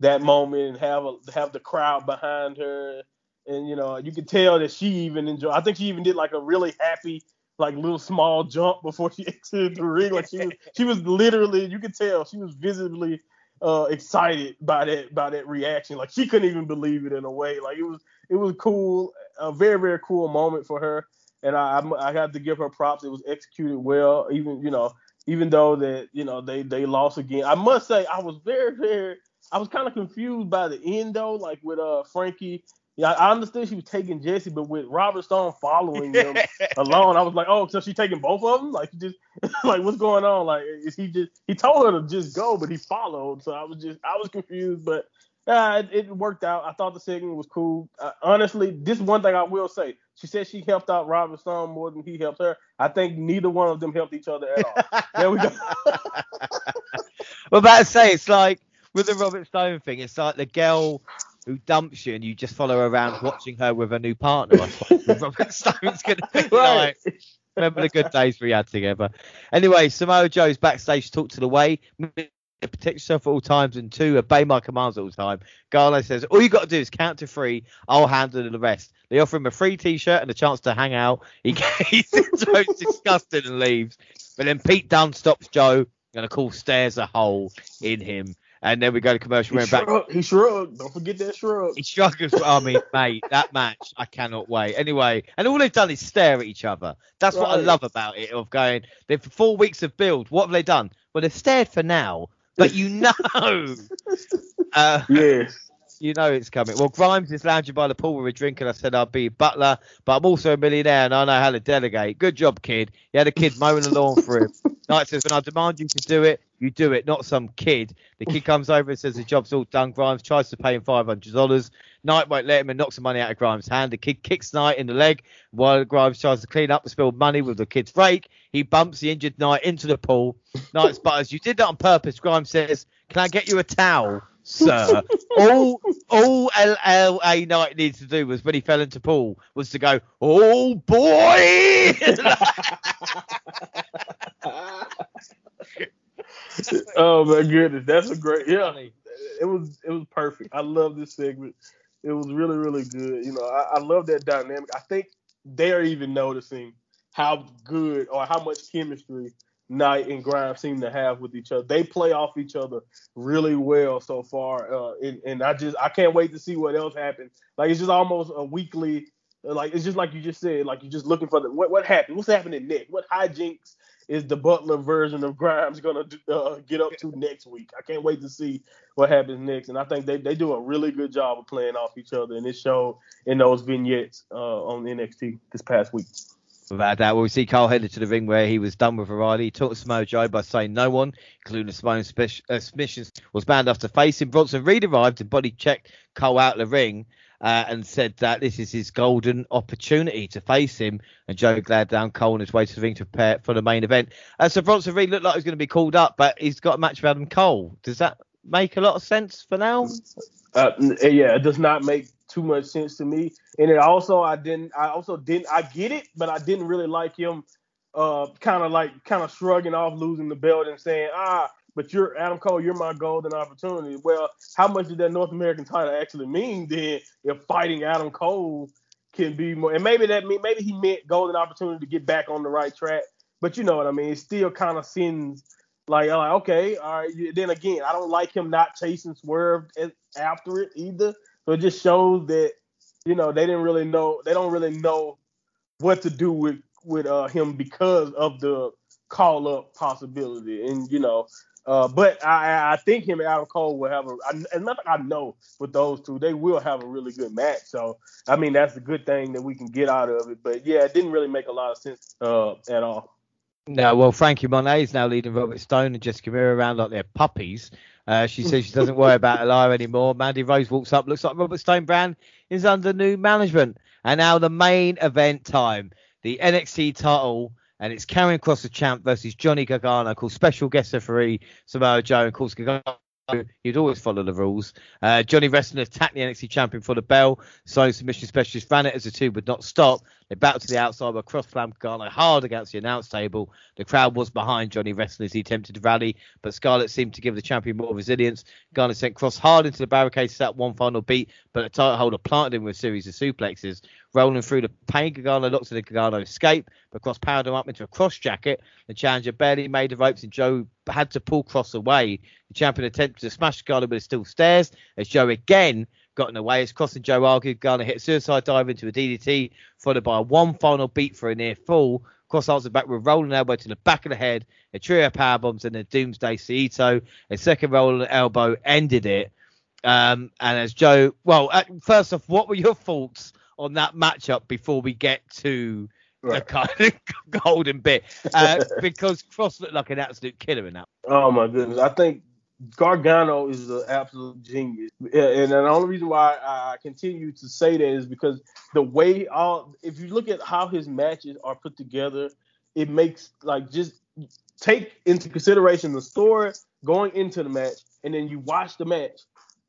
that moment and have a, have the crowd behind her, and you know you could tell that she even enjoyed. I think she even did like a really happy like little small jump before she exited the ring. Like she was she was literally you could tell she was visibly uh excited by that by that reaction. Like she couldn't even believe it in a way. Like it was it was cool, a very very cool moment for her and I I'm- I have to give her props. It was executed well, even you know, even though that you know they they lost again. I must say I was very very I was kind of confused by the end though, like with uh Franky. Yeah, I understood she was taking Jessi, but with Robert Stone following them alone, I was like, oh, so she taking both of them? Like, just like what's going on? Like, is he just he told her to just go, but he followed. So I was just I was confused, but uh, it, it worked out. I thought the segment was cool. Uh, honestly, this one thing I will say. She said she helped out Robert Stone more than he helped her. I think neither one of them helped each other at all. there we go. well, about to say, it's like with the Robert Stone thing, it's like the girl who dumps you and you just follow her around watching her with a new partner. I Robert Stone's going to be like. Remember the good days we had together. Anyway, Samoa Joe's backstage talk to the way. Protect yourself at all times, and two, obey my commands all the time. Garlo says, All you got to do is count to three. I'll handle the rest. They offer him a free t shirt and a chance to hang out. He gets disgusted and leaves. But then Pete Dunne stops Joe and, of course, stares a hole in him. And then we go to commercial. He shrugged. He shrugged. Don't forget that shrug. He shrugged. As well. I mean, mate, that match, I cannot wait. Anyway, and all they've done is stare at each other. That's right. what I love about it. Of going, they've for four weeks of build. What have they done? Well, they've stared for now, but you know, uh, yeah, you know it's coming. Well, Grimes is lounging by the pool with a drink, and I said I'd be butler, but I'm also a millionaire and I know how to delegate. Good job, kid. He had a kid mowing the lawn for him. Knight says, when I demand you to do it, you do it, not some kid. The kid comes over and says the job's all done. Grimes tries to pay him $500. Knight won't let him and knocks the money out of Grimes' hand. The kid kicks Knight in the leg while Grimes tries to clean up the spilled money with the kid's rake. He bumps the injured Knight into the pool. Knight sputters, You did that on purpose. Grimes says, Can I get you a towel? sir. all all LA Knight needs to do was when he fell into pool was to go, oh boy. oh my goodness, that's a great yeah. It was it was perfect. I love this segment. It was really really good. You know, I, I love that dynamic. I think they're even noticing how good or how much chemistry Knight and Grimes seem to have with each other. They play off each other really well so far, uh, and, and, I just I can't wait to see what else happens. Like it's just almost a weekly, like it's just like you just said, like you're just looking for the what what happened, what's happening next, what hijinks is the Butler version of Grimes gonna uh, get up to next week. I can't wait to see what happens next, and I think they they do a really good job of playing off each other, and it showed in those vignettes uh, on NXT this past week. Without that, we see Carl headed to the ring where he was done with O'Reilly. He took Samoa Joe by saying no one, including Samoan uh, submissions, was banned after facing. Bronson Reed arrived and body checked Cole out of the ring uh, and said that this is his golden opportunity to face him. And Joe glared down Cole on his way to the ring to prepare for the main event. Uh, so Bronson Reed looked like he was going to be called up, but he's got a match with Adam Cole. Does that make a lot of sense for now? Uh, yeah, it does not make too much sense to me. And it also I didn't I also didn't I get it, but I didn't really like him uh kind of like kind of shrugging off losing the belt and saying, ah, but you're Adam Cole, you're my golden opportunity. Well, how much did that North American title actually mean then if fighting Adam Cole can be more and maybe that mean maybe he meant golden opportunity to get back on the right track. But you know what I mean? It still kind of sends like, like okay, all right. Then again, I don't like him not chasing Swerve after it either. So it just shows that you know they didn't really know they don't really know what to do with with uh, him because of the call up possibility. And you know, uh, but I, I think him and Adam Cole will have a, and nothing I know with those two, they will have a really good match. So, I mean, that's a good thing that we can get out of it. But yeah, it didn't really make a lot of sense uh, at all. No, well, Franky Monet is now leading Robert Stone and Jessi Kamea around like they're puppies. Uh, she says she doesn't worry about Aliyah anymore. Mandy Rose walks up, looks like Robert Stone Brand is under new management. And now the main event time, the NXT title, and it's Karrion Kross the champ versus Johnny Gargano, called special guest referee Samoa Joe. And of course, Gargano He'd always follow the rules. Uh, Johnny Wrestling attacked the NXT champion for the bell. Signing submission specialist ran it as the two would not stop. They battled to the outside, but Kross slammed Gargano hard against the announce table. The crowd was behind Johnny Wrestling as he attempted to rally, but Scarlett seemed to give the champion more resilience. Gargano sent Kross hard into the barricade, to set one final beat, but the title holder planted him with a series of suplexes. Rolling through the pain, Gargano looked to the Gargano escape, but Kross powered him up into a Kross Jacket. The challenger barely made the ropes, and Joe had to pull Kross away. The champion attempted to smash Gargano, but it still stairs as Joe again got in the way. As Kross and Joe argued, Gargano hit a suicide dive into a DDT, followed by one final beat for a near fall. Kross answered back with rolling elbow to the back of the head, a trio of power bombs, and a Doomsday Saito. A second rolling elbow ended it. Um, and as Joe, well, uh, first off, what were your thoughts on that matchup before we get to right. the kind of golden bit uh, because Kross looked like an absolute killer in that. Oh my goodness, I think Gargano is an absolute genius, and the only reason why I continue to say that is because the way all, if you look at how his matches are put together, it makes like just take into consideration the story going into the match, and then you watch the match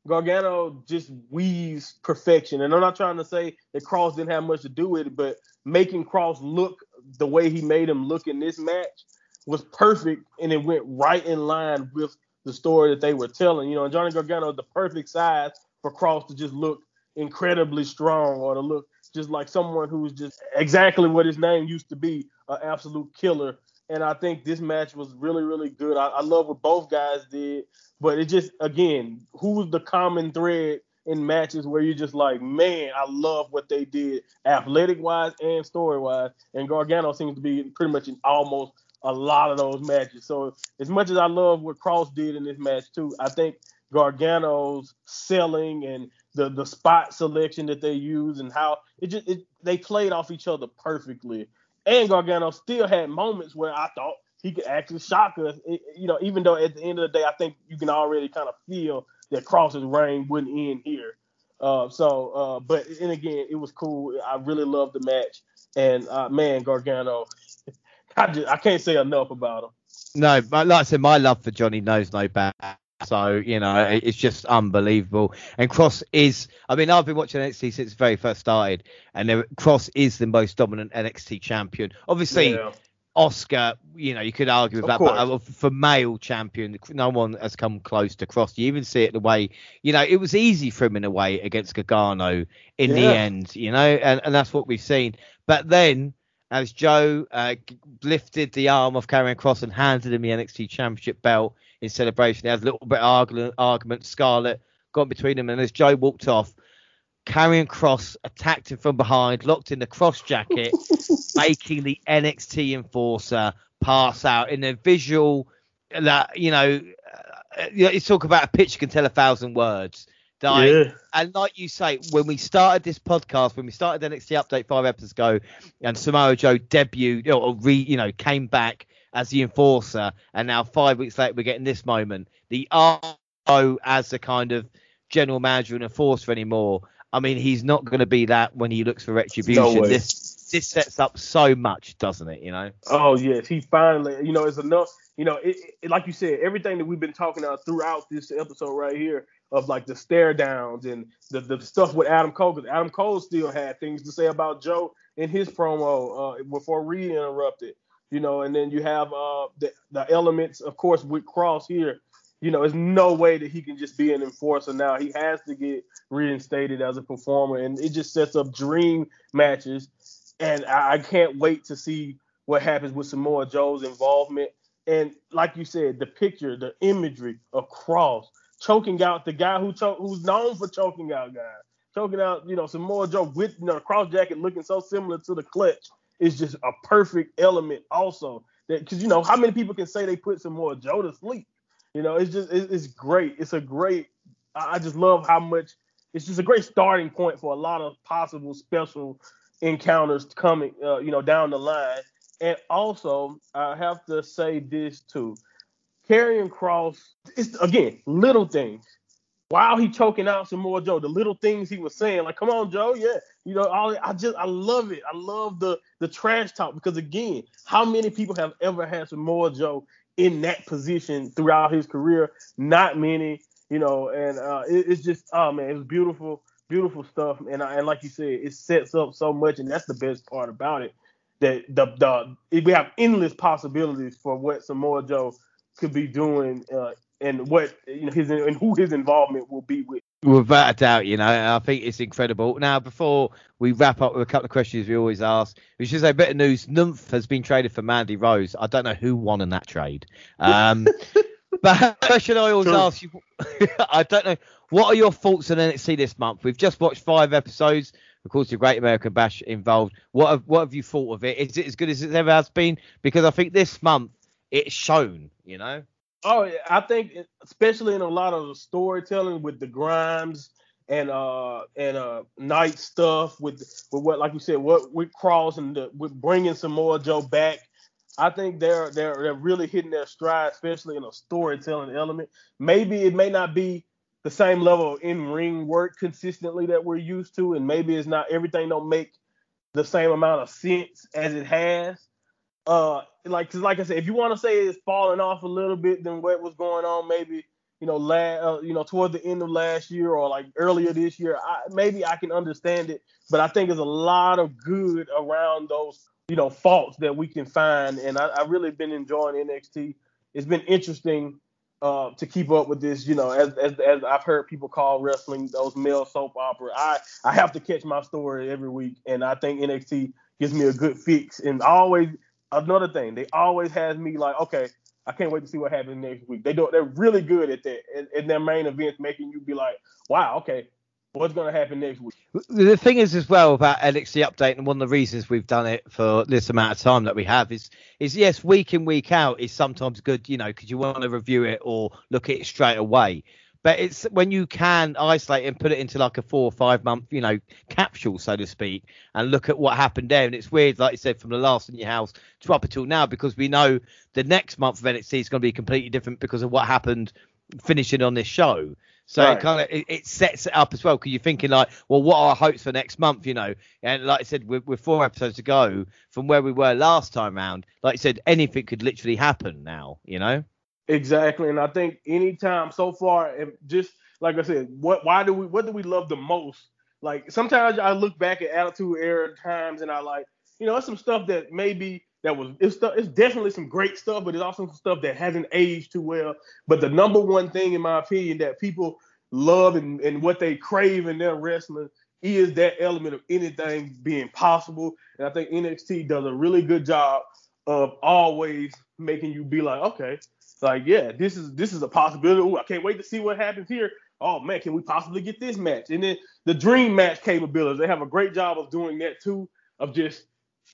Gargano just weaves perfection. And I'm not trying to say that Kross didn't have much to do with it, but making Kross look the way he made him look in this match was perfect and it went right in line with the story that they were telling. You know, and Johnny Gargano is the perfect size for Kross to just look incredibly strong or to look just like someone who's just exactly what his name used to be, an absolute killer. And I think this match was really, really good. I, I love what both guys did, but it just again, who's the common thread in matches where you're just like, man, I love what they did, athletic wise and story wise. And Gargano seems to be pretty much in almost a lot of those matches. So as much as I love what Kross did in this match too, I think Gargano's selling and the the spot selection that they use and how it just it, they played off each other perfectly. And Gargano still had moments where I thought he could actually shock us. It, you know, even though at the end of the day, I think you can already kind of feel that Kross's reign wouldn't end here. Uh, so, uh, but and again, it was cool. I really loved the match, and uh, man, Gargano, I just I can't say enough about him. No, but like I said, my love for Johnny knows no bounds. So you know, it's just unbelievable. And Kross is, I mean, I've been watching NXT since it very first started, and Kross is the most dominant NXT champion. Obviously, yeah. Asuka, you know, you could argue with of that, course. but uh, for male champion, no one has come close to Kross. You even see it the way, you know, it was easy for him in a way against Gargano in yeah. the end, you know, and, and that's what we've seen. But then as Joe uh, lifted the arm of Karrion Kross and handed him the NXT Championship belt in celebration. They had a little bit of argument, argument. Scarlett got between them, and as Joe walked off, Karrion Kross attacked him from behind, locked in the Kross Jacket, making the NXT enforcer pass out in a visual that you know, uh, you talk about a picture can tell a thousand words. Yeah. And like you say, when we started this podcast, when we started the NXT Update five episodes ago, and Samoa Joe debuted or re, you know, came back as the enforcer, and now five weeks later we're getting this moment. The RO as the kind of general manager and enforcer anymore. I mean, he's not going to be that when he looks for retribution. No this this sets up so much, doesn't it? You know. Oh yes, he finally. You know, it's enough. You know, it, it, like you said, everything that we've been talking about throughout this episode right here of like the stare downs and the, the stuff with Adam Cole because Adam Cole still had things to say about Joe in his promo uh, before Reed interrupted you know, and then you have uh, the, the elements, of course, with Kross here. You know, there's no way that he can just be an enforcer now. He has to get reinstated as a performer, and it just sets up dream matches. And I, I can't wait to see what happens with Samoa Joe's involvement. And like you said, the picture, the imagery of Kross choking out the guy who cho- who's known for choking out guys, choking out, you know, Samoa Joe with you know, Kross Jacket looking so similar to the clutch is just a perfect element also that because you know how many people can say they put Samoa Joe to sleep? You know it's just it's great. It's a great i just love how much it's just a great starting point for a lot of possible special encounters coming uh, you know down the line. And also i have to say this too Karrion Kross, it's again little things while he choking out Samoa Joe, the little things he was saying, like, come on, Joe, yeah, you know, all, I just I love it. I love the the trash talk because again, how many people have ever had Samoa Joe in that position throughout his career? Not many, you know, and uh, it, it's just oh man, it was beautiful, beautiful stuff, and uh, and like you said, it sets up so much, and that's the best part about it. That the the we have endless possibilities for what Samoa Joe could be doing uh, and what you know his and who his involvement will be with. Without a doubt, you know, I think it's incredible. Now, before we wrap up with a couple of questions we always ask, we should say better news. Nymph has been traded for Mandy Rose. I don't know who won in that trade. Um, but question I always True. ask you, I don't know, what are your thoughts on NXT this month? We've just watched five episodes. Of course, the Great American Bash involved. What have, what have you thought of it? Is it as good as it ever has been? Because I think this month it's shown, you know. Oh, I think especially in a lot of the storytelling with the Grimes and uh and uh Knight stuff with with what like you said what with Kross and the, with bringing Samoa Joe back. I think they're they're they're really hitting their stride, especially in a storytelling element. Maybe it may not be the same level of in ring work consistently that we're used to, and maybe it's not everything don't make the same amount of sense as it has uh like like I said, if you want to say it's falling off a little bit than what was going on maybe you know, la- uh, you know, toward the end of last year or like earlier this year, I, maybe I can understand it. But I think there's a lot of good around those, you know, faults that we can find. And I, I really been enjoying NXT. It's been interesting uh, to keep up with this, you know, as, as as I've heard people call wrestling those male soap opera. I I have to catch my story every week, and I think NXT gives me a good fix. And always another thing, they always has me like, okay, I can't wait to see what happens next week. They do they're really good at that in, in their main events, making you be like, wow, okay, what's going to happen next week. The thing is, as well, about NXT update, and one of the reasons we've done it for this amount of time that we have is, is yes, week in week out is sometimes good, you know, because you want to review it or look at it straight away. But it's when you can isolate and put it into like a four or five month, you know, capsule, so to speak, and look at what happened there. And it's weird, like you said, from the last in your house to up until now, because we know the next month of NXT is going to be completely different because of what happened finishing on this show. So right. it kind of it, it, sets it up as well because you're thinking like, well, what are our hopes for next month? You know, and like I said, we're, we're four episodes to go from where we were last time round. Like I said, anything could literally happen now. You know. Exactly, and I think anytime so far, and just like I said, what why do we what do we love the most? Like sometimes I look back at Attitude Era times and I like, you know, it's some stuff that maybe that was it's it's definitely some great stuff, but it's also some stuff that hasn't aged too well. But the number one thing, in my opinion, that people love and, and what they crave in their wrestling is that element of anything being possible. And I think NXT does a really good job of always making you be like, okay, like, yeah, this is this is a possibility. Ooh, I can't wait to see what happens here. Oh man, can we possibly get this match? And then the dream match capabilities, they have a great job of doing that too, of just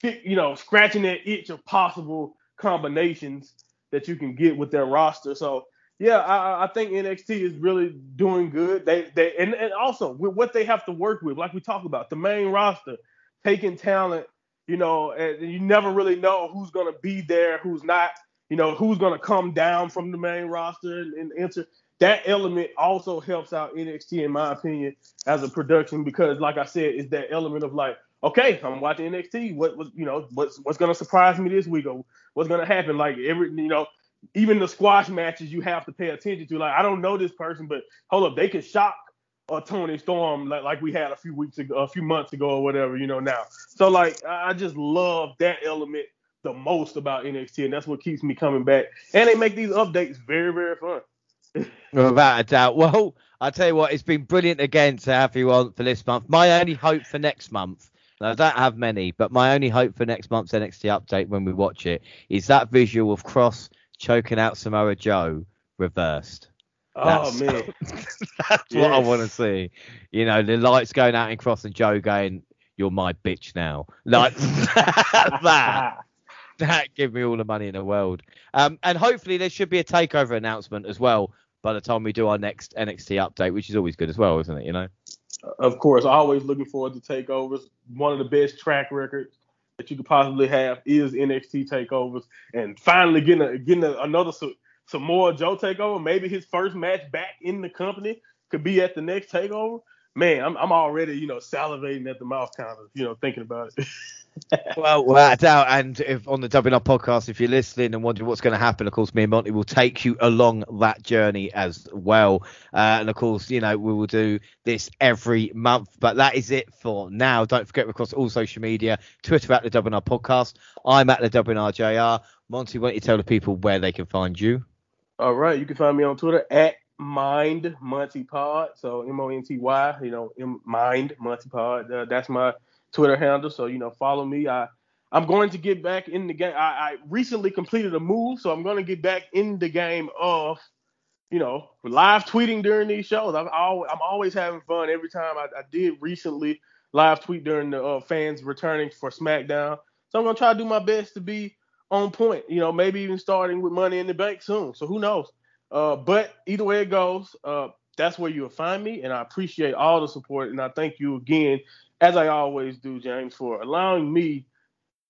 you know scratching that itch of possible combinations that you can get with their roster. So yeah, I, I think NXT is really doing good. They they and, and also with what they have to work with, like we talked about, the main roster, taking talent, you know, and you never really know who's gonna be there, who's not you know, who's going to come down from the main roster and, and enter. That element also helps out NXT, in my opinion, as a production because, like I said, it's that element of like, okay, I'm watching NXT. What was, you know, what's what's to surprise me this week or what's to happen? Like every, you know, even the squash matches you have to pay attention to. Like I don't know this person, but hold up, they can shock a Toni Storm like, like we had a few weeks ago, a few months ago or whatever, you know. Now, so like I just love that element the most about NXT, and that's what keeps me coming back. And they make these updates very, very fun. Without a doubt. Well, I tell you what, it's been brilliant again to have you on for this month. My only hope for next month, I don't have many, but my only hope for next month's NXT update when we watch it is that visual of Kross choking out Samoa Joe reversed. Oh, that's, oh man, that's yes. what I want to see. You know, the lights going out in Kross and Joe going, "You're my bitch now," like that that give me all the money in the world. Um, and hopefully there should be a takeover announcement as well by the time we do our next NXT update, which is always good as well, isn't it? You know. Of course, always looking forward to takeovers. One of the best track records that you could possibly have is NXT takeovers, and finally getting a, getting a, another Samoa Joe takeover. Maybe his first match back in the company could be at the next takeover. Man, I'm I'm already you know salivating at the mouth, kind of you know thinking about it. well, without doubt, and if on the WNR podcast, if you're listening and wondering what's going to happen, of course, me and Monty will take you along that journey as well. Uh, and of course, you know, we will do this every month. But that is it for now. Don't forget, across all social media, Twitter at the WNR podcast. I'm at the WNRJR. Monty, why don't you tell the people where they can find you? All right, you can find me on Twitter at Mind Monty Pod. So M O N T Y, you know, M- Mind Monty Pod. Uh, that's my Twitter handle. So you know, follow me. I I'm going to get back in the game. I, I recently completed a move, so I'm going to get back in the game of you know live tweeting during these shows. I'm always I'm always having fun every time. I, I did recently live tweet during the uh, fans returning for SmackDown. So I'm gonna try to do my best to be on point. You know, maybe even starting with Money in the Bank soon. So who knows? Uh, but either way it goes, uh, that's where you'll find me, and I appreciate all the support, and I thank you again as I always do, James, for allowing me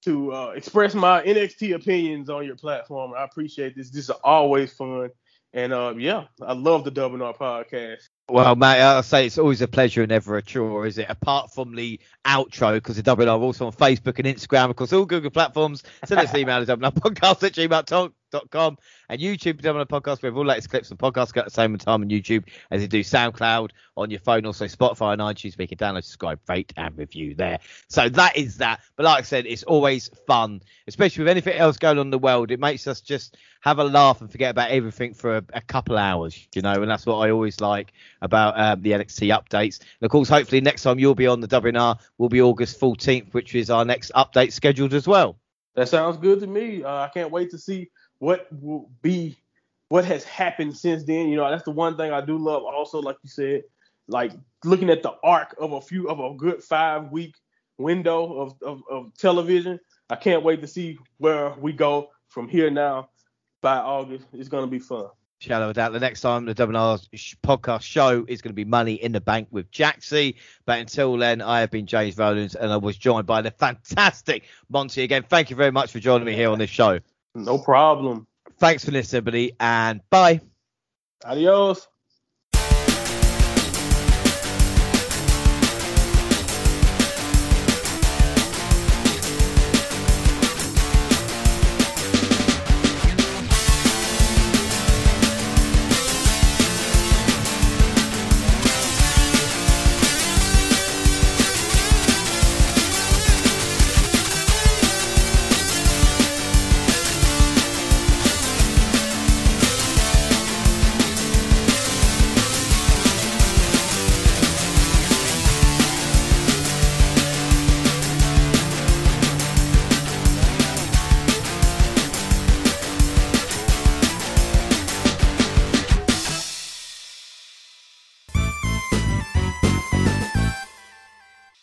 to uh, express my NXT opinions on your platform. I appreciate this. This is always fun. And uh, yeah, I love the WNR podcast. Well, mate, I'll say it's always a pleasure and never a chore, is it? Apart from the outro, because the WNR also on Facebook and Instagram, of course, all Google platforms. Send us an email at Dubbing podcast at gmail.com podcast.com and YouTube WNR Podcast. We have all latest clips and podcasts at the same time on YouTube as you do SoundCloud on your phone, also Spotify and iTunes. We can download, subscribe, rate, and review there. So that is that. But like I said, it's always fun, especially with anything else going on in the world. It makes us just have a laugh and forget about everything for a, a couple hours, you know, and that's what I always like about um, the NXT updates. And of course, hopefully next time you'll be on the WNR will be August 14th, which is our next update scheduled as well. That sounds good to me. Uh, I can't wait to see what will be what has happened since then. You know, that's the one thing I do love. Also, like you said, like looking at the arc of a few of a good five week window of, of, of television. I can't wait to see where we go from here now by August. It's going to be fun. Shadow of doubt. The next time the WNR podcast show is going to be Money in the Bank with Jaxie. But until then, I have been James Rowlands and I was joined by the fantastic Monty again. Thank you very much for joining me here on this show. No problem. Thanks for listening, everybody, and bye. Adios.